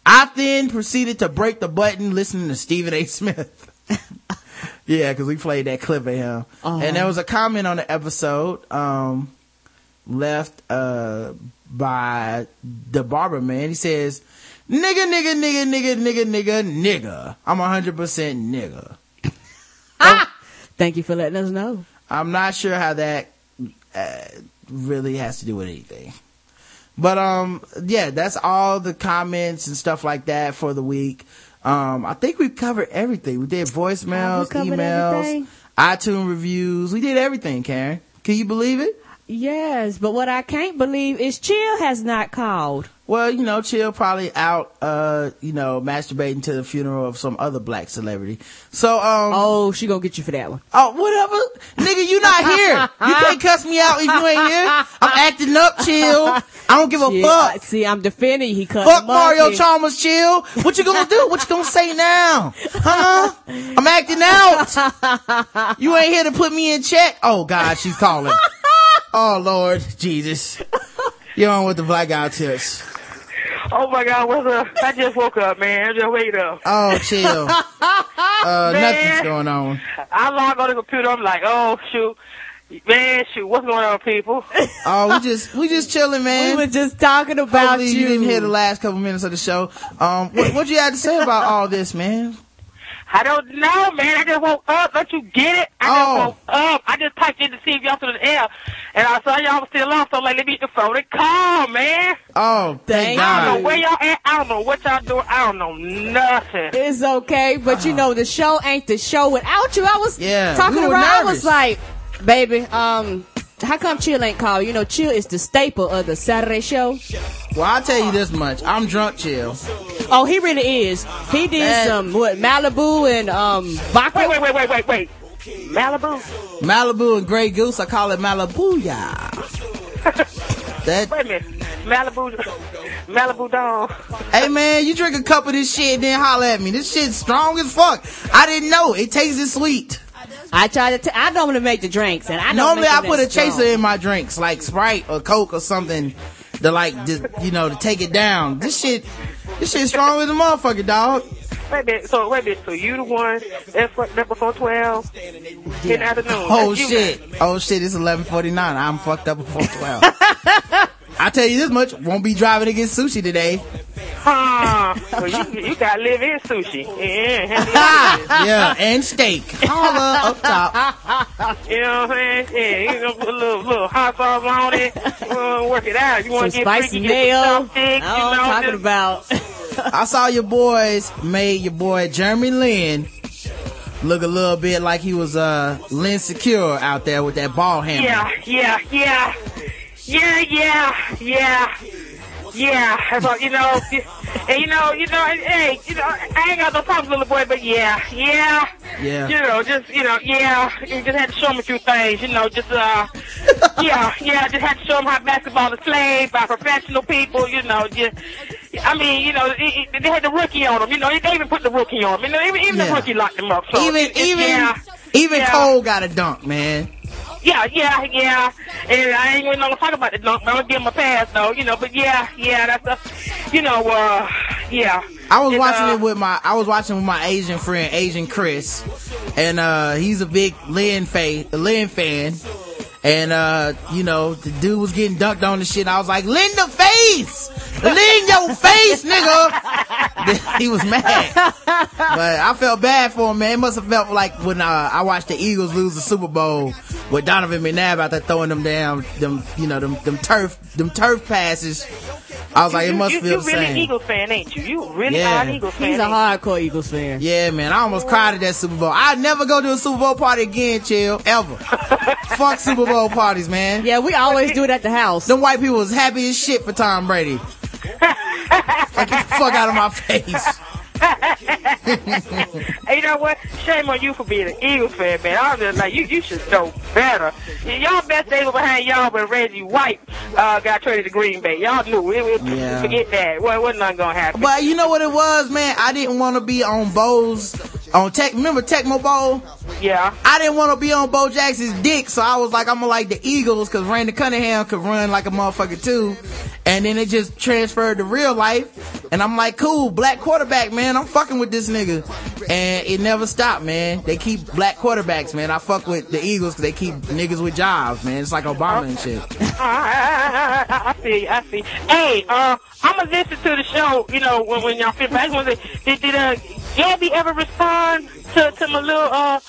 I then proceeded to break the button listening to Stephen A. Smith. yeah, cause we played that clip of him. Uh-huh. And there was a comment on the episode, um, left, uh, by the barber man. He says, nigga, nigga, nigga, nigga, nigga, nigga, nigga. I'm 100% nigga. Thank you for letting us know. I'm not sure how that uh, really has to do with anything. But um yeah, that's all the comments and stuff like that for the week. Um I think we covered everything. We did voicemails, covered emails, everything. iTunes reviews. We did everything, Karen. Can you believe it? Yes, but what I can't believe is Chill has not called. Well, you know, Chill probably out uh, you know, masturbating to the funeral of some other black celebrity. So um Oh, she gonna get you for that one. Oh, whatever. Nigga, you not here. You can't cuss me out if you ain't here. I'm acting up, chill. I don't give a Shit, fuck. See, I'm defending. He cut Fuck Mario monkey. Chalmers, chill. What you gonna do? What you gonna say now? Huh? I'm acting out. You ain't here to put me in check. Oh God, she's calling. Oh Lord, Jesus. You're on with the black guy tips. Oh my God, what's up? I just woke up, man. I just wake up. Oh, chill. Uh, Man. nothing's going on. I log on the computer. I'm like, oh shoot, man, shoot, what's going on, people? Oh, we just, we just chilling, man. We were just talking about Hopefully you. you didn't hear the last couple minutes of the show. Um, what, what you had to say about all this, man? I don't know, man. I just woke up. Don't you get it? I Oh. just woke up. I just typed in to see if y'all still in the air, and I saw y'all was still on. So like, let me get the phone and call, man. Oh, thank God. I don't know where y'all at. I don't know what y'all doing. I don't know nothing. It's okay, but you know the show ain't the show without you. I was Yeah, talking we to were I was like, baby, um, how come Chill ain't called? You know, Chill is the staple of the Saturday show. Well, I'll tell you this much. I'm drunk, chill. Oh, he really is. He did Man. some what Malibu and um vodka. Wait, wait, wait, wait, wait, wait. Malibu. Malibu and Grey Goose, I call it Malibu, yeah. That, Wait a minute. Malibu. Malibu Dawn. hey man, you drink a cup of this shit, and then holler at me. This shit's strong as fuck. I didn't know. It tasted sweet. I try to. T- I normally make the drinks, and I Normally I put a that strong. chaser in my drinks, like Sprite or Coke or something to like, to, you know, to take it down. This shit, this shit strong as a motherfucker, dog. Wait a minute. So wait a minute. So you the one that fucked up before twelve in the afternoon? Oh shit. Oh shit, it's 1149. I'm fucked up before 12. I tell you this much, won't be driving against sushi today. Huh. Well, you you gotta live in sushi. Yeah. yeah, and steak. Holla up top. You know what I'm saying? Yeah. You know, put a little little hot sauce on it. Uh, work it out. You want Some to get spicy freaky, get mayo. some chopsticks, I you know I'm talking just- about. I saw your boys made your boy Jeremy Lin look a little bit like he was uh Lin Secure out there with that ball hammer. Yeah, yeah, yeah, yeah, yeah, yeah, yeah. That's all, you know, and you know, you know, and, hey, you know, I ain't got no problem, little boy, but yeah, yeah, Yeah. you know, just you know, yeah, you just had to show him a few things, you know, just uh, yeah, yeah, just had to show him how basketball is played by professional people, you know, just. I mean, you know, it, it, they had the rookie on him. You know, they even put the rookie on him. You know, even, even Yeah. the rookie locked him up. So Even it- even yeah, even yeah. Cole got a dunk, man. Yeah, yeah, yeah. And I ain't even gonna talk about it. but I'm gonna give him a pass though, you know, but yeah, yeah, that's a, you know, uh, yeah. I was And, watching uh, it with my I was watching with my Asian friend, Asian Chris, and uh he's a big Lin fan, Lin fan, and uh you know the dude was getting dunked on the shit. I was like, Lin the face, Lin your face, nigga. he was mad. but I felt bad for him, man. It must have felt like when uh, I watched the Eagles lose the Super Bowl with Donovan McNabb out there throwing them down, them you know them them turf them turf passes. I was like, it must you, feel you the really same. Eagles fan, ain't you? You really Yeah. are an Eagles fan. He's a hardcore Eagles fan. Yeah, man, I almost cried at that Super Bowl. I'd never go to a Super Bowl party again, chill, ever. Fuck Super Bowl parties, man. Yeah, we always do it at the house. Them white people was happy as shit for Tom Brady. like, get the fuck out of my face. Hey, you know what? Shame on you for being an Eagles fan, man. I'm just like, you, you should know better. Y'all best days were behind y'all when Reggie White uh, got traded to Green Bay. Y'all knew. It, it, Yeah. Forget that. Well, it wasn't going to happen. But you know what it was, man? I didn't want to be on Bo's, on Tech, remember Tecmo Bowl? Yeah. I didn't want to be on Bo Jackson's dick, so I was like, I'm gonna like the Eagles, cause Randy Cunningham could run like a motherfucker too. And then it just transferred to real life. And I'm like, cool, black quarterback, man. I'm fucking with this nigga. And it never stopped, man. They keep black quarterbacks, man. I fuck with the Eagles cause they keep niggas with jobs, man. It's like Obama and shit. I, I, I, I see, I see. Hey, uh, I'm gonna listen to the show. You know, when, when y'all fit back. Did, did uh, Gabby ever respond to to my little uh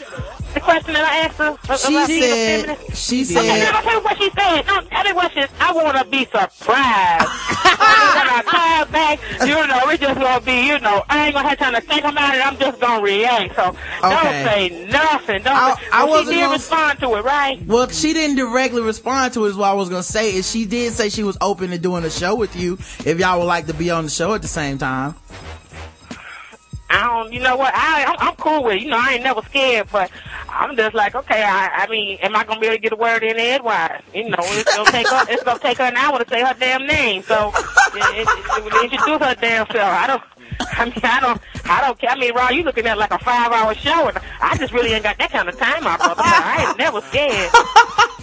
the question that I asked her uh, She about being a said- feminist? she Okay, said- now, tell me what she said. No, tell me what she. I wanna be surprised. when I call back, you know, it's just gonna be, you know, I ain't gonna have time to think about it. I'm just gonna react. So don't say nothing. Don't. I- I wasn't she did gonna- respond to it, right? Well, she didn't directly respond to it, is what I was gonna say. Is she did say she was open to doing a show with you if y'all would like to be on the show at the same time. I don't, you know what? I, I'm, I'm cool with it. You know, I ain't never scared, but I'm just like, okay, I, I mean, am I gonna be able to get a word in edgewise? You know, it's gonna take her, it's gonna take her an hour to say her damn name. So, it, it, it, introduce her damn self. I don't. I mean, I don't, I don't care. I mean, Ron, you looking at like a five-hour show, and I just really ain't got that kind of time, my brother. I ain't never scared.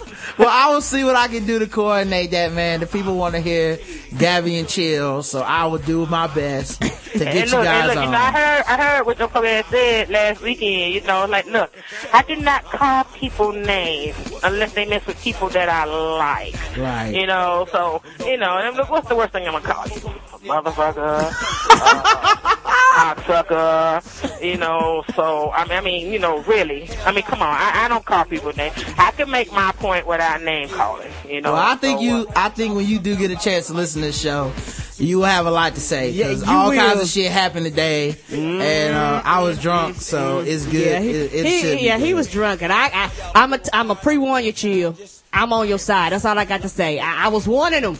Well, I will see what I can do to coordinate that, man. The people want to hear Gabby and Chill, so I will do my best to get and you look, guys look, on. you know, I heard, I heard what your man said last weekend. You know, like, look, I do not call people names unless they mess with people that I like. Right. You know, so you know, and look, what's the worst thing I'm gonna call you? Motherfucker, uh, cocksucker. You know, so I mean, I mean, you know, really, I mean, come on, I, I don't call people names. I can make my point without name calling. You know, well, I think so, you, I think when you do get a chance to listen to the show, you will have a lot to say because you all will. kinds of shit happened today, and uh, I was drunk, so it's good. Yeah, he, it, it he- should be yeah, he was drunk, and I, I, I'm a, I'm a pre-warn you, chill. I'm on your side. That's all I got to say. I, I was warning him.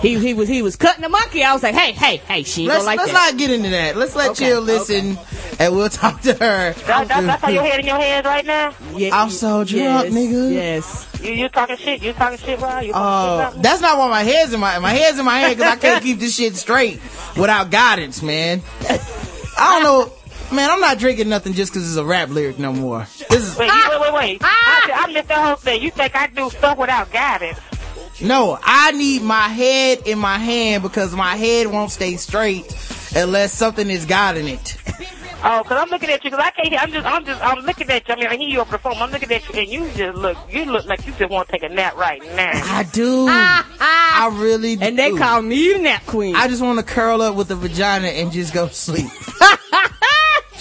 He, he was, he was cutting the monkey. I was like, hey, hey, hey, she Let's, gonna like let's that. not get into that. Let's let Okay, Chill listen, and we'll talk to her. That, that, that's how your head in your hands right now. Yeah, I'm so drunk, yes, nigga. Yes. You, you talking shit? You talking shit, bro? You talking Uh, shit, that's not why my head's in my my head's in my head because I can't keep this shit straight without guidance, man. I don't know, man. I'm not drinking nothing just because it's a rap lyric no more. This is Wait, you, wait, wait, wait. Ah! I, I missed the whole thing. You think I do stuff without guidance? no. I need my head in my hand because my head won't stay straight unless something is guiding it. Oh, cause I'm looking at you, cause I can't hear. I'm just, I'm just, I'm looking at you. I mean, I hear you over the phone. I'm looking at you, and you just look, you look like you just want to take a nap right now. I do. Ah! I really do. And they call me the nap queen. I just want to curl up with the vagina and just go sleep.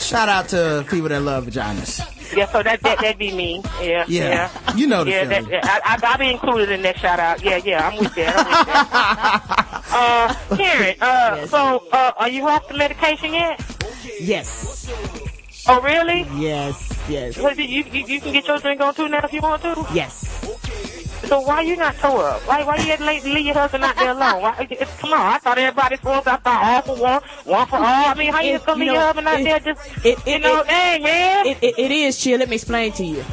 Shout out to people that love vaginas. Yeah, so that that that'd be me. Yeah, Yeah. yeah. You know the yeah, that, feeling. yeah, I, I, I'll be included in that shout out. Yeah, yeah, I'm with that. I'm with that. uh, Karen, uh, so, uh, are you off the medication yet? yes. Oh, really? Yes. Yes. Well, you, you, you can get your drink on too now if you want to. Yes. So why you not toe up? Why why you leave, leave your husband out there alone? Why, it, come on, I thought everybody for us. I thought all for one, one for all. I mean, how you just gonna leave your husband out it- there just, it- you know, it- dang, man. It, it, it is chill. Let me explain to you.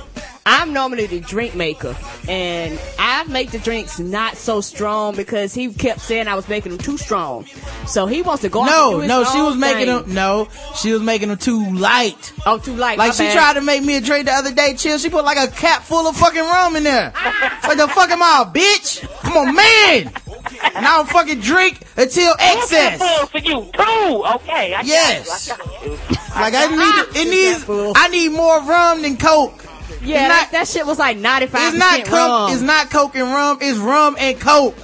I'm normally the drink maker, and I make the drinks not so strong because he kept saying I was making them too strong. So he wants to go. off and do No, his no, she was making thing. them. No, she was making them too light. Oh, too light. Like my she bad. tried to make me a drink the other day. Chill. She put like a cap full of fucking rum in there. It's like the fuck am I, a bitch? I'm a man. And I don't fucking drink until excess. For you too. Okay. I Yes. Got you, I got you. Like I need, it needs. I need more rum than coke. Yeah, It's that, that shit was like 95 It's not coke. rum. It's not coke and rum. It's rum and coke.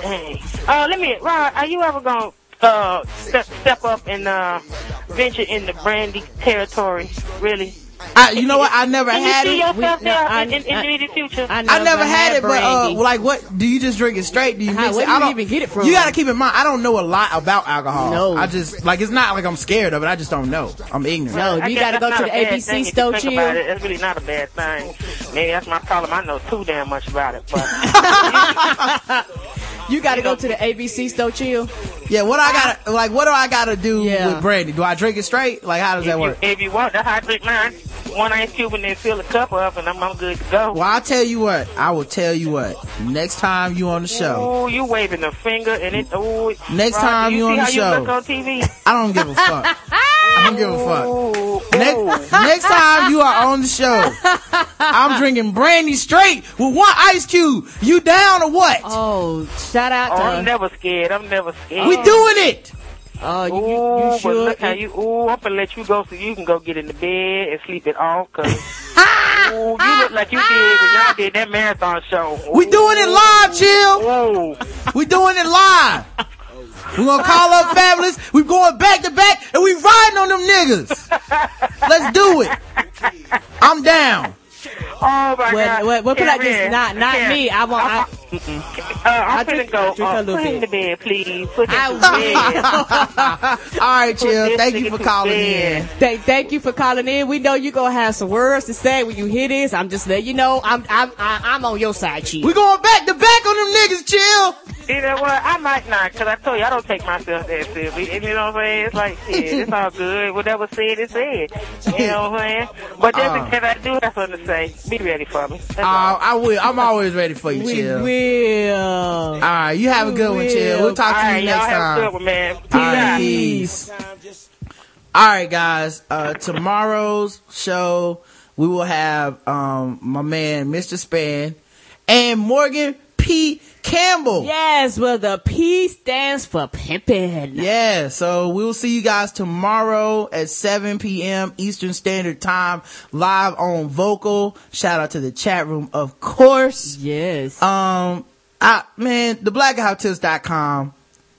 Dang. Uh, let me, Rod, are you ever gonna uh, step, step up and uh, venture into brandy territory? Really? I, you know what? I never Can you see it. yourself We- no, I- in, in, in I- the future? I I never had it, but uh, like, what do you just drink it straight? Do you How- mix where it? do I you don't even get it from? You got to keep in mind, I don't know a lot about alcohol. No. I just like it's not like I'm scared of it. I just don't know. I'm ignorant. No, you gotta go to the a bad ABC thing you store chill. it. It's really not a bad thing. Maybe that's my problem. I know too damn much about it. But You gotta go to the ABC store chill. Yeah, what I gotta like? What do I gotta do Yeah. with brandy? Do I drink it straight? Like, how does if that you, work? if you want, that's how I drink mine. One ice cube and then fill a cup up, and I'm, I'm good to go. Well, I'll tell you what. I will tell you what. Next time you on the show, Ooh, you waving the finger and it. Ooh, Next Rob, time you you see on the how show. You look on TV. I don't give a fuck. I don't give a fuck. Ooh, Next, next time you are on the show, I'm drinking brandy straight with one ice cube. You down or what? Oh, shout out Oh, to I'm never scared. I'm never scared. we doing it. Oh, you, you, Ooh, you but should. look how you. Ooh, I'm gonna let you go so you can go get in the bed and sleep it off. Cause ooh, you look like you did when y'all did that marathon show. We doing it live, chill. Ooh, We doing it live. We gonna call up Fabulous. We going back to back and we riding on them niggas. Let's do it. I'm down. oh my Well, God. well, well, put like this, not not Karen, me. I want. I, Uh, I'm going to go. drink a Uh, put him in bit. the bed, please. Put him I to bed. All right, chill. Thank you for calling in. thank, thank you for calling in. We know you're gonna have some words to say when you hear this. I'm just letting you know. I'm I'm I- I'm on your side, Chill. We're going back to back on them niggas, chill. You know what? I might not, cause I told you I don't take myself that seriously. And you know what I'm saying? It's like, shit, it's all good. Whatever said is said. You know what I'm saying? But just Uh. in case I do have something to say, be ready for me. That's Uh. I will. I'm always ready for you, we chill. Will. All right, you have a good one, chill. We'll talk all to right, you y'all next have a good time. one, man. Peace All right, peace. All right, guys. Uh, tomorrow's show we will have um my man Mr. Span and Morgan P. Campbell. Yes, well the P stands for pimpin'. Yeah, so we'll see you guys tomorrow at 7 p.m. Eastern Standard Time, live on Vocal. Shout out to the chat room, of course. Yes. Um, I, man, theblackguywhotips.com,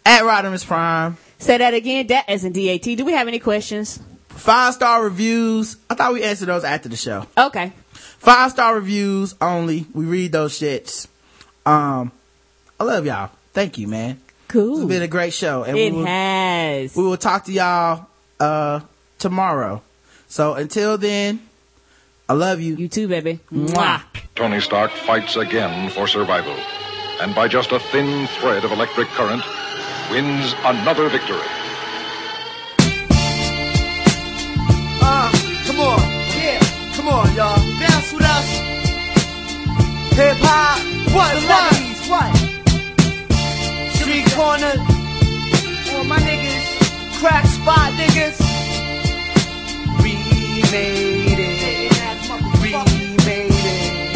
at Rodimus Prime, Say that again. That is in DAT. Do we have any questions? five star reviews. I thought we answered those after the show. Okay. Five star reviews only. We read those shits. Um, I love y'all. Thank you, man. Cool. It's been a great show. And it we will, has. we will talk to y'all, uh, tomorrow. So until then, I love you. You too, baby. Mwah. Tony Stark fights again for survival. And by just a thin thread of electric current, wins another victory. Uh, come on. Yeah. Come on, y'all. Dance with us. Hip hop. What? Celebrities. What? Street corner. All my niggas. Crack spot niggas. Remade it. Remade it.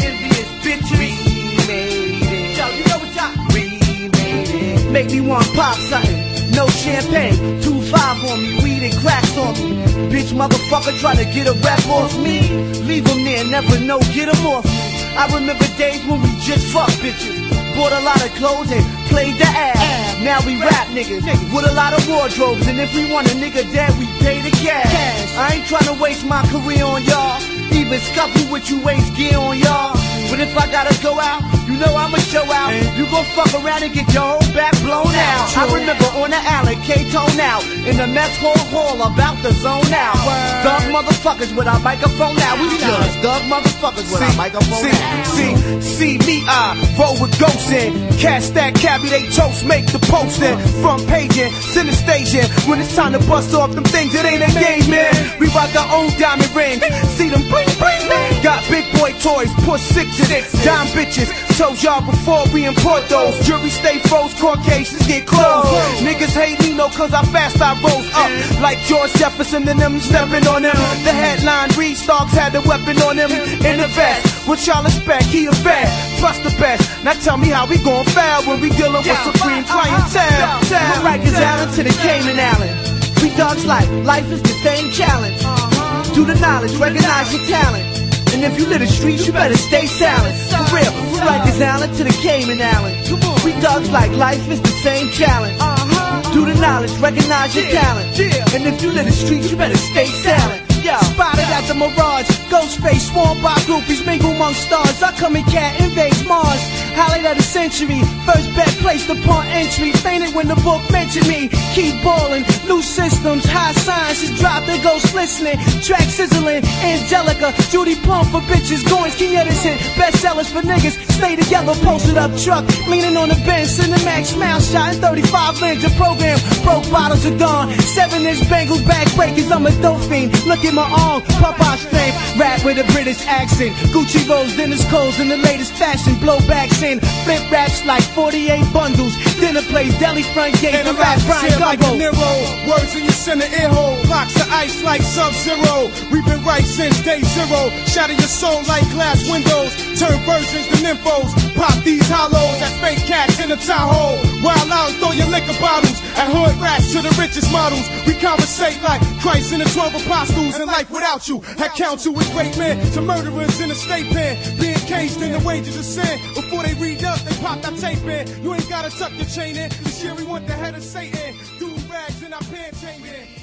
Envious bitches. Remade it. Yo, you know what's up? Remade it. Make me want pop something. No champagne. Two five on me. Weed and cracks on me. Bitch motherfucker try to get a rap off me. Leave them there, never know, get them off me. I remember days when we just fuck bitches. Bought a lot of clothes and played the ass. Now we rap niggas with a lot of wardrobes. And if we want a nigga dead, we pay the cash. I ain't trying to waste my career on y'all. Even scuffle with you waste gear on y'all. But if I gotta go out, you know I'ma show out. You gon' fuck around and get your whole back blown out. I remember on the alley, K-Tone out. In the mess hall hall, about the zone out. Thug motherfuckers with our microphone now. We just thug motherfuckers with our microphone see, now. see, see me, I roll with ghosts in. Cast that cabbie, they toast, make the posting. Front paging, center staging. When it's time to bust off them things, it ain't a game, man. We rock our own diamond rings. See them bling, bling, bling. Got big boy toys, push sixes. Dime bitches, told y'all before we import those. Jury stay froze, court cases get closed. Niggas hate me, no, cause how fast I rose up. Like George Jefferson and them stepping on him. The headline reads, Starks had the weapon on him. In the vest, what y'all expect? He a vet, plus the best. Now tell me how we gon' fail when we dealing with supreme uh-huh. clientele. From Rikers Island to the Cayman Island. We dogs life, life is the same challenge. Uh-huh. Do the knowledge, recognize your talent. And if you live the streets, you better stay silent. For real, from Rikers Island to the Cayman Island. We dogs like life is the same challenge. Uh-huh. Do the knowledge, recognize your talent. And if you live the streets, you better stay silent. Spotted at the Mirage, Ghostface, swarmed by groupies, mingle among stars. I come in cat, invades Mars. Highlight of the century, first bet placed upon entry. Fainted when the book mentioned me. Keep ballin', new systems, high science is dropped, they ghost listening. Track sizzling, Angelica, Judy Plump for bitches, Goins, Kinetis hit. Bestsellers for niggas, stay together, posted up truck. Leaning on the bench, Cinemax, mouth shot, and 35 lens A program. Broke bottles are gone, seven inch Bengals back breakers, I'm a dope fiend. Look at my arm, Popeye strength. Rap with a British accent. Gucci rolls, Dennis Coles in the latest fashion. Blowbacks in, flip raps like 48 bundles. Dinner place, deli front gate, And the the rap Brian like Nero. Words in your center ear hole. Blocks of ice like sub zero. We've been right since day zero. Shatter your soul like glass windows. Turn virgins to nymphos. Pop these hollows at fake cats in a Tahoe. Wild out, throw your liquor bottles. At hood rats to the richest models. We conversate like Christ and the 12 apostles. And in life without you. I count you as great men to murderers in a state pen, being caged in the wages of sin. Before they read up, they pop that tape in. You ain't gotta tuck your chain in. This year we want the head of Satan. Do rags in our pants hanging.